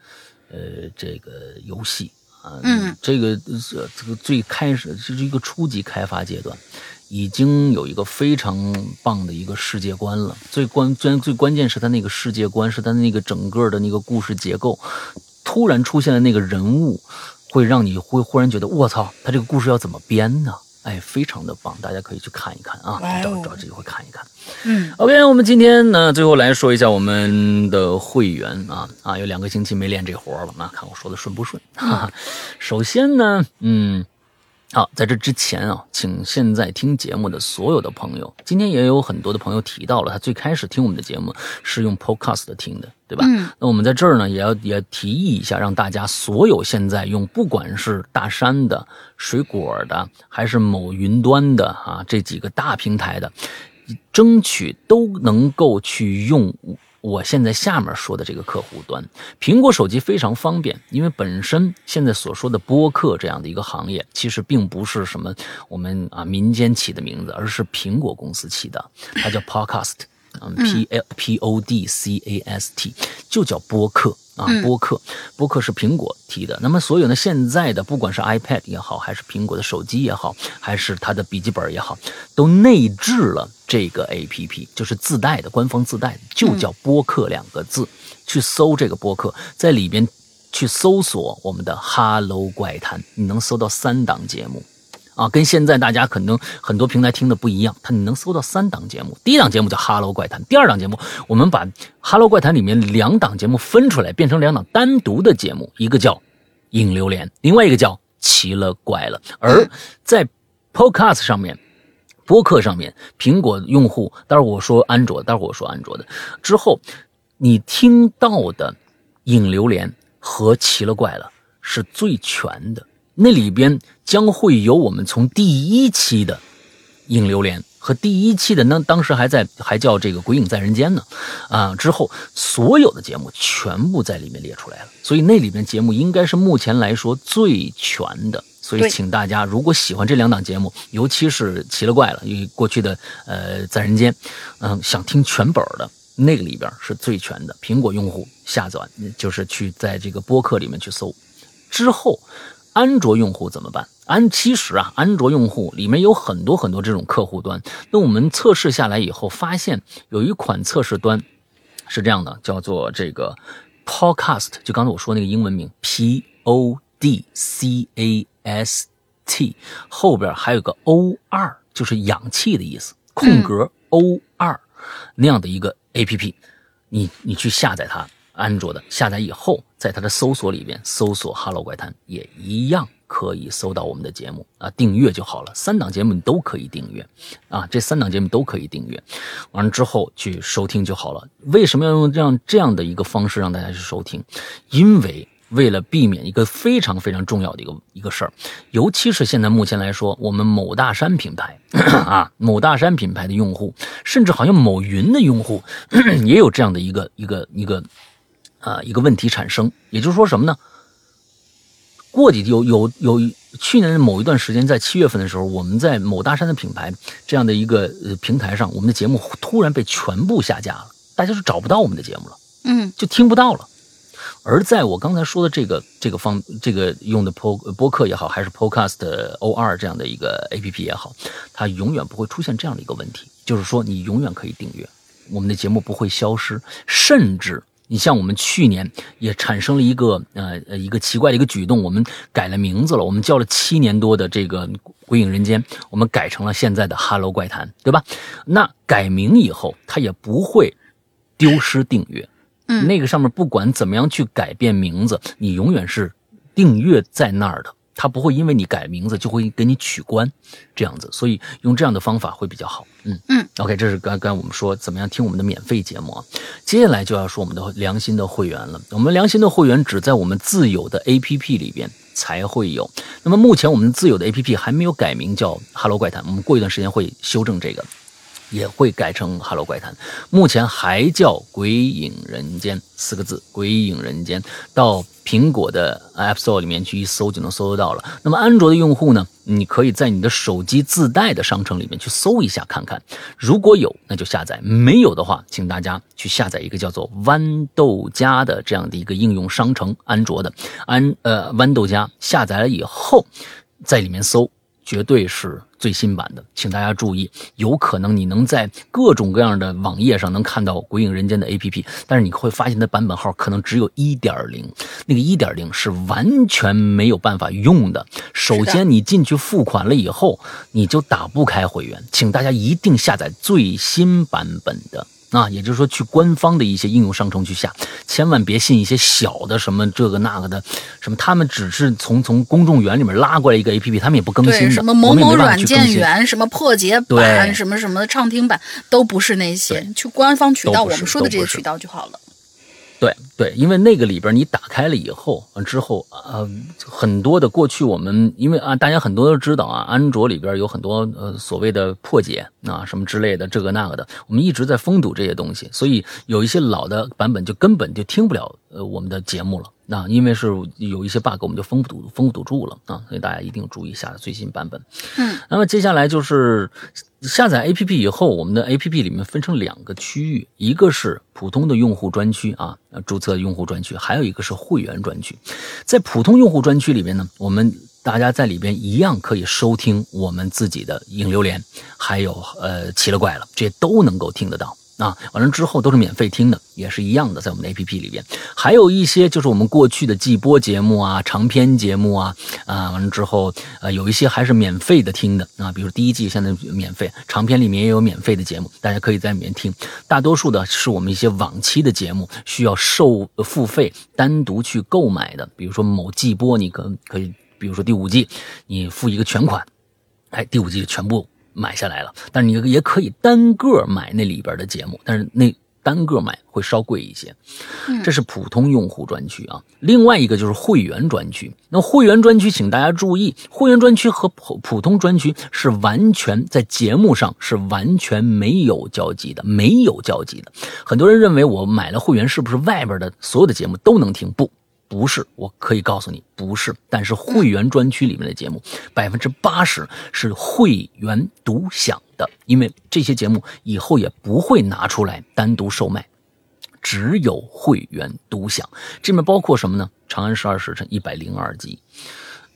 呃这个游戏啊，嗯，这个呃这个最开始这是一个初级开发阶段，已经有一个非常棒的一个世界观了。最关最最关键是它那个世界观，是它那个整个的那个故事结构，突然出现的那个人物。会让你会忽然觉得我操，他这个故事要怎么编呢？哎，非常的棒，大家可以去看一看啊，找找机会看一看。嗯 OK，我们今天呢，最后来说一下我们的会员啊啊，有两个星期没练这活了，那看我说的顺不顺？哈哈。<laughs> 首先呢，嗯。好，在这之前啊，请现在听节目的所有的朋友，今天也有很多的朋友提到了，他最开始听我们的节目是用 Podcast 听的，对吧？嗯。那我们在这儿呢，也要也提议一下，让大家所有现在用，不管是大山的、水果的，还是某云端的啊，这几个大平台的，争取都能够去用。我现在下面说的这个客户端，苹果手机非常方便，因为本身现在所说的播客这样的一个行业，其实并不是什么我们啊民间起的名字，而是苹果公司起的，它叫 Podcast，嗯，P L P O D C A S T，就叫播客啊，播客，播客是苹果提的。那么所有呢，现在的不管是 iPad 也好，还是苹果的手机也好，还是它的笔记本也好，都内置了这个 APP，就是自带的，官方自带的，就叫播客两个字。去搜这个播客，在里边去搜索我们的《哈喽怪谈》，你能搜到三档节目。啊，跟现在大家可能很多平台听的不一样，它你能搜到三档节目。第一档节目叫《哈喽怪谈》，第二档节目我们把《哈喽怪谈》里面两档节目分出来，变成两档单独的节目，一个叫《影流连》，另外一个叫《奇了怪了》。而在 Podcast 上面，播客上面，苹果用户，待会儿我说安卓，待会儿我说安卓的之后，你听到的《影流连》和《奇了怪了》是最全的。那里边将会有我们从第一期的《影榴莲》和第一期的那当时还在还叫这个《鬼影在人间》呢，啊，之后所有的节目全部在里面列出来了，所以那里面节目应该是目前来说最全的。所以请大家如果喜欢这两档节目，尤其是奇了怪了，因为过去的呃在人间，嗯，想听全本的那个里边是最全的。苹果用户下载就是去在这个播客里面去搜，之后。安卓用户怎么办？安其实啊，安卓用户里面有很多很多这种客户端。那我们测试下来以后，发现有一款测试端是这样的，叫做这个 Podcast，就刚才我说那个英文名 P O D C A S T，后边还有个 O 二，就是氧气的意思，空格 O 二那样的一个 A P P，你你去下载它。安卓的下载以后，在它的搜索里边搜索“哈喽怪谈”也一样可以搜到我们的节目啊，订阅就好了。三档节目你都可以订阅啊，这三档节目都可以订阅，完了之后去收听就好了。为什么要用这样这样的一个方式让大家去收听？因为为了避免一个非常非常重要的一个一个事儿，尤其是现在目前来说，我们某大山品牌 <clears throat> 啊，某大山品牌的用户，甚至好像某云的用户 <clears throat> 也有这样的一个一个一个。啊，一个问题产生，也就是说什么呢？过几有有有去年的某一段时间，在七月份的时候，我们在某大山的品牌这样的一个呃平台上，我们的节目突然被全部下架了，大家是找不到我们的节目了，嗯，就听不到了。而在我刚才说的这个这个方这个用的播播客也好，还是 Podcast O 二这样的一个 A P P 也好，它永远不会出现这样的一个问题，就是说你永远可以订阅我们的节目，不会消失，甚至。你像我们去年也产生了一个呃呃一个奇怪的一个举动，我们改了名字了，我们叫了七年多的这个《鬼影人间》，我们改成了现在的《哈喽怪谈》，对吧？那改名以后，它也不会丢失订阅。嗯，那个上面不管怎么样去改变名字，你永远是订阅在那儿的。他不会因为你改名字就会给你取关，这样子，所以用这样的方法会比较好。嗯嗯，OK，这是刚刚我们说怎么样听我们的免费节目啊。接下来就要说我们的良心的会员了。我们良心的会员只在我们自有的 APP 里边才会有。那么目前我们自有的 APP 还没有改名叫 Hello 怪谈，我们过一段时间会修正这个，也会改成 Hello 怪谈。目前还叫鬼影人间四个字，鬼影人间到。苹果的 App Store 里面去一搜就能搜得到了。那么安卓的用户呢？你可以在你的手机自带的商城里面去搜一下看看，如果有那就下载，没有的话，请大家去下载一个叫做豌豆荚的这样的一个应用商城，安卓的安呃豌豆荚下载了以后，在里面搜。绝对是最新版的，请大家注意，有可能你能在各种各样的网页上能看到《鬼影人间》的 APP，但是你会发现它版本号可能只有一点零，那个一点零是完全没有办法用的。首先，你进去付款了以后，你就打不开会员，请大家一定下载最新版本的。啊，也就是说，去官方的一些应用商城去下，千万别信一些小的什么这个那个的，什么他们只是从从公众源里面拉过来一个 A P P，他们也不更新的。什么某某软件园，什么破解版，什么什么畅听版，都不是那些。去官方渠道，我们说的这些渠道就好了。对对，因为那个里边你打开了以后，之后呃很多的过去我们因为啊大家很多都知道啊，安卓里边有很多呃所谓的破解啊什么之类的这个那个的，我们一直在封堵这些东西，所以有一些老的版本就根本就听不了呃我们的节目了。那因为是有一些 bug，我们就封不堵封不堵住了啊，所以大家一定注意下最新版本。嗯，那么接下来就是下载 APP 以后，我们的 APP 里面分成两个区域，一个是普通的用户专区啊，注册用户专区，还有一个是会员专区。在普通用户专区里面呢，我们大家在里边一样可以收听我们自己的影流连，还有呃奇了怪了，这些都能够听得到。啊，完了之后都是免费听的，也是一样的，在我们的 APP 里边，还有一些就是我们过去的季播节目啊、长篇节目啊，啊，完了之后，呃，有一些还是免费的听的啊，比如第一季现在免费，长篇里面也有免费的节目，大家可以在里面听。大多数的是我们一些往期的节目需要受付费单独去购买的，比如说某季播，你可可以，比如说第五季，你付一个全款，哎，第五季全部。买下来了，但是你也可以单个买那里边的节目，但是那单个买会稍贵一些。这是普通用户专区啊。另外一个就是会员专区。那会员专区，请大家注意，会员专区和普普通专区是完全在节目上是完全没有交集的，没有交集的。很多人认为我买了会员是不是外边的所有的节目都能听？不。不是，我可以告诉你，不是。但是会员专区里面的节目，百分之八十是会员独享的，因为这些节目以后也不会拿出来单独售卖，只有会员独享。这里面包括什么呢？《长安十二时辰》一百零二集，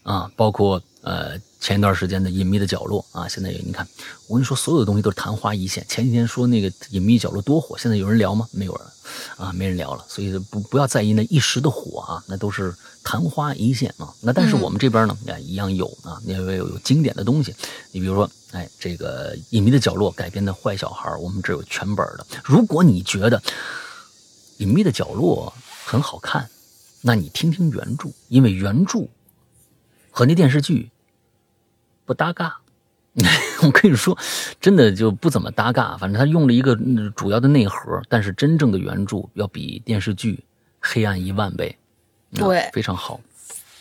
啊，包括呃。前一段时间的隐秘的角落啊，现在你看，我跟你说，所有的东西都是昙花一现。前几天说那个隐秘角落多火，现在有人聊吗？没有人，啊，没人聊了。所以不不要在意那一时的火啊，那都是昙花一现啊。那但是我们这边呢，也一样有啊，因为有有经典的东西。你比如说，哎，这个隐秘的角落改编的《坏小孩》，我们这有全本的。如果你觉得隐秘的角落很好看，那你听听原著，因为原著和那电视剧。不搭嘎，<laughs> 我跟你说，真的就不怎么搭嘎。反正他用了一个主要的内核，但是真正的原著要比电视剧黑暗一万倍，对，非常好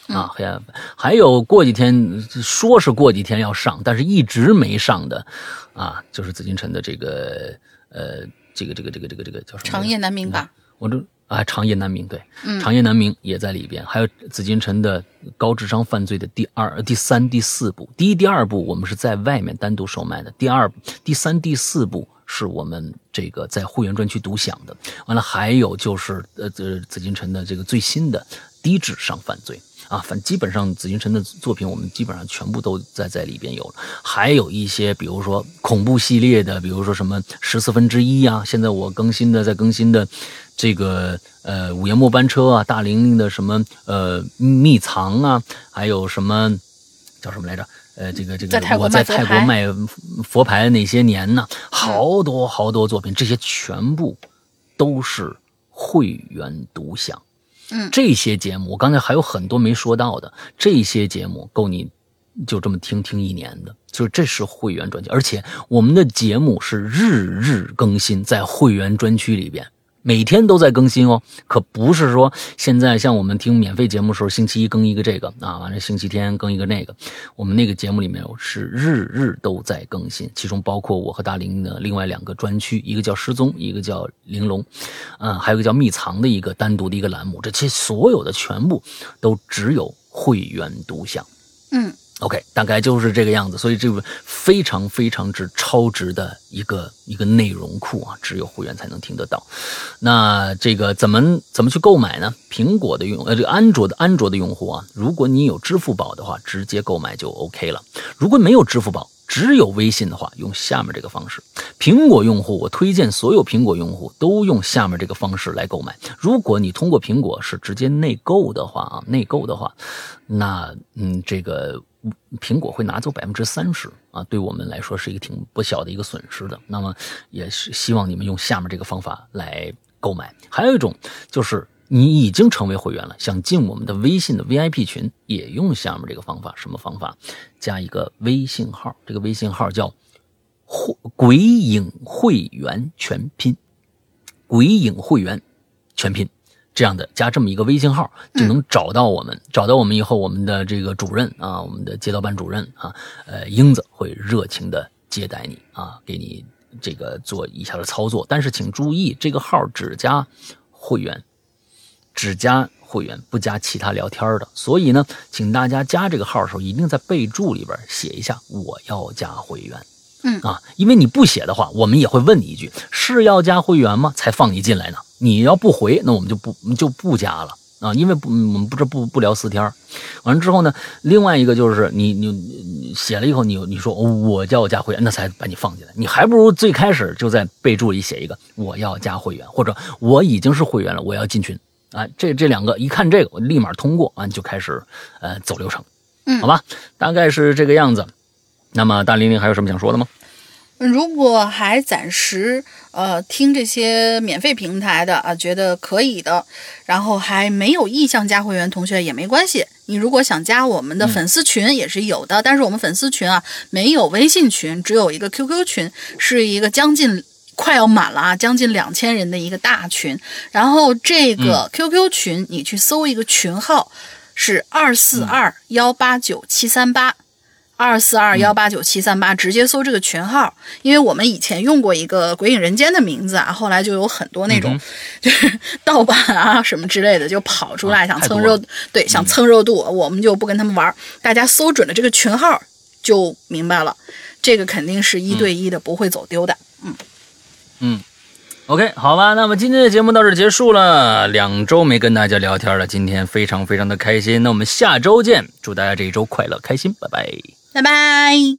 啊，黑暗。还有过几天说是过几天要上，但是一直没上的啊，就是紫禁城的这个呃，这个这个这个这个这个叫什么？长夜难明吧？我这。啊，长夜难明，对，长夜难明也在里边，还有紫禁城的高智商犯罪的第二、第三、第四部，第一、第二部我们是在外面单独售卖的，第二、第三、第四部是我们这个在会员专区独享的。完了，还有就是呃，呃紫禁城的这个最新的低智商犯罪啊，反基本上紫金陈的作品我们基本上全部都在在里边有了，还有一些比如说恐怖系列的，比如说什么十四分之一啊，现在我更新的在更新的。这个呃，午夜末班车啊，大玲玲的什么呃秘藏啊，还有什么叫什么来着？呃，这个这个我在泰国卖佛牌那些年呢，好多好多作品，这些全部都是会员独享。这些节目我刚才还有很多没说到的，这些节目够你就这么听听一年的，就是这是会员专辑，而且我们的节目是日日更新在会员专区里边。每天都在更新哦，可不是说现在像我们听免费节目的时候，星期一更一个这个啊，完了星期天更一个那个。我们那个节目里面是日日都在更新，其中包括我和大林的另外两个专区，一个叫失踪，一个叫玲珑，嗯，还有一个叫秘藏的一个单独的一个栏目。这些所有的全部都只有会员独享，嗯。OK，大概就是这个样子，所以这个非常非常之超值的一个一个内容库啊，只有会员才能听得到。那这个怎么怎么去购买呢？苹果的用呃，这个安卓的安卓的用户啊，如果你有支付宝的话，直接购买就 OK 了。如果没有支付宝，只有微信的话，用下面这个方式。苹果用户，我推荐所有苹果用户都用下面这个方式来购买。如果你通过苹果是直接内购的话啊，内购的话，那嗯，这个。苹果会拿走百分之三十啊，对我们来说是一个挺不小的一个损失的。那么也是希望你们用下面这个方法来购买。还有一种就是你已经成为会员了，想进我们的微信的 VIP 群，也用下面这个方法。什么方法？加一个微信号，这个微信号叫“会鬼影会员全拼”，鬼影会员全拼。这样的加这么一个微信号就能找到我们，找到我们以后，我们的这个主任啊，我们的街道办主任啊，呃，英子会热情的接待你啊，给你这个做以下的操作。但是请注意，这个号只加会员只加会员，不加其他聊天的。所以呢，请大家加这个号的时候，一定在备注里边写一下“我要加会员”。嗯啊，因为你不写的话，我们也会问你一句：是要加会员吗？才放你进来呢。你要不回，那我们就不就不加了啊，因为不我们不是不不聊四天儿。完了之后呢，另外一个就是你你你写了以后，你你说哦我叫我加会员，那才把你放进来。你还不如最开始就在备注里写一个我要加会员，或者我已经是会员了，我要进群啊。这这两个一看这个，我立马通过啊，你就开始呃走流程，嗯好吧，大概是这个样子。那么大玲玲还有什么想说的吗？如果还暂时呃听这些免费平台的啊，觉得可以的，然后还没有意向加会员同学也没关系。你如果想加我们的粉丝群也是有的，但是我们粉丝群啊没有微信群，只有一个 QQ 群，是一个将近。快要满了啊，将近两千人的一个大群。然后这个 QQ 群，你去搜一个群号，是二四二幺八九七三八。二四二幺八九七三八，直接搜这个群号，因为我们以前用过一个《鬼影人间》的名字啊，后来就有很多那种、<laughs> 就是盗版啊什么之类的就跑出来、啊想蹭热，对，想蹭热度，我们就不跟他们玩儿。大家搜准了这个群号就明白了，这个肯定是一对一的，不会走丢的。嗯嗯，OK，好吧，那么今天的节目到这儿结束了。两周没跟大家聊天了，今天非常非常的开心。那我们下周见，祝大家这一周快乐开心，拜拜。拜拜。